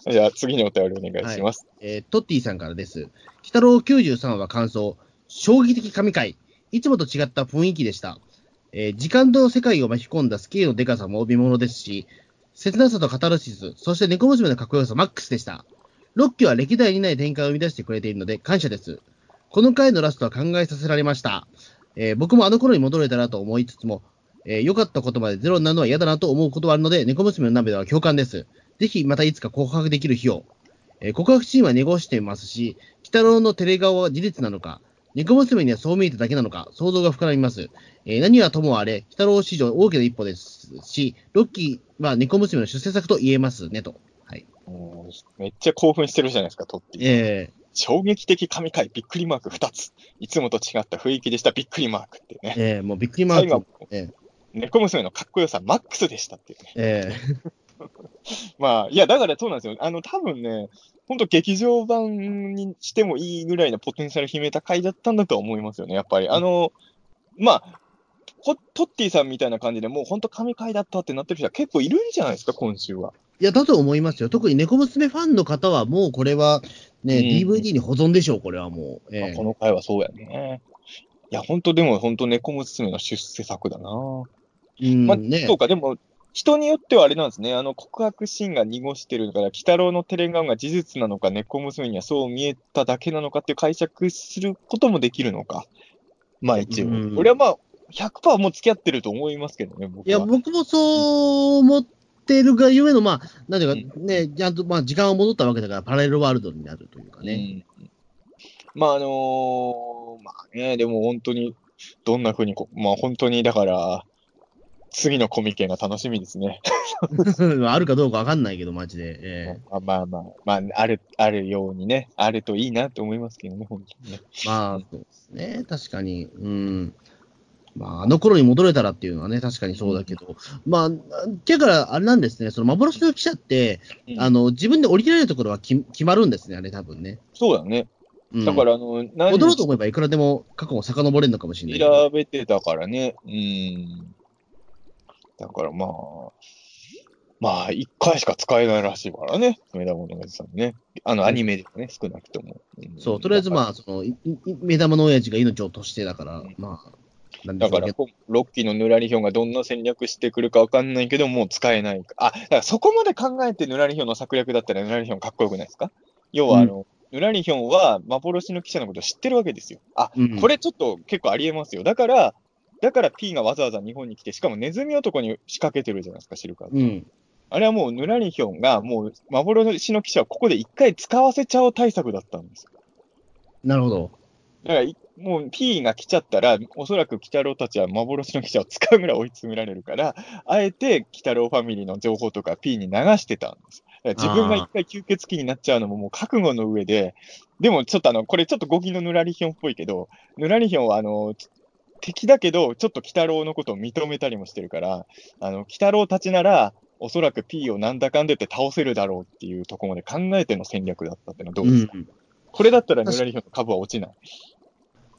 じゃあ、次のお便りお願いします。えートッティさんからです。鬼太郎93話感想、衝撃的神回。いつもと違った雰囲気でした。えー時間と世界を巻き込んだスケールのデカさも見ものですし、切なさとカタルシス、そして猫娘のかっこよさマックスでした。6期は歴代にない展開を生み出してくれているので感謝です。この回のラストは考えさせられました。えー僕もあの頃に戻れたらと思いつつも、えー良かったことまでゼロになるのは嫌だなと思うことはあるので、猫娘の涙は共感です。ぜひまたいつか告白できる日を。えー告白シーンは濁していますし、鬼太郎のテレ顔は事実なのか、猫娘にはそう見えただけなのか、想像が膨らみます。えー何はともあれ、鬼太郎史上大きな一歩ですし、ロッキーは猫娘の出世作と言えますね、と。めっちゃ興奮してるじゃないですか、トッティ。え衝撃的神回びっくりマーク2つ。いつもと違った雰囲気でしたびっくりマークってー、ね。えーもうびっくりマーク。最後はもうえ猫娘のかっこよさマックスでしたっていうね。え <laughs> まあ、いや、だからそうなんですよ。あの、多分ね、本当劇場版にしてもいいぐらいのポテンシャル秘めた回だったんだとは思いますよね、やっぱり。あの、まあ、ほトッティさんみたいな感じでもう本当神回だったってなってる人は結構いるんじゃないですか、今週は。いや、だと思いますよ。特に猫娘ファンの方は、もうこれは、ね、うん DVD に保存でしょう、これはもう。ええまあこの回はそうやね。いや、本当でも本当猫娘の出世作だな。うん、まあ、ねそうか、でも、人によってはあれなんですね。あの、告白シーンが濁してるから、鬼太郎のテレガンが事実なのか、猫娘にはそう見えただけなのかっていう解釈することもできるのか。まあ一応。うん俺はまあ、100%もう付き合ってると思いますけどね、僕は。いや、僕もそう思ってるがゆえの、まあ、なんていうか、ね、ちゃんと、まあ、時間は戻ったわけだから、パラレルワールドになるというかね。うんまああのーまあね、でも本当に、どんな風にこ、まあ本当に、だから、次のコミケが楽しみですね。<laughs> あるかどうかわかんないけど、マジで。えまあまあまあ、まあ、ある、あるようにね、あるといいなって思いますけどね、本当にね。えまあ、そうですね。確かに。うん。まあ、あの頃に戻れたらっていうのはね、確かにそうだけど、まあ、だから、あれなんですね、その幻の記者って、あの、自分で降りられるところはき決まるんですね、あれ多分ね。そうだね。うんだから、あの、何戻ろうと思えばいくらでも過去を遡れるのかもしれないけど。選べてたからね。うん。だからまあ、まあ、一回しか使えないらしいからね、目玉のおやじさんね。あの、アニメではね、少なくとも。んそう、とりあえずまあ、その、目玉の親父が命を落としてだから、まあ、なんでだから、ロッキーのヌラリヒョンがどんな戦略してくるかわかんないけど、もう使えないか。あ、だからそこまで考えてヌラリヒョンの策略だったらヌラリヒョンかっこよくないですか？要は、あの、ヌラリヒョンは幻の記者のことを知ってるわけですよ。あ、うんこれちょっと結構ありえますよ。だから、だから P がわざわざ日本に来て、しかもネズミ男に仕掛けてるじゃないですか、シルカーズ。うん。あれはもうヌラリヒョンが、もう幻の記者をここで一回使わせちゃおう対策だったんですよ。なるほど。だからい、もう P が来ちゃったら、おそらく鬼太郎たちは幻の記者を使うぐらい追い詰められるから、あえて鬼太郎ファミリーの情報とか P に流してたんです。自分が一回吸血鬼になっちゃうのももう覚悟の上で、でもちょっとあの、これちょっと語気のヌラリヒョンっぽいけど、ヌラリヒョンはあの、敵だけど、ちょっと鬼太郎のことを認めたりもしてるから、あの、鬼太郎たちなら、おそらく P をなんだかんでって倒せるだろうっていうところまで考えての戦略だったっていうのはどうですか、うん。これだったらヌラリヒョンの株は落ちない。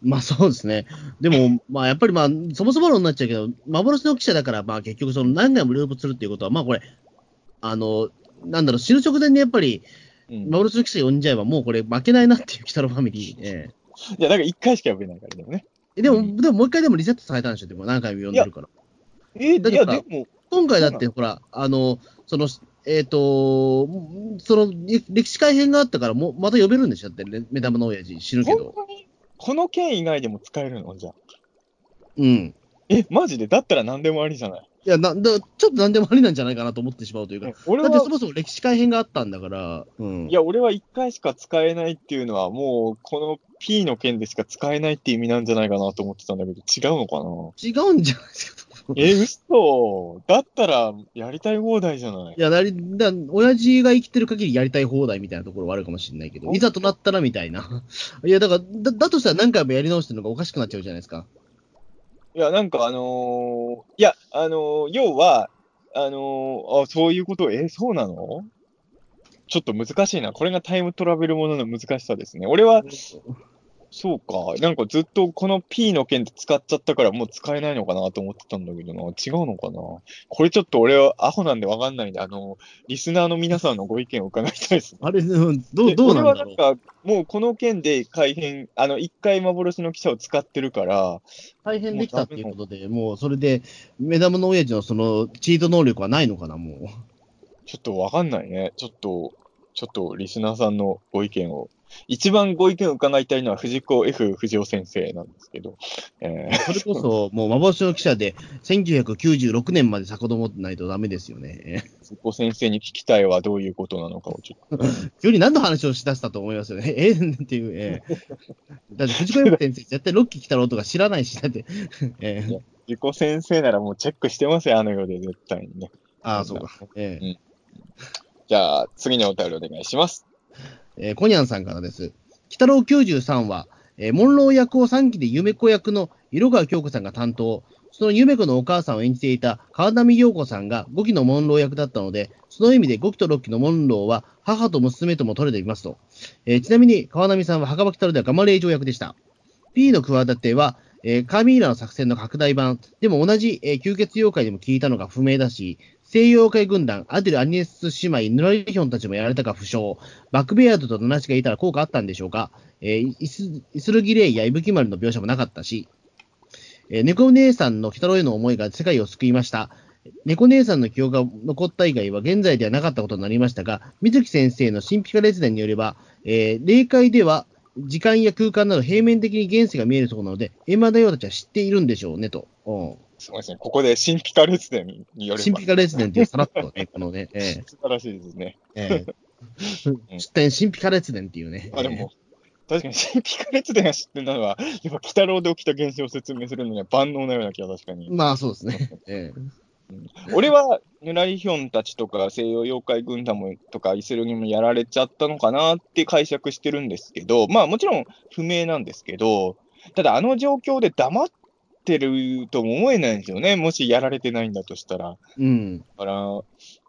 まあそうですね。でも、まあやっぱりまあ、そもそも論になっちゃうけど、幻の記者だから、まあ結局その何回もループするっていうことは、まあこれ、あの、なんだろう、死ぬ直前にやっぱり、うん幻の記者呼んじゃえば、もうこれ負けないなっていう北のファミリー。えいや、だから一回しか呼べないからでもね。えでも、うんでももう一回でもリセットされたんでしょ、でも何回も呼んでるから。えいや、だけどさでも、今回だって、ほら、あの、その、えっ、と、その、れ歴史改変があったから、もう、また呼べるんでしょって、ね目玉の親父、死ぬけ本ど。当に、この件以外でも使えるの？じゃあ。うん。え、マジで？だったら何でもありじゃない。いや、な、だちょっと何でもありなんじゃないかなと思ってしまうというか。俺はだってそ、もそも歴史改変があったんだから、うん。いや、俺は一回しか使えないっていうのは、もう、この P の件でしか使えないって意味なんじゃないかなと思ってたんだけど、違うのかな？違うんじゃないですか。え、嘘だったら、やりたい放題じゃないいや、なり、だ、親父が生きてる限りやりたい放題みたいなところはあるかもしれないけど、いざとなったらみたいな。いや、だから、だ、だとしたら何回もやり直してるのがおかしくなっちゃうじゃないですか。いや、なんかあのーいや、あのー要は、あのーあ、そういうこと、え、そうなの？ちょっと難しいな。これがタイムトラベルものの難しさですね。俺は、そうか。なんかずっとこの P の件で使っちゃったからもう使えないのかなと思ってたんだけどな。違うのかなこれちょっと俺はアホなんでわかんないんで、あの、リスナーの皆さんのご意見を伺いたいですね。<laughs> あれ、うんどう、でどうなんだろう？俺はなんか、もうこの件で改変、あの、一回幻の記者を使ってるから、大変できたっていうことで、もうそれで、目玉の親父のその、チート能力はないのかな、もう。ちょっとわかんないね。ちょっと、ちょっとリスナーさんのご意見を。一番ご意見を伺いたいのは藤子 F 藤尾先生なんですけど、えそれこそ、もう幻の記者で、1996年まで遡ってないとダメですよね。ー、そこ先生に聞きたいはどういうことなのかをちょっと。<laughs> 急に何の話をしだしたと思いますよね。えー、っていう、えー、だって藤子 F 先生、絶対ロッキー来たろとか知らないし、だって、えー、自己先生ならもうチェックしてますよ、あの世で絶対にね。ああ、そうか。えーじゃあ、次のお便りお願いします。えーコニャンさんからです。北郎93は、えーモンロー役を3期で夢子役の色川京子さんが担当、その夢子のお母さんを演じていた川波陽子さんが5期のモンロー役だったので、その意味で5期と6期のモンローは母と娘とも取れていますと。えーちなみに川波さんは墓場北郎ではガマレイジョ役でした。P の企ては、えーカミーラの作戦の拡大版、でも同じ、えー吸血妖怪でも聞いたのが不明だし、西洋妖怪軍団、アデル・アニエス姉妹、ヌラリヒョンたちもやられたか不詳、バックベアードとナナシがいたら効果あったんでしょうか、えーイスイスルギレイやイブキマルの描写もなかったし、えー猫姉さんの鬼太郎への思いが世界を救いました。猫姉さんの記憶が残った以外は現在ではなかったことになりましたが、水木先生の神秘化列伝によれば、えー霊界では時間や空間など平面的に現世が見えるそうなので、エマダヨたちは知っているんでしょうねと。うんすごいですね。ここで神秘化列伝によれば。神秘化列伝っていうさらっとね、<laughs> このね、え素晴らしいですね。えええ出典神秘化列伝っていうね。あ、でも、確かに神秘化列伝が知ってたのは、やっぱ、鬼太郎で起きた現象を説明するのには万能なような気が確かに。まあそうですね。<laughs> え俺は、ヌラリヒョンたちとか西洋妖怪軍団もとかイスルギもやられちゃったのかなって解釈してるんですけど、まあもちろん不明なんですけど、ただあの状況で黙ってるとも思えないんですよね。もしやられてないんだとしたら。えうん。だから、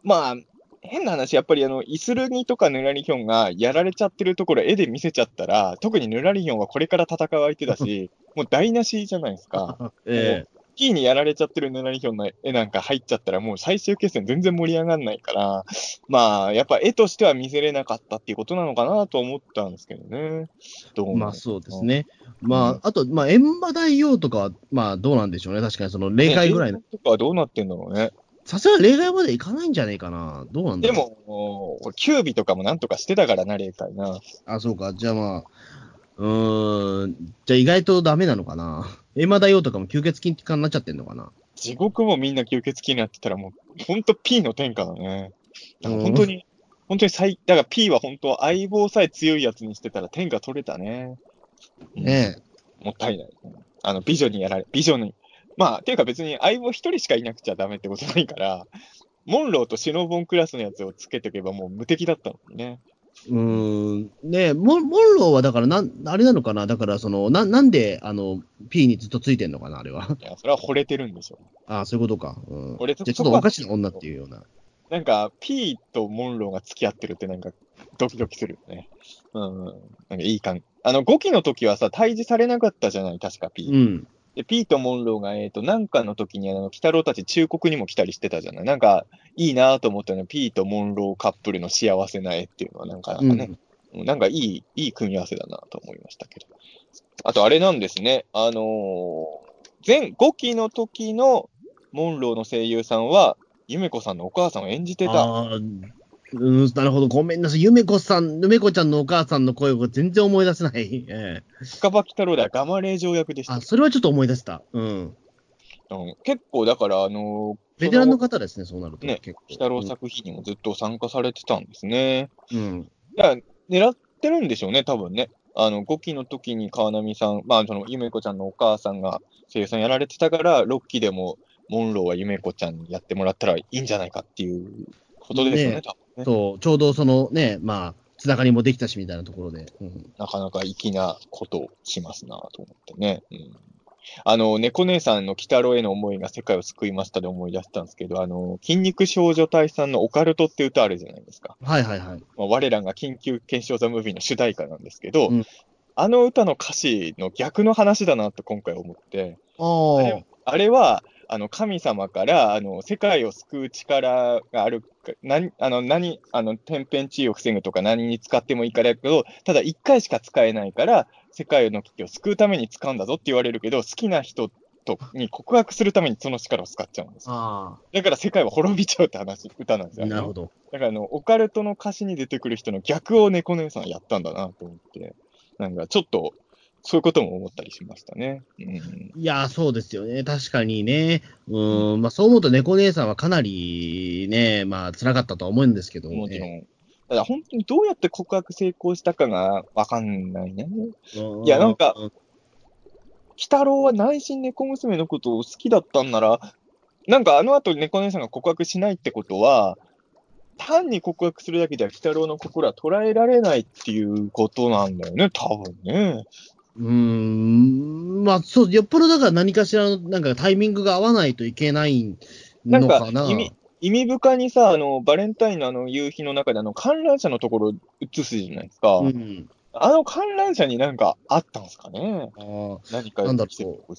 まあ、変な話、やっぱりあの、イスルギとかヌラリヒョンがやられちゃってるところ絵で見せちゃったら、特にヌラリヒョンはこれから戦う相手だし、<laughs> もう台無しじゃないですか。<laughs> ええ P にやられちゃってるヌラリヒョンの絵なんか入っちゃったら、もう最終決戦全然盛り上がんないから、まあ、やっぱ絵としては見せれなかったっていうことなのかなと思ったんですけどね。どうもまあそうです。ね。まあ、あと、まあ、閻魔大王とかは、まあどうなんでしょうね。確かにその霊界ぐらいのね。とかはどうなってんだろうね。さすがに霊界まで行かないんじゃねえかな。どうなんだでろう。も、キュービとかもなんとかしてたからな、霊界な。あ、そうか。じゃあまあ、うーん。じゃあ意外とダメなのかな？閻魔大王とかも吸血鬼化になっちゃってんのかな？地獄もみんな吸血鬼になってたらもう、ほんと P の天下だね。だから本当に、本当に最、だから P は本当相棒さえ強いやつにしてたら天下取れたね。うんねもったいない。あの、美女にやられ、美女に。まあ、ていうか別に相棒一人しかいなくちゃダメってことないから、モンローとシノボンクラスのやつをつけておけばもう無敵だったのにね。え。うーん。ねえ、モンモンローはだからなん、あれなのかな？だからその、ななんで、あの、P にずっとついてんのかな、あれは。いや、それは惚れてるんでしょ。ああ、そういうことか。うん。俺じゃあちょっとおかしな女っていうような。なんか、P とモンローが付き合ってるってなんか、ドキドキするよね。うん。なんかいい感あの、5期の時はさ、退治されなかったじゃない、確か P。うん。で、ピーとモンローが、えっ、と、なんかの時に、あの、鬼太郎たち忠告にも来たりしてたじゃない？なんか、いいなと思ったのは、ピーとモンローカップルの幸せな絵っていうのは、なんか、なんかね、うんなんかいい、いい組み合わせだなと思いましたけど。あと、あれなんですね。あのー前5期の時のモンローの声優さんは、ゆめこさんのお母さんを演じてた。うん、なるほど。ごめんなさい。ゆめこさん、ゆめこちゃんのお母さんの声を全然思い出せない。ええ深場鬼太郎ではガマレージョ役でしたあ、。それはちょっと思い出した。うん。うん、結構、だから、あのーベテランのそ方ですね、そうなると。ね結構。鬼太郎作品にもずっと参加されてたんですね。うん。だから狙ってるんでしょうね、多分ね。あの、5期の時に川波さん、まあ、その、ゆめこちゃんのお母さんが声優さんやられてたから、6期でも、モンローはゆめこちゃんにやってもらったらいいんじゃないかっていうことですよね、ね多分ね。そう、ちょうどそのね、まあ、つながりもできたしみたいなところで。うん、なかなか粋なことをしますなと思ってね。うんあの、猫姉さんの鬼太郎への思いが世界を救いましたで思い出したんですけど、あの、筋肉少女隊さんのオカルトって歌あるじゃないですか。はいはいはい。まあ、我らが緊急検証ザムービーの主題歌なんですけど、うんあの歌の歌詞の逆の話だなと今回思って、ああれあれは、あの、神様から、あの、世界を救う力があるか、何、あの、何、あの、天変地異を防ぐとか何に使ってもいいからやけど、ただ一回しか使えないから、世界の危機を救うために使うんだぞって言われるけど、好きな人とに告白するためにその力を使っちゃうんですだから世界は滅びちゃうって話、歌なんですあ、よ。なるほど。だからあの、オカルトの歌詞に出てくる人の逆を猫姉さんはやったんだなと思って、なんかちょっと、そういうことも思ったりしましたね。うん、いや、そうですよね。確かにね。うん、まあそう思うと猫姉さんはかなりね、まあ辛かったとは思うんですけど、もちろん。ただ本当にどうやって告白成功したかがわかんないね。うんいやなんか、鬼太郎は内心猫娘のことを好きだったんなら、なんかあの後猫姉さんが告白しないってことは、単に告白するだけでは鬼太郎の心は捉えられないっていうことなんだよね、多分ね。うーん、まあそう、よっぽどだから何かしらのなんかタイミングが合わないといけないのかな。意味、意味深にさ、あの、バレンタインのあの夕日の中であの観覧車のところ映すじゃないですか。うん、あの観覧車になんかあったんですかね。あー何かなんだろう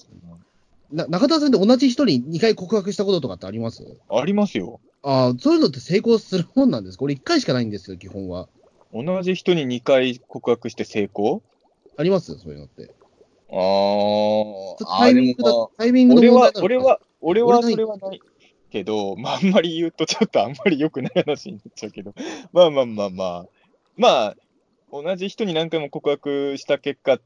な中田さんって同じ人に2回告白したこととかってあります？ありますよ。ああ、そういうのって成功するもんなんですか？俺1回しかないんですよ、基本は。同じ人に2回告白して成功？ありますそういうのって。あーあー、タイミングだタイミングの俺は俺は、俺はそれはないけど、まあ、あんまり言うとちょっとあんまり良くない話になっちゃうけど、まあまあまあまあ、まあ、同じ人に何回も告白した結果、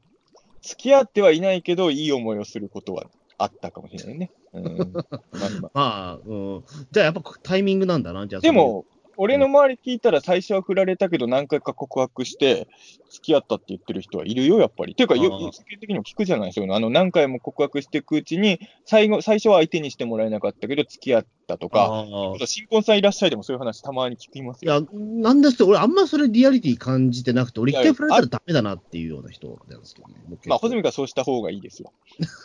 付き合ってはいないけど、いい思いをすることはあったかもしれないね。うん、<laughs> まあまあまあ、うん。じゃあやっぱタイミングなんだな、じゃあ。でも、俺の周り聞いたら最初は振られたけど何回か告白して付き合ったって言ってる人はいるよ、やっぱり。ていうか、よ世間的にも聞くじゃないですか。あの、何回も告白していくうちに、最後、最初は相手にしてもらえなかったけど付き合ったとか、新婚さんいらっしゃいでもそういう話たまに聞きますよ。いや、なんですって、俺あんまそれリアリティ感じてなくて、俺一回振られたらダメだなっていうような人なんですけどね。まあ、穂積君はそうした方がいいですよ。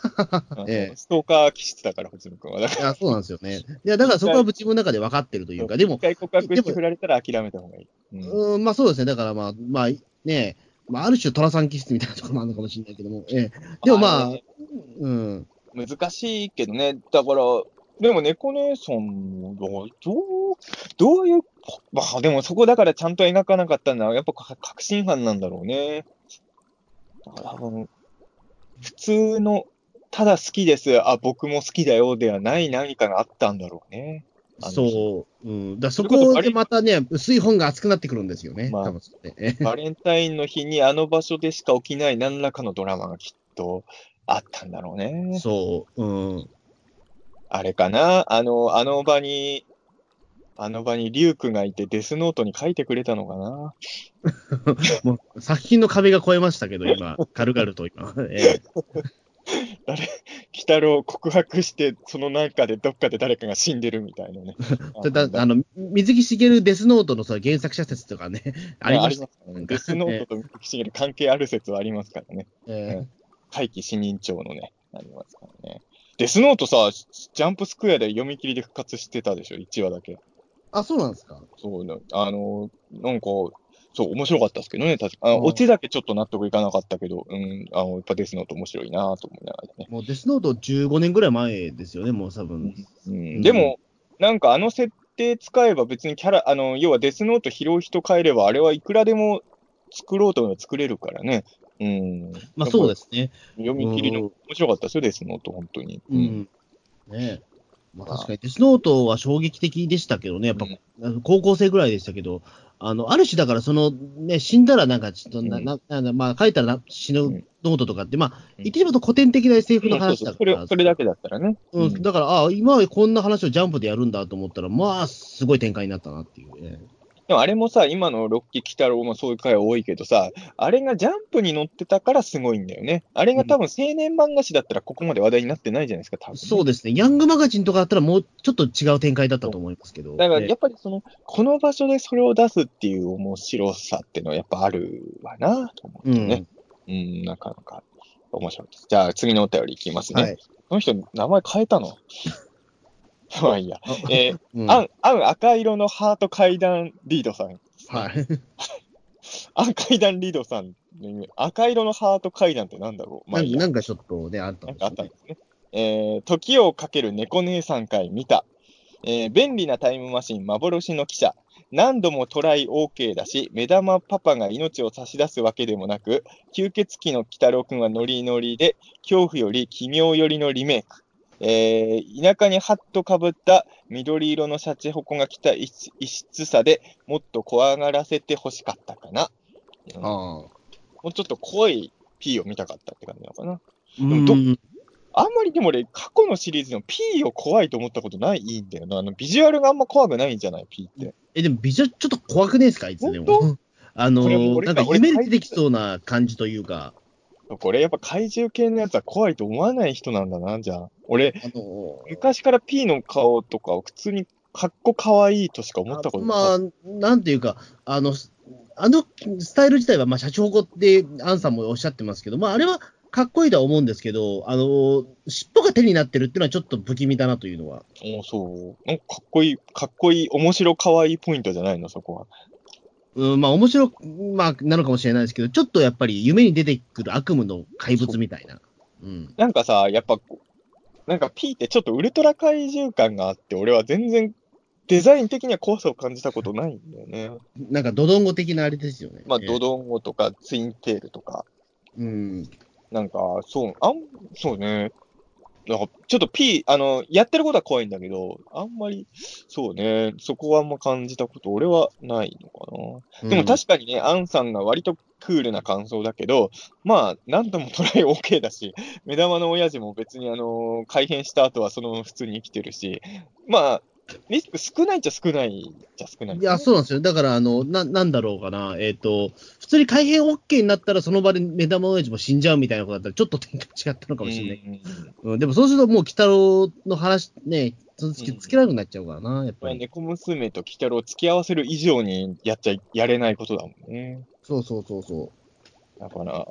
<laughs> ええストーカー気質だから、穂積君は。だからいや、そうなんですよね。いや、だからそこは自分の中で分かってるというか、でも一、回告白してでも振られたら諦めた方がいい。うんうん、まあそうですね。だからまあ、まあ、ねまあ、ある種、寅さん気質みたいなところもあるのかもしれないけども、ええ、でもまあね、うん、難しいけどね。だから、でも猫姉さんも、どう、どういう、まあでもそこだからちゃんと描かなかったのは、やっぱか確信犯なんだろうね。多分、普通の、ただ好きです、あ、僕も好きだよではない何かがあったんだろうね。そう、うん。だそこでまたね、薄い本が熱くなってくるんですよね。まあねええバレンタインの日にあの場所でしか起きない何らかのドラマがきっとあったんだろうね。そう、うん。あれかな？あの、あの場に、あの場にリュウクがいてデスノートに書いてくれたのかな？<laughs> もう作品の壁が越えましたけど、今、軽々と今。<laughs> ええ誰、鬼太郎告白して、その中でどっかで誰かが死んでるみたいなね。<laughs> あの水木しげるデスノートのその原作者説とかね、ありました。ねデスノートと水木しげる関係ある説はありますからね。ええ怪奇死人帳のね、ありますからね。デスノートさ、ジャンプスクエアで読み切りで復活してたでしょ、1話だけ。あ、そうなんですか？そうな、あの、なんか、そう、面白かったですけどね、確かあオチだけちょっと納得いかなかったけど、うん、あの、やっぱデスノート面白いなと思いながらね。もうデスノート15年ぐらい前ですよね、もう多分。うん、でも、なんかあの設定使えば別にキャラ、あの、要はデスノート拾う人変えれば、あれはいくらでも作ろうと思えば作れるからね。うん。まあそうですね。読み切りの面白かったですよ、デスノート、本当に。う。ん。ねまあ確かにデスノートは衝撃的でしたけどね、やっぱ、高校生ぐらいでしたけど、あの、ある種だからその、ね、死んだらなんかちょっとな、うんな、なんだまあ書いたらな死ぬうんノートとかって、まあ、うん言ってしまうと古典的な SF の話だから、それだけだったらね。うん、だから、ああ、今はこんな話をジャンプでやるんだと思ったら、まあ、すごい展開になったなっていうね。でもあれもさ、今のロッキー・キタロウもそういう回多いけどさ、あれがジャンプに乗ってたからすごいんだよね。あれが多分青年漫画誌だったらここまで話題になってないじゃないですか、多分、ね。そうですね。ヤングマガジンとかだったらもうちょっと違う展開だったと思いますけど。だからえやっぱりその、この場所でそれを出すっていう面白さっていうのはやっぱあるわなと思ってね。うん、なかなか面白いです。じゃあ次のお便りいきますね。はい。この人、名前変えたの？<laughs> まあいいや。えーうんあん、あん赤色のハート階段リードさん。はい。<laughs> あん階段リードさん赤色のハート階段ってなんだろう？まあいいや。なんかちょっとね、あったなんでかあったんですね。えー、時をかける猫姉さん会見た。えー、便利なタイムマシン幻の記者。何度もトライ OK だし、目玉パパが命を差し出すわけでもなく、吸血鬼の鬼太郎くんはノリノリで、恐怖より奇妙よりのリメイク。えー、田舎にハッとかぶった緑色のシャチホコが来た異異質さでもっと怖がらせて欲しかったかな。うんあもうちょっと濃い P を見たかったって感じなのかな。うんどあんまりでも俺、過去のシリーズの P を怖いと思ったことないんだよな。あの、ビジュアルがあんま怖くないんじゃない ?P って。え、でもビジュアルちょっと怖くねえですかあいつで本も。<laughs> あのー、なんか夢に出てきそうな感じというか、これやっぱ怪獣系のやつは怖いと思わない人なんだな、じゃあ。俺、あのー昔から P の顔とかを普通にかっこ可愛いとしか思ったことない。まあ、なんていうか、あの、あのスタイル自体は、まあ、シャチホコって、アンさんもおっしゃってますけど、まあ、あれはかっこいいとは思うんですけど、あの、尻尾が手になってるっていうのはちょっと不気味だなというのは。おそう。なんかかっこいい、かっこいい、面白可愛いポイントじゃないの、そこは。うん、まあ、面白、まあ、なのかもしれないですけど、ちょっとやっぱり夢に出てくる悪夢の怪物みたいな。うん。なんかさ、やっぱなんか P ってちょっとウルトラ怪獣感があって、俺は全然デザイン的には怖さを感じたことないんだよね。<laughs> なんか、ドドンゴ的なあれですよね。まあ、ええドドンゴとかツインテールとか、うん。なんか、そう、あん、そうね。なんか、ちょっと P、あの、やってることは怖いんだけど、あんまり、そうね、そこはあんま感じたこと、俺はないのかな。でも確かにね、アンさんが割とクールな感想だけど、まあ、なんともトライ OK だし、目玉の親父も別にあの、改変した後はそのまま普通に生きてるし、まあ、リスク少ないっちゃ少ないっちゃ少ない。いや、そうなんですよ。だから、あの、な、なんだろうかな。えっ、と、普通に改変 OK になったら、その場で目玉親父も死んじゃうみたいなことだったら、ちょっと展開違ったのかもしれない。うんうん、でも、そうすると、もう、鬼太郎の話、ね、つつけつけられなくなっちゃうからな、やっぱり。猫娘と鬼太郎を付き合わせる以上にやっちゃい、やれないことだもんね。そうそうそうそだから、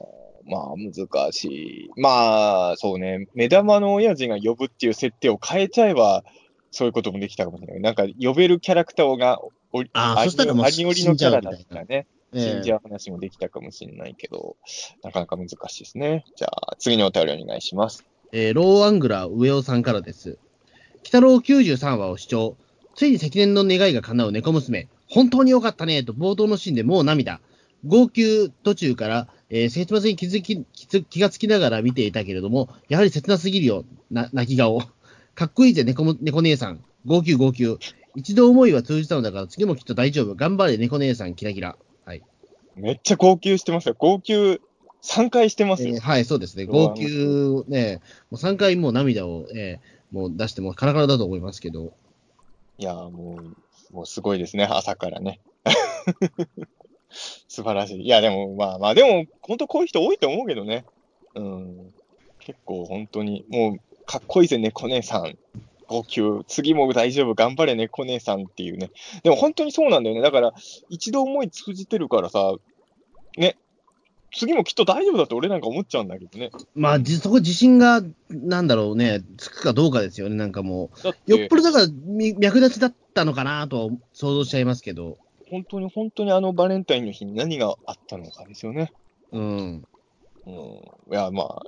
まあ難しい。まあ、そうね、目玉の親父が呼ぶっていう設定を変えちゃえば、そういうこともできたかもしれない。なんか、呼べるキャラクターがおり、あそしたらもうありよりのキャラだったらね、う。死んじゃう話もできたかもしれないけど、なかなか難しいですね。じゃあ、次のお便りお願いします。えーローアングラー上尾さんからです。鬼太郎93話を視聴。ついに積年の願いが叶う猫娘。本当に良かったねと冒頭のシーンでもう涙。号泣途中から、えー、切末に気づき気がつきながら見ていたけれども、やはり切なすぎるよ。な泣き顔。かっこいいぜ、猫も猫姉さん。号泣号泣。一度思いは通じたのだから次もきっと大丈夫。頑張れ、猫姉さん、キラキラ。はい。めっちゃ号泣してますよ。号泣3回してますよ。えーはい、そうですね。号泣、ね、もう3回もう涙を、えーもう出してもカラカラだと思いますけど。いやーもう、もうすごいですね、朝からね。<laughs> 素晴らしい。いや、でも、まあまあ、でも、本当こういう人多いと思うけどね。うん。結構本当に、もう、かっこいいぜ、猫姉さん。号泣。次も大丈夫。頑張れ、猫姉さんっていうね。でも本当にそうなんだよね。だから、一度思い通じてるからさ、ね。次もきっと大丈夫だって俺なんか思っちゃうんだけどね。まあ、じそこ自信が、なんだろうね、つくかどうかですよね、なんかもう。よっぽどだから、み脈立ちだったのかなとは想像しちゃいますけど。本当に本当にあのバレンタインの日に何があったのかですよね。うん。うん。いや、まあ、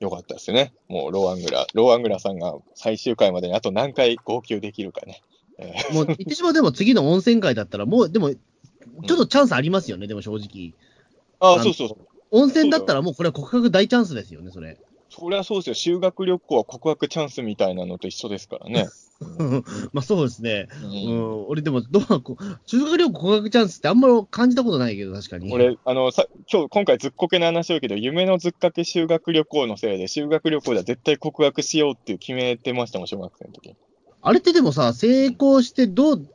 よかったですね。もう、ローアングラ、ローアングラさんが最終回までにあと何回号泣できるかね。えーもう、言ってしまうでも次の温泉会だったら、もう、でも、ちょっとチャンスありますよね、でも正直。ああ、そうそうそう。温泉だったらもうこれは告白大チャンスですよね、それ。そりゃそうですよ。修学旅行は告白チャンスみたいなのと一緒ですからね。<laughs> まあそうですね。ううんん、俺でも、どうこう修学旅行告白チャンスってあんまり感じたことないけど、確かに。俺、あの、さ、今日、今回ずっこけの話をけど、夢のずっかけ修学旅行のせいで、修学旅行では絶対告白しようっていう決めてましたもん、小学生の時。あれってでもさ、成功してどう、成どう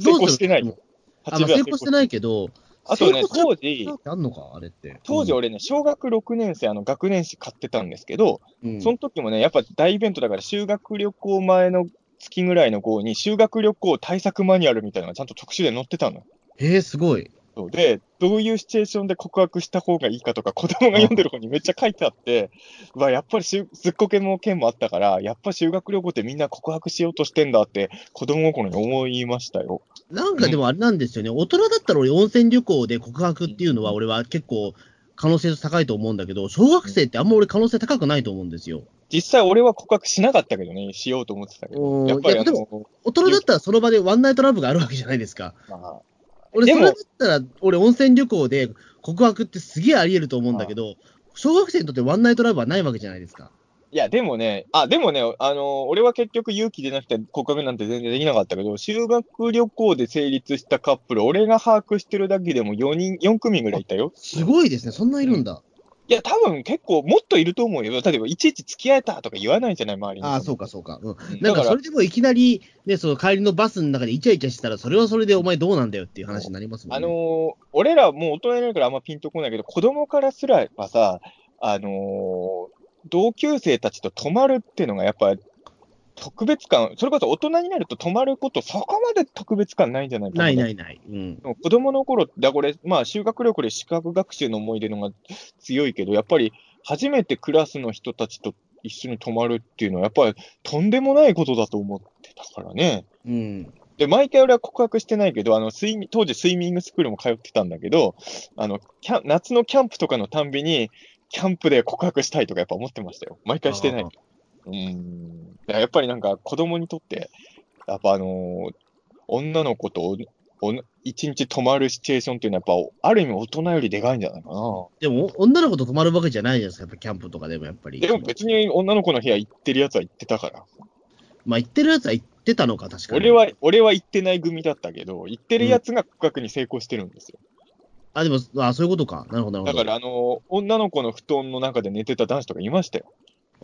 する功してないよ。あ、まあ、成功してないけど、あとね、当時、あんのか、あれって。当時俺ね、小学6年生、あの、学年誌買ってたんですけど、うん、その時もね、やっぱ大イベントだから、修学旅行前の月ぐらいの号に、修学旅行対策マニュアルみたいなのがちゃんと特集で載ってたの。えー、すごい。そうで、どういうシチュエーションで告白した方がいいかとか、子供が読んでる方にめっちゃ書いてあって、うわ、やっぱりしゅずっこけも件もあったから、やっぱ修学旅行ってみんな告白しようとしてんだって、子供心に思いましたよ。なんかでもあれなんですよね、大人だったら俺、温泉旅行で告白っていうのは、俺は結構可能性高いと思うんだけど、小学生ってあんま俺、可能性高くないと思うんですよ。実際俺は告白しなかったけどね、しようと思ってたけど、やっぱり大人だったらその場でワンナイトラブがあるわけじゃないですか。まあ、俺、それだったら、俺、温泉旅行で告白ってすげえあり得ると思うんだけど、小学生にとってワンナイトラブはないわけじゃないですか。いや、でもね、あ、でもね、あの、俺は結局勇気出なくて告白なんて全然できなかったけど、修学旅行で成立したカップル、俺が把握してるだけでも4人、4組ぐらいいたよ。すごいですね、そんないるんだ。いや、多分結構もっといると思うよ。例えば、いちいち付き合えたとか言わないじゃない、周りに。ああ、そうか、そうか。うん。うんなんか、それでもいきなり、ね、その帰りのバスの中でイチャイチャしたら、それはそれでお前どうなんだよっていう話になりますもんね。あのー俺らもう大人になるからあんまピンとこないけど、子供からすらばさ、あのー同級生たちと泊まるっていうのがやっぱ特別感、それこそ大人になると泊まること、そこまで特別感ないんじゃないかな。ないないない。うん。子供の頃だこれ、まあ、修学旅行で資格学習の思い出のが強いけど、やっぱり初めてクラスの人たちと一緒に泊まるっていうのは、やっぱりとんでもないことだと思ってたからね。うん。で、毎回俺は告白してないけど、あの、ス当時スイミングスクールも通ってたんだけど、あの、キャン夏のキャンプとかのたんびに、キャンプで告白したいとかやっぱ思ってましたよ。毎回してないあ。うーん。やっぱりなんか子供にとって、やっぱあのー女の子とおお一日泊まるシチュエーションっていうのはやっぱ、ある意味大人よりでかいんじゃないかな。でも、女の子と泊まるわけじゃないじゃないですか、やっぱキャンプとかでもやっぱり。でも別に女の子の部屋行ってるやつは行ってたから。まあ、言ってるやつは言ってたのか、確かに。俺は、俺は行ってない組だったけど、行ってるやつが告白に成功してるんですよ。あ、でも、あそういうことか。なるほど、なるほど。だから、あの、女の子の布団の中で寝てた男子とかいましたよ。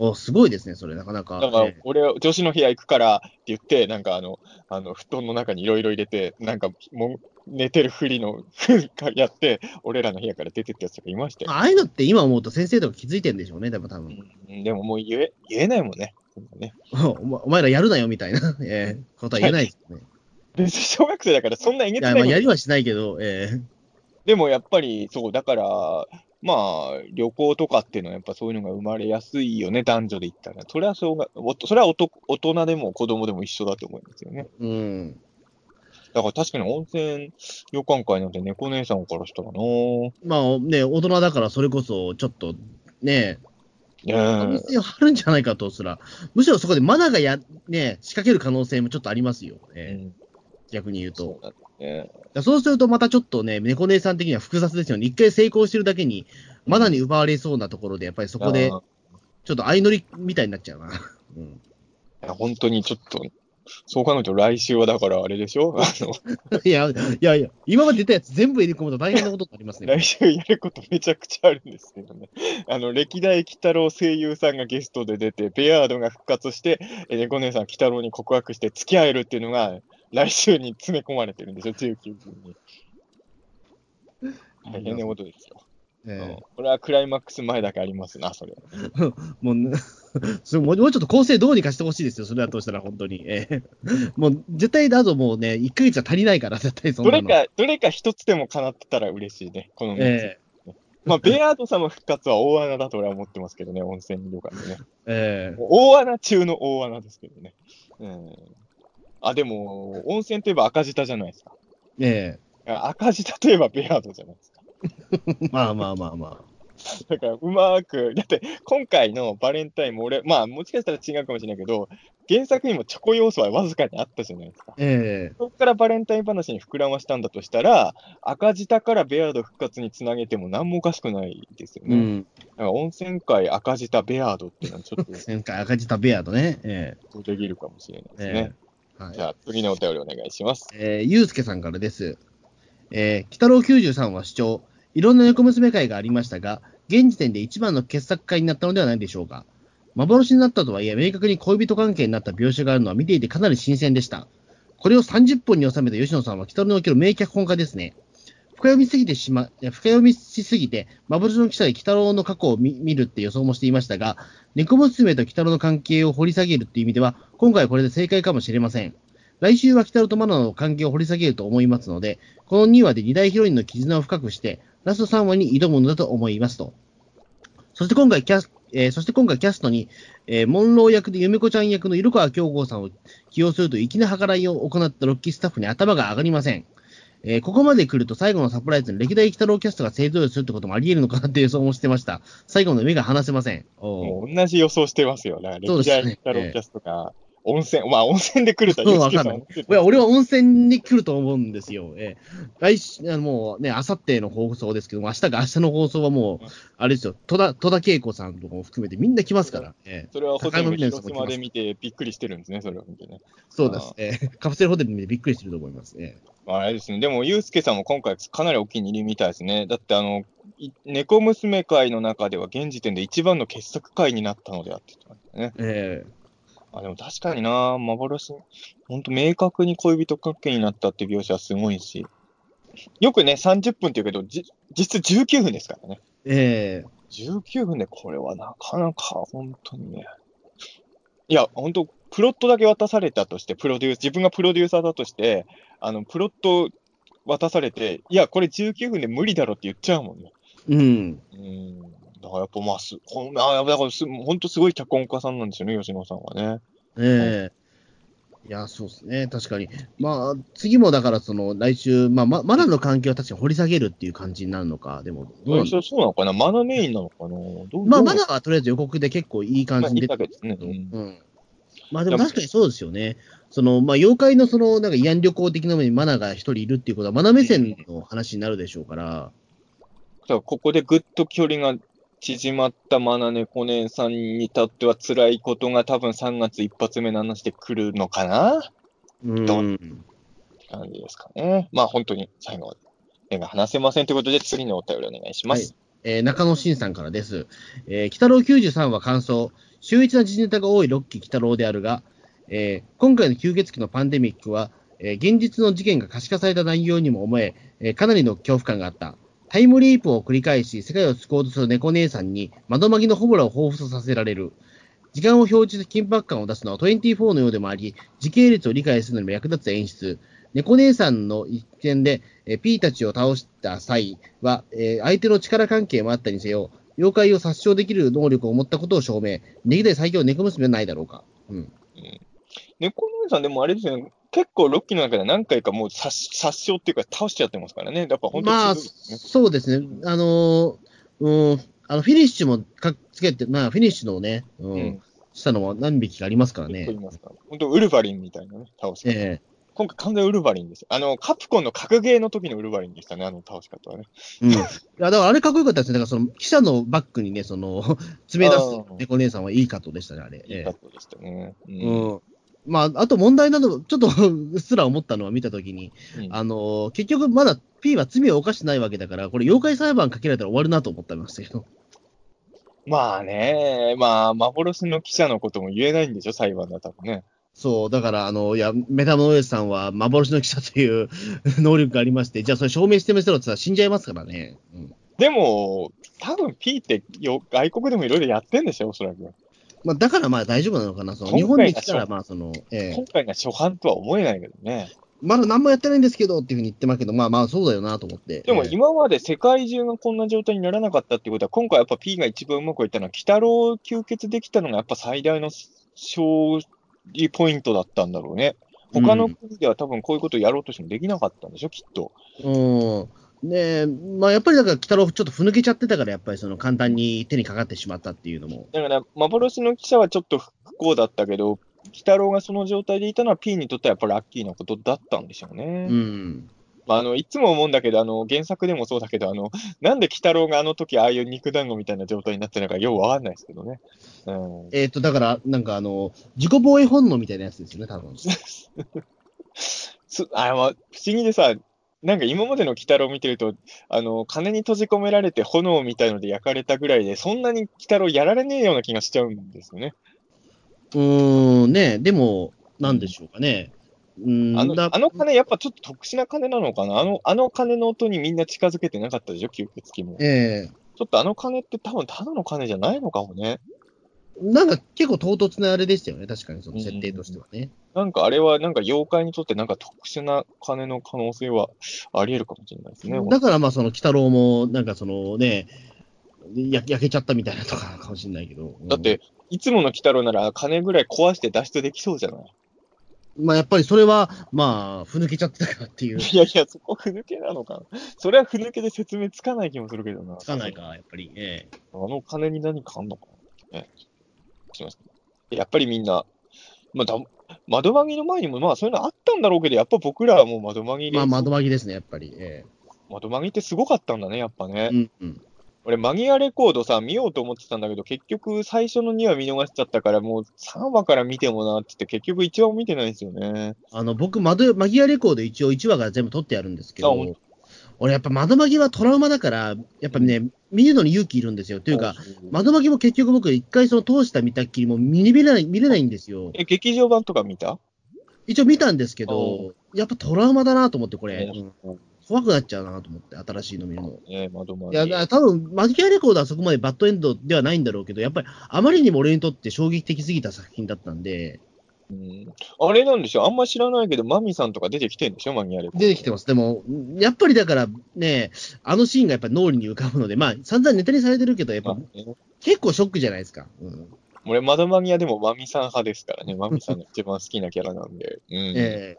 お、すごいですね、それ、なかなか。だからえ、俺は女子の部屋行くからって言って、なんかあの、あの、布団の中にいろいろ入れて、なんか、もう、寝てるふりの、<laughs> やって、俺らの部屋から出てったやつとかいましたよ。ああいうのって今思うと先生とか気づいてんでしょうね、でも多分。うんでももう言え、言えないもんね。ね <laughs> お前らやるなよみたいな、<laughs> ええことは言えないですよね。別に小学生だからそんなえげいや、まあ、つないことやりはしないけど、ええでもやっぱり、そう、だから、まあ、旅行とかっていうのは、やっぱそういうのが生まれやすいよね、男女で言ったら。それはそうが、おそれはおと大人でも子供でも一緒だと思いますよね。うん。だから確かに温泉旅館会なんて猫姉さんからしたらなぁ。まあね、大人だからそれこそ、ちょっと、ね、ね可能性はあるんじゃないかとすら、むしろそこでマナがや、ね、仕掛ける可能性もちょっとありますよ、え。ええ逆に言うと。そうだね。そうするとまたちょっとね、猫姉さん的には複雑ですよね。一回成功してるだけに、マナに奪われそうなところで、やっぱりそこでちょっと相乗りみたいになっちゃうな。うん、いや本当にちょっと、そう考えると来週はだからあれでしょ？あの、<laughs> いや、いやいや、今まで出たやつ全部入れ込むと大変なことになりますね。来週やることめちゃくちゃあるんですけどね。あの、歴代鬼太郎声優さんがゲストで出て、ベアードが復活して、え猫姉さん鬼太郎に告白して付き合えるっていうのが、来週に詰め込まれてるんでしょ、19分に。<laughs> 大変なことですよ。えうんこれはクライマックス前だけありますな、それは。え <laughs> もう <laughs> もうちょっと構成どうにかしてほしいですよ、それだとしたら、本当に。ええもう絶対だともうね、1ヶ月は足りないから、絶対そんなの。どれか、どれか一つでも叶ってたら嬉しいね、この3つ。えまあ、ベアード様復活は大穴だと俺は思ってますけどね、温泉旅館でね。ええ大穴中の大穴ですけどね。うん。あ、でも、温泉といえば赤字じゃないですか。え赤字といえばベアードじゃないですか。え <laughs> まあまあまあまだから、うまく、だって、今回のバレンタインも俺、まあ、もしかしたら違うかもしれないけど、原作にもチョコ要素はわずかにあったじゃないですかあ。。えそこからバレンタイン話に膨らましたんだとしたら、赤字だからベアード復活につなげても何もおかしくないですよね。えうん。だから温泉街赤字たベアードっていうのはちょっと <laughs> 前回赤字タベアードね。えできるかもしれないえですね。えはいじゃあ、次のお便りお願いします。えー、ゆうすけさんからです。えー、北郎93は主張、いろんな猫娘会がありましたが、現時点で一番の傑作会になったのではないでしょうか。幻になったとはいえ、明確に恋人関係になった描写があるのは見ていてかなり新鮮でした。これを30分に収めた吉野さんは北郎における名脚本家ですね。深読みすぎてしま、深読みしすぎて、幻の記者で北郎の過去を見見るって予想もしていましたが、猫娘と北郎の関係を掘り下げるっていう意味では、今回これで正解かもしれません。来週は北野とマナの関係を掘り下げると思いますので、この2話で2大ヒロインの絆を深くして、ラスト3話に挑むのだと思いますと。そして今回キャス、えーそして今回キャストに、えーモンロー役でゆめこちゃん役の色川京子さんを起用すると粋な計らいを行ったロッキースタッフに頭が上がりません。えーここまで来ると最後のサプライズに歴代北郎キャストが勢ぞろいするってこともあり得るのかなっていう予想もしてました。<laughs> 最後まで目が離せません。お同じ予想してますよ。だから歴代太郎キャストが温泉、まあ温泉で来るとそうんわかんないいや、俺は温泉に来ると思うんですよ。えー来週、あのもうね、あさっての放送ですけども、明日か明日の放送はもう、あれですよ、戸田、戸田恵子さんとかも含めてみんな来ますから。えーそれはホテル広島で見てびっくりしてるんですね、それを見てね。そうです。えー <laughs> カプセルホテルでびっくりしてると思います。えまああれですね。でも、ユースケさんも今回かなりお気に入りみたいですね。だって、あの、い猫娘会の中では現時点で一番の傑作会になったのであってね。ーえあ、でも確かにな、幻、本当明確に恋人関係になったって描写はすごいし。よくね、30分って言うけど、じ実質19分ですからね。ーえ19分でこれはなかなか本当にね。いや、本当プロットだけ渡されたとして、プロデュース、自分がプロデューサーだとして、あの、プロット渡されて、いや、これ19分で無理だろって言っちゃうもんね。ーうん。うん。だからやっぱまあす、こんあだからす本当すごい脚本家さんなんですよね、吉野さんはね。ええ。いや、そうですね、確かに。まあ、次もだから、その、来週、まあ、ま、マナの関係を確かに掘り下げるっていう感じになるのか、でも、どうそうなのかな？マナメインなのかな？まあ、マナはとりあえず予告で結構いい感じに出てまあね。うん。うん。まあ、でも確かにそうですよね。その、まあ、妖怪のその、なんか慰安旅行的なのにマナが一人いるっていうことは、マナ目線の話になるでしょうから、じゃあここでぐっと距離が縮まったマナネコ姉さんにとっては辛いことが多分3月一発目の話で来るのかな？うん。ど感じですかね？まあ本当に最後まで目が離せませんということで次のお便りお願いします。えー中野慎さんからです。えー、北郎93は感想。秀逸な時事ネタが多いロッキー北郎であるが、えー今回の吸血鬼のパンデミックは、えー現実の事件が可視化された内容にも思ええーかなりの恐怖感があった。タイムリープを繰り返し、世界を救おうとする猫姉さんに、窓まぎのホムラを彷彿とさせられる。時間を表示して緊迫感を出すのは24のようでもあり、時系列を理解するのにも役立つ演出。猫姉さんの一件で、え P たちを倒した際は、え相手の力関係もあったにせよ、妖怪を殺傷できる能力を持ったことを証明。歴代最強猫娘はないだろうか。うん。猫姉さんでもあれですよね、結構ロッキーの中で何回かもう殺殺傷っていうか倒しちゃってますからね。やっぱ本当にまあ。そうですね。あのーうん、あの、フィニッシュもかつけて、まあ、フィニッシュのね、うん、うんしたのも何匹かありますからね。ますから。本当ウルヴァリンみたいなね、倒し方。え今回完全ウルヴァリンですよ。あの、カプコンの格ゲーの時のウルヴァリンでしたね、あの倒し方はね。えうん。いや、だからあれかっこよかったですね。だからその、記者のバッグにね、その、詰め出す猫姉さんはいいカットでしたね、あれ。いいえカットでしたね。うえうん。まあ、あと問題など、ちょっと <laughs> うっすら思ったのは見たときに、うんあのー結局まだ P は罪を犯してないわけだから、これ妖怪裁判かけられたら終わるなと思ってましたけど。まあね、まあ、幻の記者のことも言えないんでしょ、裁判だったらね。そう、だから、あの、いや、メタモノエスさんは幻の記者という <laughs> 能力がありまして、じゃあそれ証明してみせろって言ったら死んじゃいますからね。うん。でも、多分 P ってよ外国でもいろいろやってんでしょ、おそらく。まあ、だからまあ大丈夫なのかな。その、日本に来たら、まあ、その、ええ今回が初犯とは思えないけどね。まだ何もやってないんですけどっていうふうに言ってますけど、まあまあ、そうだよなと思って。でもええ今まで世界中がこんな状態にならなかったってことは、今回やっぱ P が一番うまくいったのは、鬼太郎を吸血できたのがやっぱ最大の勝利ポイントだったんだろうね。他の国では多分こういうことをやろうとしてもできなかったんでしょ、きっと。うん。ねえ、まあやっぱりだから、鬼太郎ちょっとふぬけちゃってたから、やっぱりその簡単に手にかかってしまったっていうのも。だから、幻の記者はちょっと不幸だったけど、鬼太郎がその状態でいたのは P にとってはやっぱラッキーなことだったんでしょうね。うん。まあ、あのいつも思うんだけど、あの原作でもそうだけど、あのなんで鬼太郎があの時ああいう肉団子みたいな状態になってるのかようわかんないですけどね。うん、えっ、と、だから、なんかあの、自己防衛本能みたいなやつですよね、多分。<laughs> すあまあ不思議でさ、なんか今までの鬼太郎を見てると、あの金に閉じ込められて炎みたいので焼かれたぐらいで、そんなに鬼太郎やられねえような気がしちゃうんですよね。うーん、ねでも、なんでしょうかね。うーん、あのだあの鐘、やっぱちょっと特殊な鐘なのかな？あのあの鐘の音にみんな近づけてなかったでしょ、吸血鬼も。ええちょっとあの鐘って多分ただの鐘じゃないのかもね。なんか結構唐突なあれでしたよね、確かにその設定としてはね。なんかあれはなんか妖怪にとってなんか特殊な鐘の可能性はあり得るかもしれないですね。だからまあ、その、鬼太郎も、なんかそのね、や焼けちゃったみたいなとか <laughs> かもしれないけど。うんだって、いつもの鬼太郎なら鐘ぐらい壊して脱出できそうじゃない？まあやっぱりそれは、まあ、ふぬけちゃってたからっていう。いやいや、そこふぬけなのかな？それはふぬけで説明つかない気もするけどな。つかないか、やっぱり。ええあの鐘に何かあんのかな、ね、しますやっぱりみんな、まあだ、窓マギの前にもまあそういうのあったんだろうけど、やっぱ僕らはもう窓マギで、まあ、窓マギですね、やっぱり。え窓マギってすごかったんだね、やっぱね。えうんうん。俺、マギアレコードさ、見ようと思ってたんだけど、結局最初の2話見逃しちゃったから、もう3話から見てもなって言って、結局1話も見てないんですよね。あの、僕、窓、マギアレコード一応1話から全部撮ってやるんですけど、俺やっぱ窓マギはトラウマだから、やっぱね、見るのに勇気いるんですよ。というか、窓マギも結局僕一回その通した見たっきりも見れない、見れないんですよ。え、劇場版とか見た？一応見たんですけど、やっぱトラウマだなと思って、これ。うん怖くなっちゃうなと思って、新しいの見るの。ね、窓マいギ。や、多分、マギアレコードはそこまでバッドエンドではないんだろうけど、やっぱりあまりにも俺にとって衝撃的すぎた作品だったんで、うんあれなんでしょあんま知らないけど、マミさんとか出てきてんでしょマギアレコード。出てきてます。でも、やっぱりだからね、あのシーンがやっぱ脳裏に浮かぶので、まあ、散々ネタにされてるけど、やっぱ結構ショックじゃないですか。うん、俺、窓マギアでもマミさん派ですからね。マミさんが一番好きなキャラなんで。うん。え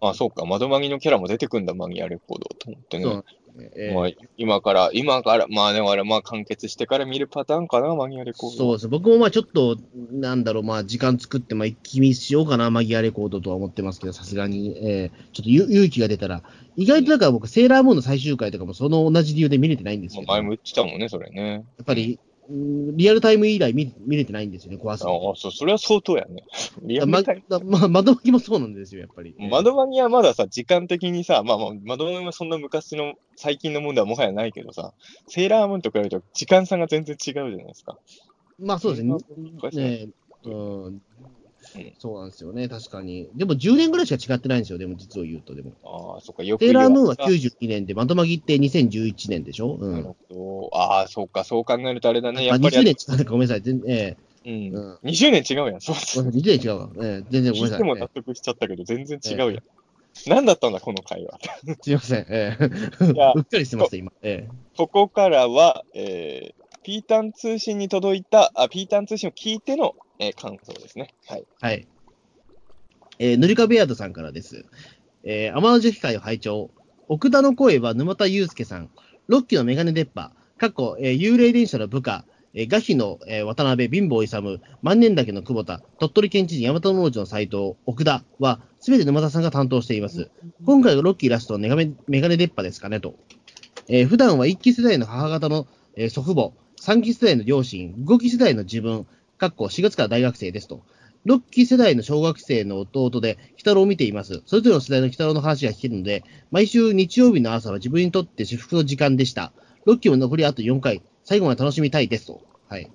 あ、そうか。窓マギのキャラも出てくんだ、マギアレコードと思ってね。えそうええまあ、今から、今から、まあね、あれ、まあ完結してから見るパターンかな、マギアレコード。そうです。僕もまあちょっと、なんだろう、まあ時間作って、まあ一気見しようかな、マギアレコードとは思ってますけど、さすがに、ええちょっとゆ勇気が出たら、意外とだから僕、セーラームーンの最終回とかもその同じ理由で見れてないんですよ、まあ前も言ってたもんね、それね。やっぱり、うんリアルタイム以来見見れてないんですよね、怖すぎて。ああ、そう、それは相当やね。<laughs> リアまルタイムま、窓巻きもそうなんですよ、やっぱり。窓マギはまださ、時間的にさ、まあまあ、窓マギはそんな昔の、最近のもんではもはやないけどさ、セーラームーンと比べると時間差が全然違うじゃないですか。まあそうですね。昔ねうん、そうなんですよね、確かに。でも10年ぐらいしか違ってないんですよ、でも実を言うと。でもああ、そっか、よくセーラームーンは言われ92年で、窓巻きって2011年でしょ？うん。たなるほど。ああ、そうか、そう考えるとあれだね。やあっぱり。20年違う。ごめんなさい。全えうんうん20年違うやん。そうえそう。20年違うわ。ええ全然ごめんなさい。も納得しちゃったけど、全然違うやん。何だったんだ、この会話。え <laughs> えすいません。えいやえ <laughs> うっかりしてました、今。ええここからは、えー、ピータン通信に届いた、あ、ピータン通信を聞いての、えー感想ですね。はい。はい。えー、塗り壁ヤードさんからです。えー、天の樹会を拝聴。奥田の声は沼田祐介さん。ロッキーのメガネ出っ歯。過去、えー、幽霊電車の部下。えー、ガヒの、えー渡辺、貧乏勇、万年岳の久保田、鳥取県知事、大和農場の斎藤、奥田は、すべて沼田さんが担当しています。今回のロッキーラストのメガネメガネ出っ歯ですかねと。えー普段は一期世代の母方の、えー祖父母、三期世代の両親、五期世代の自分、かっこ4月から大学生ですと。6期世代の小学生の弟で、鬼太郎を見ています。それぞれの世代の鬼太郎の話が聞けるので、毎週日曜日の朝は自分にとって至福の時間でした。6期も残りあと4回、最後まで楽しみたいですと。はい。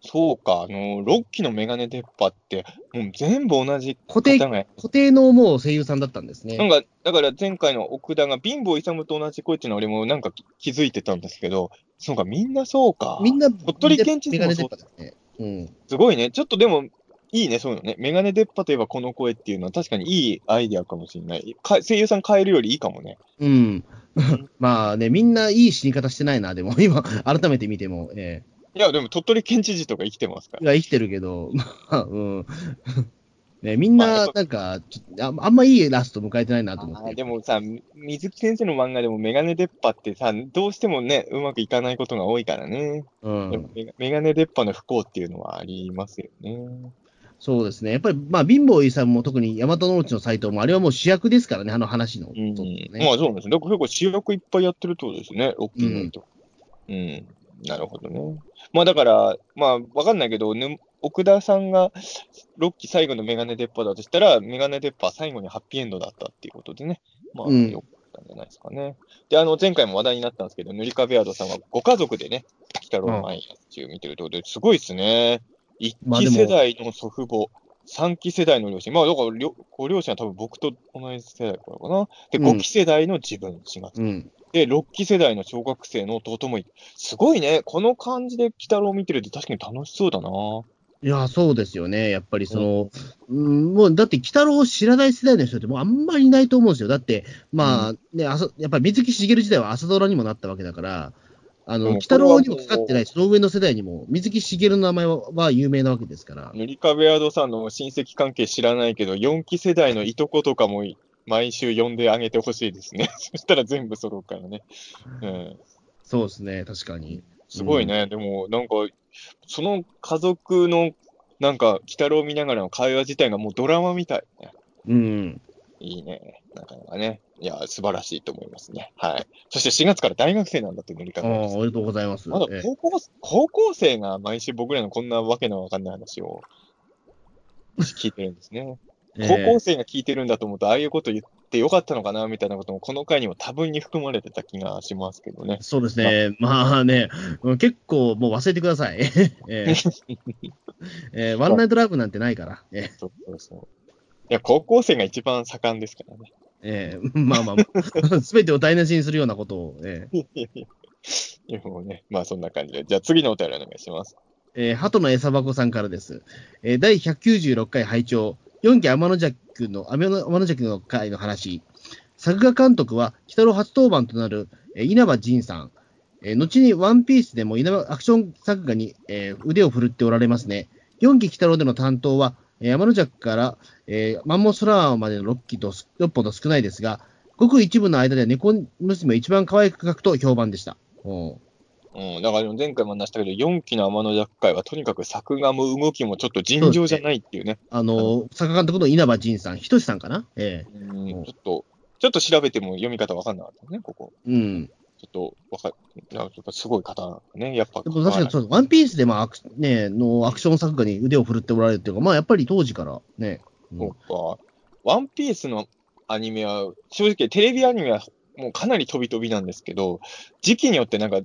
そうか、あのー、ロッキーのメガネ出っ歯って、もう全部同じ固定固定のもう声優さんだったんですね。なんか、だから前回の奥田が貧乏勇と同じ声っていうのは俺もなんか気づいてたんですけど、そうか、みんなそうか。みんな、鳥取県知事メガネもそう出っ歯ですね。うん。すごいね。ちょっとでも、いいね、そういうのね。メガネ出っ歯といえばこの声っていうのは確かにいいアイディアかもしれない。か声優さん変えるよりいいかもね。うん。<laughs> まあね、みんないい死に方してないな、でも、今、改めて見ても、えいや、でも鳥取県知事とか生きてますから。えいや、生きてるけど、<laughs> まあ、うん。ね、みんななんか、ああんまいいラスト迎えてないなと思って。でもさ、水木先生の漫画でもメガネ出っ歯ってさ、どうしてもね、うまくいかないことが多いからね。うん。メガネ出っ歯の不幸っていうのはありますよね。そうですね。やっぱり、まあ、貧乏ゆさんも特に大和農地の斎藤も、あれはもう主役ですからね、あの話の。うん。そうですねまあそうですね。だから結構主役いっぱいやってるってことですね、ロッキーのと。うん。なるほどね。まあだから、まあわかんないけど、ぬ奥田さんがロッキー最後のメガネ出っ歯だとしたら、メガネ出っ歯は最後にハッピーエンドだったっていうことでね。まあ、うんよかったんじゃないですかね。で、あの、前回も話題になったんですけど、塗り壁アードさんはご家族でね、北郎毎日見てるってことで、すごいですね。一期世代の祖父母、三期世代の両親。まあ、だから両、ご両親は多分僕と同じ世代からかな。で、うん5期世代の自分、4月。うん。で、6期世代の小学生の弟もいて、すごいね。この感じで鬼太郎を見てるって確かに楽しそうだな。いや、そうですよね。やっぱりその、うん、もう、だって、北郎を知らない世代の人ってもうあんまりいないと思うんですよ。だって、まあ、ね、あそやっぱり水木しげる時代は朝ドラにもなったわけだから、あの、うん北郎にもかかってない、その上の世代にも、水木しげるの名前はは有名なわけですから。塗り壁アードさんの親戚関係知らないけど、4期世代のいとことかも毎週呼んであげてほしいですね。<laughs> そしたら全部揃うからね。うん。そうですね、確かに。すごいね。でも、なんか、その家族のなんか、鬼太郎を見ながらの会話自体がもうドラマみたいね。うん。いいね。なかなかね。いや、素晴らしいと思いますね。はい。そして4月から大学生なんだって塗りああ、方です。おめでとうございます。まだええ高校、高校生が毎週僕らのこんなわけのわかんない話を <laughs> 聞いてるんですね。え高校え生が聞いてるんだと思うと、ああいうこと言ってよかったのかなみたいなことも、この回にも多分に含まれてた気がしますけどね。そうですね。まあね、うん結構もう忘れてください。<laughs> ええええワンナイトラブなんてないから。ええそうそうそう。いや、高校生が一番盛んですからね。ええまあまあ、<laughs> すべてを台無しにするようなことを。ええいや、もうね、まあそんな感じで。じゃあ次のお便りお願いします。えー、鳩の餌箱さんからです。えー第196回拝聴4期天の弱の、天の天の弱の回の話。作画監督は、北郎初登板となる、え稲葉仁さん。え後にワンピースでも稲葉アクション作画に、え腕を振るっておられますね。4期北郎での担当は、えー山の弱から、えーマンモスラーまでの6期と6本と少ないですが、ごく一部の間で猫娘を一番可愛く描くと評判でした。ううん、だから前回も話したけど、4期の天の弱会はとにかく作画も動きもちょっと尋常じゃないっていうね。あの、作画監督の稲葉仁さん、ひとしさんかな？ええうん、ちょっと、ちょっと調べても読み方わかんなかったね、ここ。うん。ちょっとわかなんかやっぱすごい方なんだね。やっぱ。でも確かにそう、ワンピースでもアク,、ね、のアクション作画に腕を振るっておられるっていうか、まあやっぱり当時からね。うんそうか。ワンピースのアニメは、正直テレビアニメはもうかなり飛び飛びなんですけど、時期によってなんか、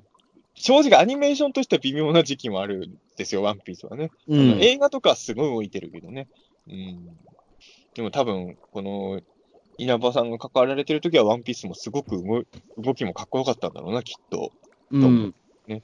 正直アニメーションとしては微妙な時期もあるんですよ、ワンピースはね。うん。映画とかはすごい動いてるけどね。うん。でも多分、この、稲葉さんが関わられてる時はワンピースもすごく動きもかっこよかったんだろうな、きっと。うん。うん。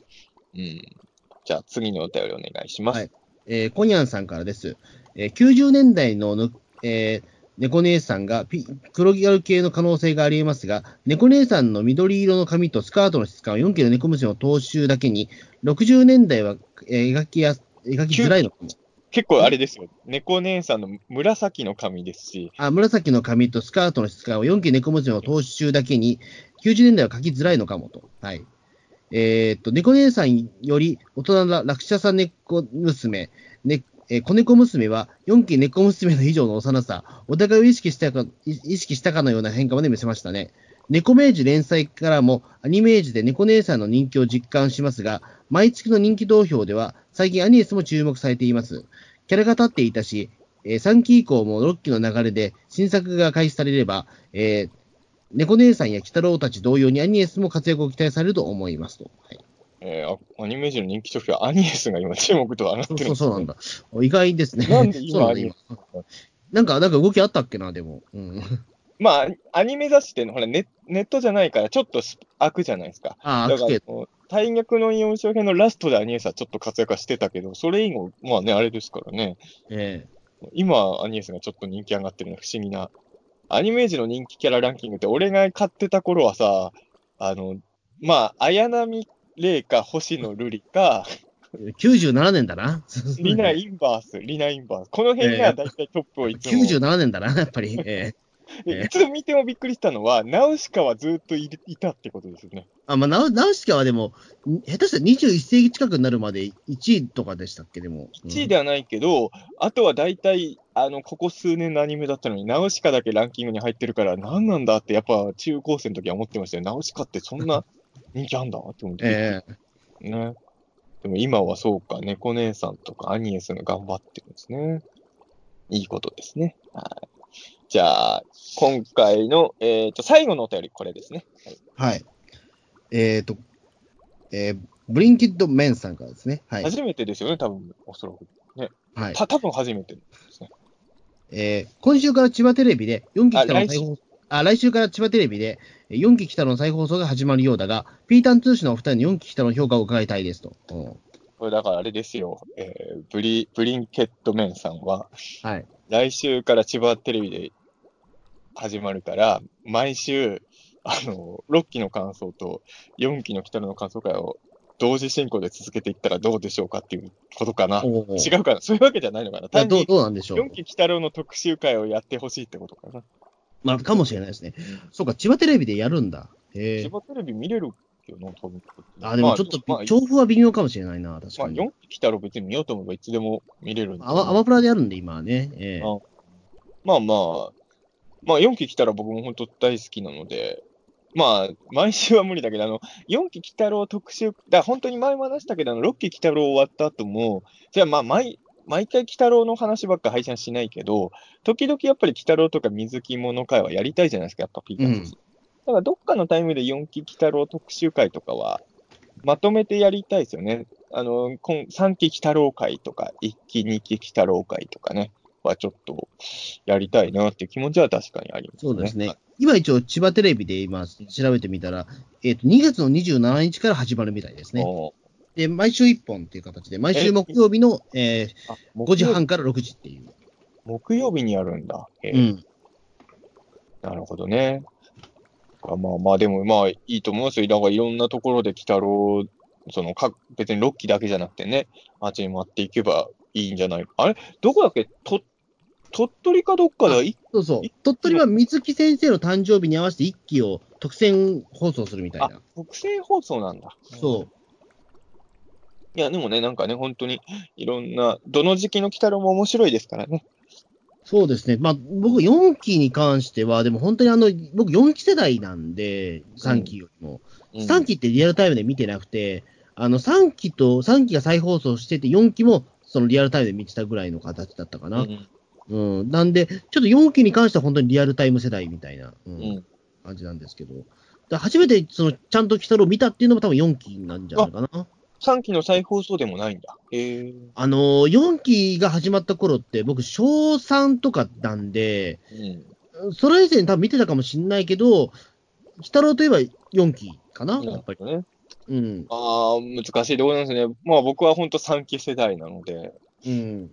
じゃあ次のお便りお願いします。はいえーコニャンさんからです。えー90年代のぬ、えー猫姉さんがピ黒ギャル系の可能性があり得ますが、猫姉さんの緑色の髪とスカートの質感は4期の猫娘の踏襲だけに、60年代は、えー描きやす描きづらいのかも。結構あれですよ。猫姉さんの紫の髪ですし、あ紫の髪とスカートの質感は4期猫娘の踏襲だけに、90年代は描きづらいのかもと。はい。えーっと、猫姉さんより大人な落車さ猫娘、ねえー子猫娘は4期猫娘の以上の幼さ、お互いを意識したか意識したかのような変化まで見せましたね。猫明治連載からもアニメージで猫姉さんの人気を実感しますが、毎月の人気投票では最近アニエスも注目されています。キャラが立っていたし、えー3期以降も6期の流れで新作が開始されれば、えー猫姉さんや鬼太郎たち同様にアニエスも活躍を期待されると思いますと。はい、えーあアニメージュの人気商品はアニエスが今注目度上がってるんですそうそうなんだ。意外ですね。なんで今アニなんか、なんか動きあったっけな、でも。うん、まあ、アニメ雑誌ってほらネネットじゃないからちょっとス開くじゃないですか。ああ、だかアクテらもう、大逆のイオン商品のラストでアニエスはちょっと活躍はしてたけど、それ以後、まあね、あれですからね。え今、アニエスがちょっと人気上がってるのは不思議な。アニメージュの人気キャラランキングって、俺が買ってた頃はさ、あの、まあ、綾波レイか星野瑠璃か、え97年だな。リナ・インバース、リナ・インバース。この辺が大体トップをいつも。97年だな、やっぱり。ええでいつ見てもびっくりしたのは、ナウシカはずっといいたってことですよね。あ、まあ、ナウナウシカはでも、下手したら21世紀近くになるまで1位とかでしたっけ、でも。1位ではないけど、あとは大体、あの、ここ数年のアニメだったのに、ナウシカだけランキングに入ってるから、何なんだって、やっぱ中高生の時は思ってましたよ。ナウシカってそんな人気あんだって思って。ええね。でも今はそうか、猫姉さんとかアニエスが頑張ってるんですね。いいことですね。はい。じゃあ、今回の、えっ、と、最後のお便り、これですね。はいはい。えっ、と、えーブリンキッド・メンさんからですね。はい。初めてですよね、多分、おそらく。はいた、多分初めてですね。えー今週から千葉テレビで4期あ北の再放送あ来週から千葉テレビでえー4期北の再放送が始まるようだが、ピータン通信のお二人の4期北の評価を伺いたいですと。うんこれだからあれですよ、えーブリ、ブリンケットメンさんは、はい。来週から千葉テレビで始まるから、毎週、あの、6期の感想と4期の北野の感想会を同時進行で続けていったらどうでしょうかっていうことかな。違うかなそういうわけじゃないのかない単にやどうどうなんでしょう4期北郎の特集会をやってほしいってことかな。まあ、かもしれないですね。そうか、千葉テレビでやるんだ。へえ。千葉テレビ見れるけどな、多分。あ、でもちょっと、まあ、調布は微妙かもしれないな、確まあ、かに。4期来たら別に見ようと思えばいつでも見れるんで。アマアマプラであるんで、今はね。ええあまあまあ、まあ4期来たら僕も本当大好きなので、まあ、毎週は無理だけど、あの、4期来たろう特集、だ本当に前も話したけど、あの、6期来たろう終わった後も、じゃあまあ、毎、毎回鬼太郎の話ばっか配信しないけど、時々やっぱり鬼太郎とか水木物会はやりたいじゃないですか、やっぱピーターズ。うんだからどっかのタイムで4期鬼太郎特集会とかは、まとめてやりたいですよね。あの、今3期鬼太郎会とか、1期2期鬼太郎会とかね、はちょっとやりたいなっていう気持ちは確かにありますね。そうですね。今一応、千葉テレビで今調べてみたら、えっ、と、2月の27日から始まるみたいですね。おーで、毎週1本っていう形で、毎週木曜日の、えあー5時半から6時っていう。木曜日にやるんだ。へーうん。なるほどね。あまあまあ、でもまあいいと思いますよ。だからいろんなところで鬼太郎、そのか別に6期だけじゃなくてね、あっちに回っていけばいいんじゃない？あれ？どこだっけ？と鳥取かどっかでいそうそう。鳥取は水木先生の誕生日に合わせて1期を特選放送するみたいあな。、特製放送なんだ。そう。いや、でもね、なんかね、本当にいろんな、どの時期の鬼太郎も面白いですからね。そうですね。まあ、僕4期に関しては、でも本当にあの、僕4期世代なんで、3期よりも。3期ってリアルタイムで見てなくて、あの、3期と、3期が再放送してて、4期もそのリアルタイムで見てたぐらいの形だったかな。うんうん。なんで、ちょっと4期に関しては本当にリアルタイム世代みたいな、ううんん感じなんですけど。だ初めて、その、ちゃんと鬼太郎見たっていうのも多分4期なんじゃないかな。3期の再放送でもないんだ。あのー、4期が始まった頃って、僕、小3とかなんで、うん。それ以前多分見てたかもしんないけど、鬼太郎といえば4期かな、やっぱり。ね。うん。ああ、難しいところなんですね。まあ僕は本当3期世代なので。うん。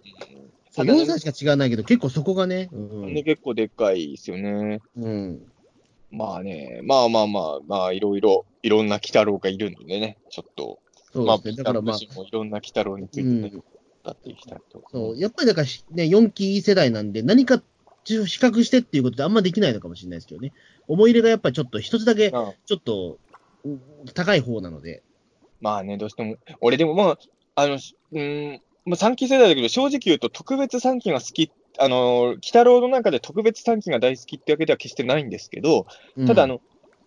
そうただね4歳しか違わないけど、結構そこがね。うん。ね、結構でっかいですよね。うん。まあね、まあまあまあ、まあいろいろ、いろんな鬼太郎がいるんでね、ちょっと、まあ、そうですね。だからまあ、いろんな鬼太郎についてね、うん。語っていきたいと。そう。やっぱりだからしね、4期世代なんで、何か比較してっていうことってあんまできないのかもしれないですけどね。思い入れがやっぱりちょっと一つだけ、まあちょっと、うん高い方なので。まあね、どうしても、俺でもまあ、あの、しうーん、まあ3期世代だけど、正直言うと特別3期が好き、あの、鬼太郎の中で特別3期が大好きってわけでは決してないんですけど、うんただ、あの、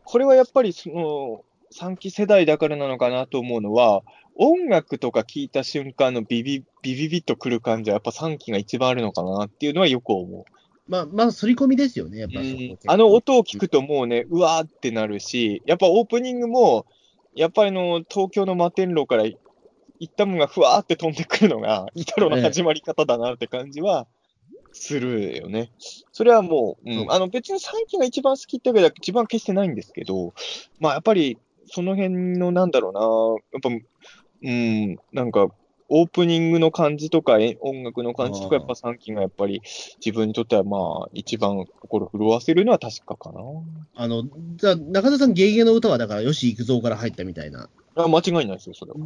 これはやっぱりその、3期世代だからなのかなと思うのは、音楽とか聞いた瞬間のビビ、ビビビッとくる感じはやっぱ3期が一番あるのかなっていうのはよく思まあ、まあ、刷り込みですよね、やっう。ぱうんあの音を聞くともうね、うわーってなるし、やっぱオープニングも、やっぱりあの、東京の摩天楼から行ったものがふわーって飛んでくるのが、鬼太郎の始まり方だなって感じはするよね。それはもう、うん、あの別に3期が一番好きってわけでは一番決してないんですけど、まあやっぱりその辺のなんだろうな、やっぱ、うん、なんか、オープニングの感じとか、え音楽の感じとか、やっぱ3期がやっぱり自分にとってはまあ一番心震わせるのは確かかな。あの、じゃあ、中田さん、ゲゲゲの歌は、だから、吉幾三から入ったみたいな。あ間違いないですよ、それは。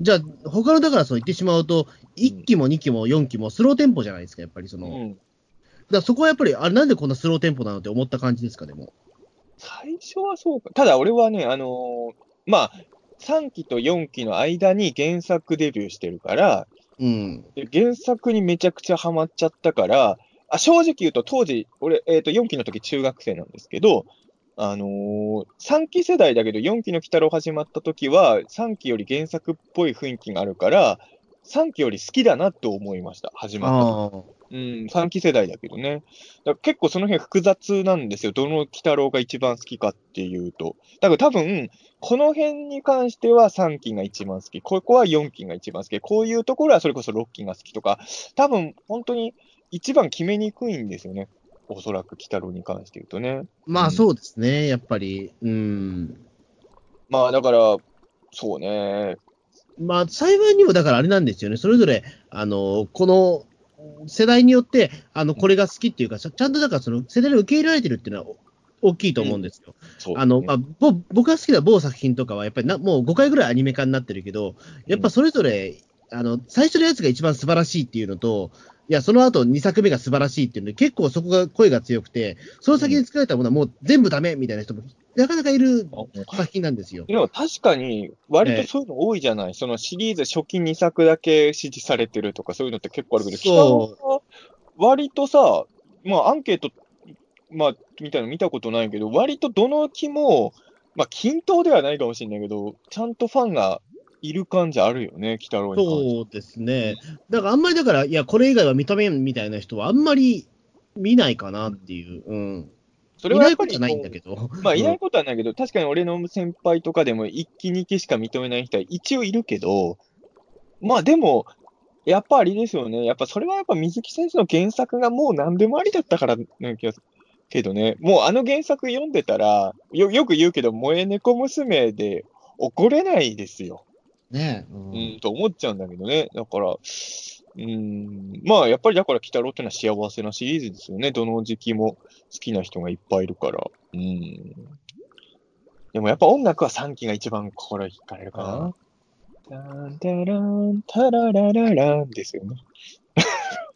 じゃあ、他の、だからそう言ってしまうと、1期も2期も4期もスローテンポじゃないですか、やっぱりその。うん。らそこはやっぱり、あれなんでこんなスローテンポなのって思った感じですか、でも。最初はそうか。ただ俺はね、あのーまあ、3期と4期の間に原作デビューしてるから、うん。で原作にめちゃくちゃハマっちゃったから、あ正直言うと当時、俺、えっ、と、4期の時中学生なんですけど、あのー、3期世代だけど4期の鬼太郎始まった時は、3期より原作っぽい雰囲気があるから、3期より好きだなと思いました、始まった。うん、3期世代だけどね。だから結構その辺複雑なんですよ。どの鬼太郎が一番好きかっていうと。だから多分、この辺に関しては3期が一番好き。ここは4期が一番好き。こういうところはそれこそ6期が好きとか、多分本当に一番決めにくいんですよね。おそらく鬼太郎に関して言うとね。まあ、そうですね、やっぱり。うん。まあだから、そうね。まあ、幸いにも、だからあれなんですよね。それぞれ、あの、この、世代によって、あの、これが好きっていうか、ちゃんとだからその世代で受け入れられてるっていうのはお大きいと思うんですよ。そうあの、まあ、ぼ僕が好きな某作品とかは、やっぱりなもう5回ぐらいアニメ化になってるけど、やっぱそれぞれ、あの、最初のやつが一番素晴らしいっていうのと、いや、その後2作目が素晴らしいっていうので、結構そこが声が強くて、その先に作られたものはもう全部ダメみたいな人もなかなかいる作品なんですよ。でも確かに、割とそういうの多いじゃない、そのシリーズ初期2作だけ支持されてるとか、そういうのって結構あるけど、そう割とさ、まあアンケート、まあ、みたいなの見たことないけど、割とどの期も、まあ均等ではないかもしれないけど、ちゃんとファンがいる感じあるよね、北郎に関してそうですね。だからあんまりだから、いや、これ以外は認めんみたいな人はあんまり見ないかなっていう。うん。それはやっぱりいないことはないんだけど。まあ、いないことはないけど、確かに俺の先輩とかでも1期、2期しか認めない人は一応いるけど、まあでも、やっぱあれですよね。やっぱそれはやっぱ水木先生の原作がもう何でもありだったからな気がする。けどね、もうあの原作読んでたら、よ、よく言うけど、萌え猫娘で怒れないですよ。ねううん、と思っちゃうんだけどね。だから、うん、まあやっぱりだから、鬼太郎ってのは幸せなシリーズですよね。どの時期も好きな人がいっぱいいるから。うん。でもやっぱ音楽は3期が一番心惹かれるかな。タンタラン、タラララランですよね。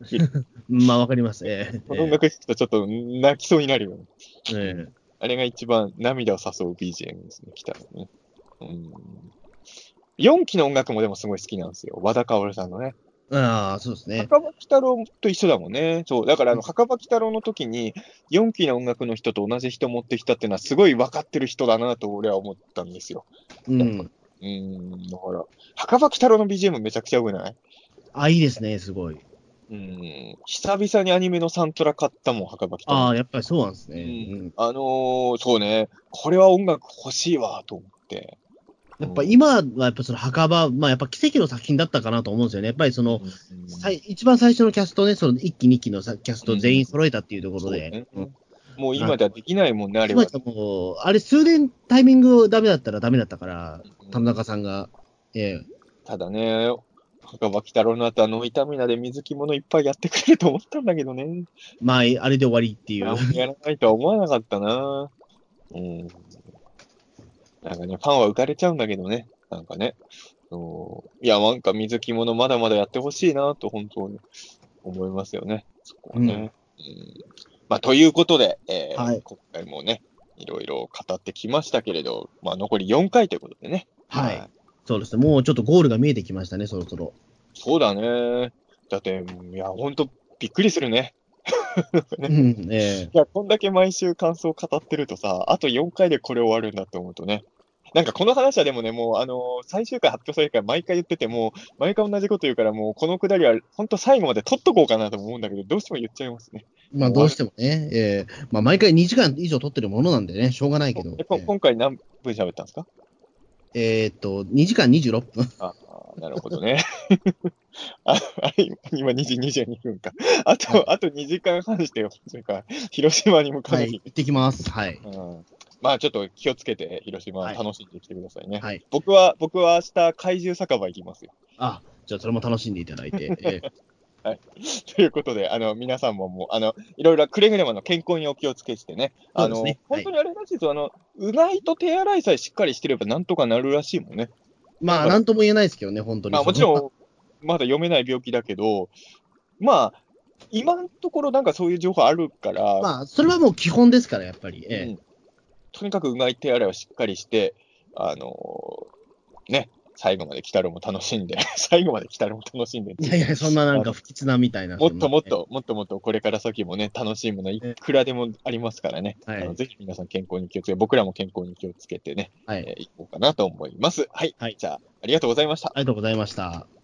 <laughs> まあ、わかります。ええこの音楽聴くとちょっと泣きそうになるよね。ええあれが一番涙を誘う BGM ですね、鬼太郎ね。うん。4期の音楽もでもすごい好きなんですよ。和田薫さんのね。ああ、そうですね。墓場鬼太郎と一緒だもんね。そう。だから、あの、墓場鬼太郎の時に、4期の音楽の人と同じ人持ってきたっていうのは、すごい分かってる人だなと俺は思ったんですよ。うん。うーん、だから、墓場鬼太郎の BGM めちゃくちゃ良くない？あ、いいですね、すごい。うん。久々にアニメのサントラ買ったもん、墓場鬼太郎。ああ、やっぱりそうなんですね。ううんあのー、そうね。これは音楽欲しいわ、と思って。やっぱ今はやっぱその墓場、まあやっぱ奇跡の作品だったかなと思うんですよね。やっぱりその、うんさい一番最初のキャストね、その1期2期のさキャスト全員揃えたっていうところで。ねうんもう今ではできないもんね、あれは。もう、あれ数年タイミングダメだったらダメだったから、田中さんが。ええただね、墓場鬼太郎の後、あの痛みなで水着物いっぱいやってくれると思ったんだけどね。まあ、あれで終わりっていう。あんまやらないとは思わなかったな。うん。なんかね、ファンは浮かれちゃうんだけどね。なんかね。いや、なんか水着物まだまだやってほしいなと、本当に思いますよね。そこはね。うんまあ、ということで、えーはい今回もね、いろいろ語ってきましたけれど、まあ、残り4回ということでね。はい。そうですね。もうちょっとゴールが見えてきましたね、そろそろ。そうだね。だって、いや、ほんとびっくりするね。うん、ええいや、こんだけ毎週感想を語ってるとさ、あと4回でこれ終わるんだって思うとね。なんかこの話はでもね、もうあの最終回発表されるから毎回言ってても、毎回同じこと言うからもうこのくだりは本当最後まで取っとこうかなと思うんだけど、どうしても言っちゃいますね。まあ、どうしてもね、ええまあ、毎回2時間以上撮ってるものなんでね、しょうがないけど。えこ今回何分喋ったんですか？ええーっと、2時間26分。ああ、なるほどね。<laughs> あ今2時22分か。あと、あと2時間半して、それか、広島に向かわは、ない行ってきます。はい。うんまあちょっと気をつけて、広島はい楽しんできてくださいね。はい。僕は、僕は明日、怪獣酒場行きますよ。あ、じゃあそれも楽しんでいただいて。<laughs> ええ <laughs> ということで、あの、皆さんももう、あの、いろいろくれぐれもの健康にお気をつけしてね。あの、ねはい本当にあれらしいですよ。あの、うがいと手洗いさえしっかりしてればなんとかなるらしいもんね。まあ、なんとも言えないですけどね、本当に。まあもちろん、まだ読めない病気だけど、まあ、今のところなんかそういう情報あるから、まあ、それはもう基本ですから、やっぱり。えうんとにかくうがい手洗いをしっかりして、あのね、最後まで来たるも楽しんで、<laughs> 最後まで来たるも楽しんで。え。いやいや、そんななんか不吉なみたいな。もっともっと、もっともっとこれから先もね、楽しいものいくらでもありますからね。はいあのぜひ皆さん健康に気をつけて、僕らも健康に気をつけてね、な。はい。えーいこうかなと思います。はい。はいじゃあ、ありがとうございました。ありがとうございました。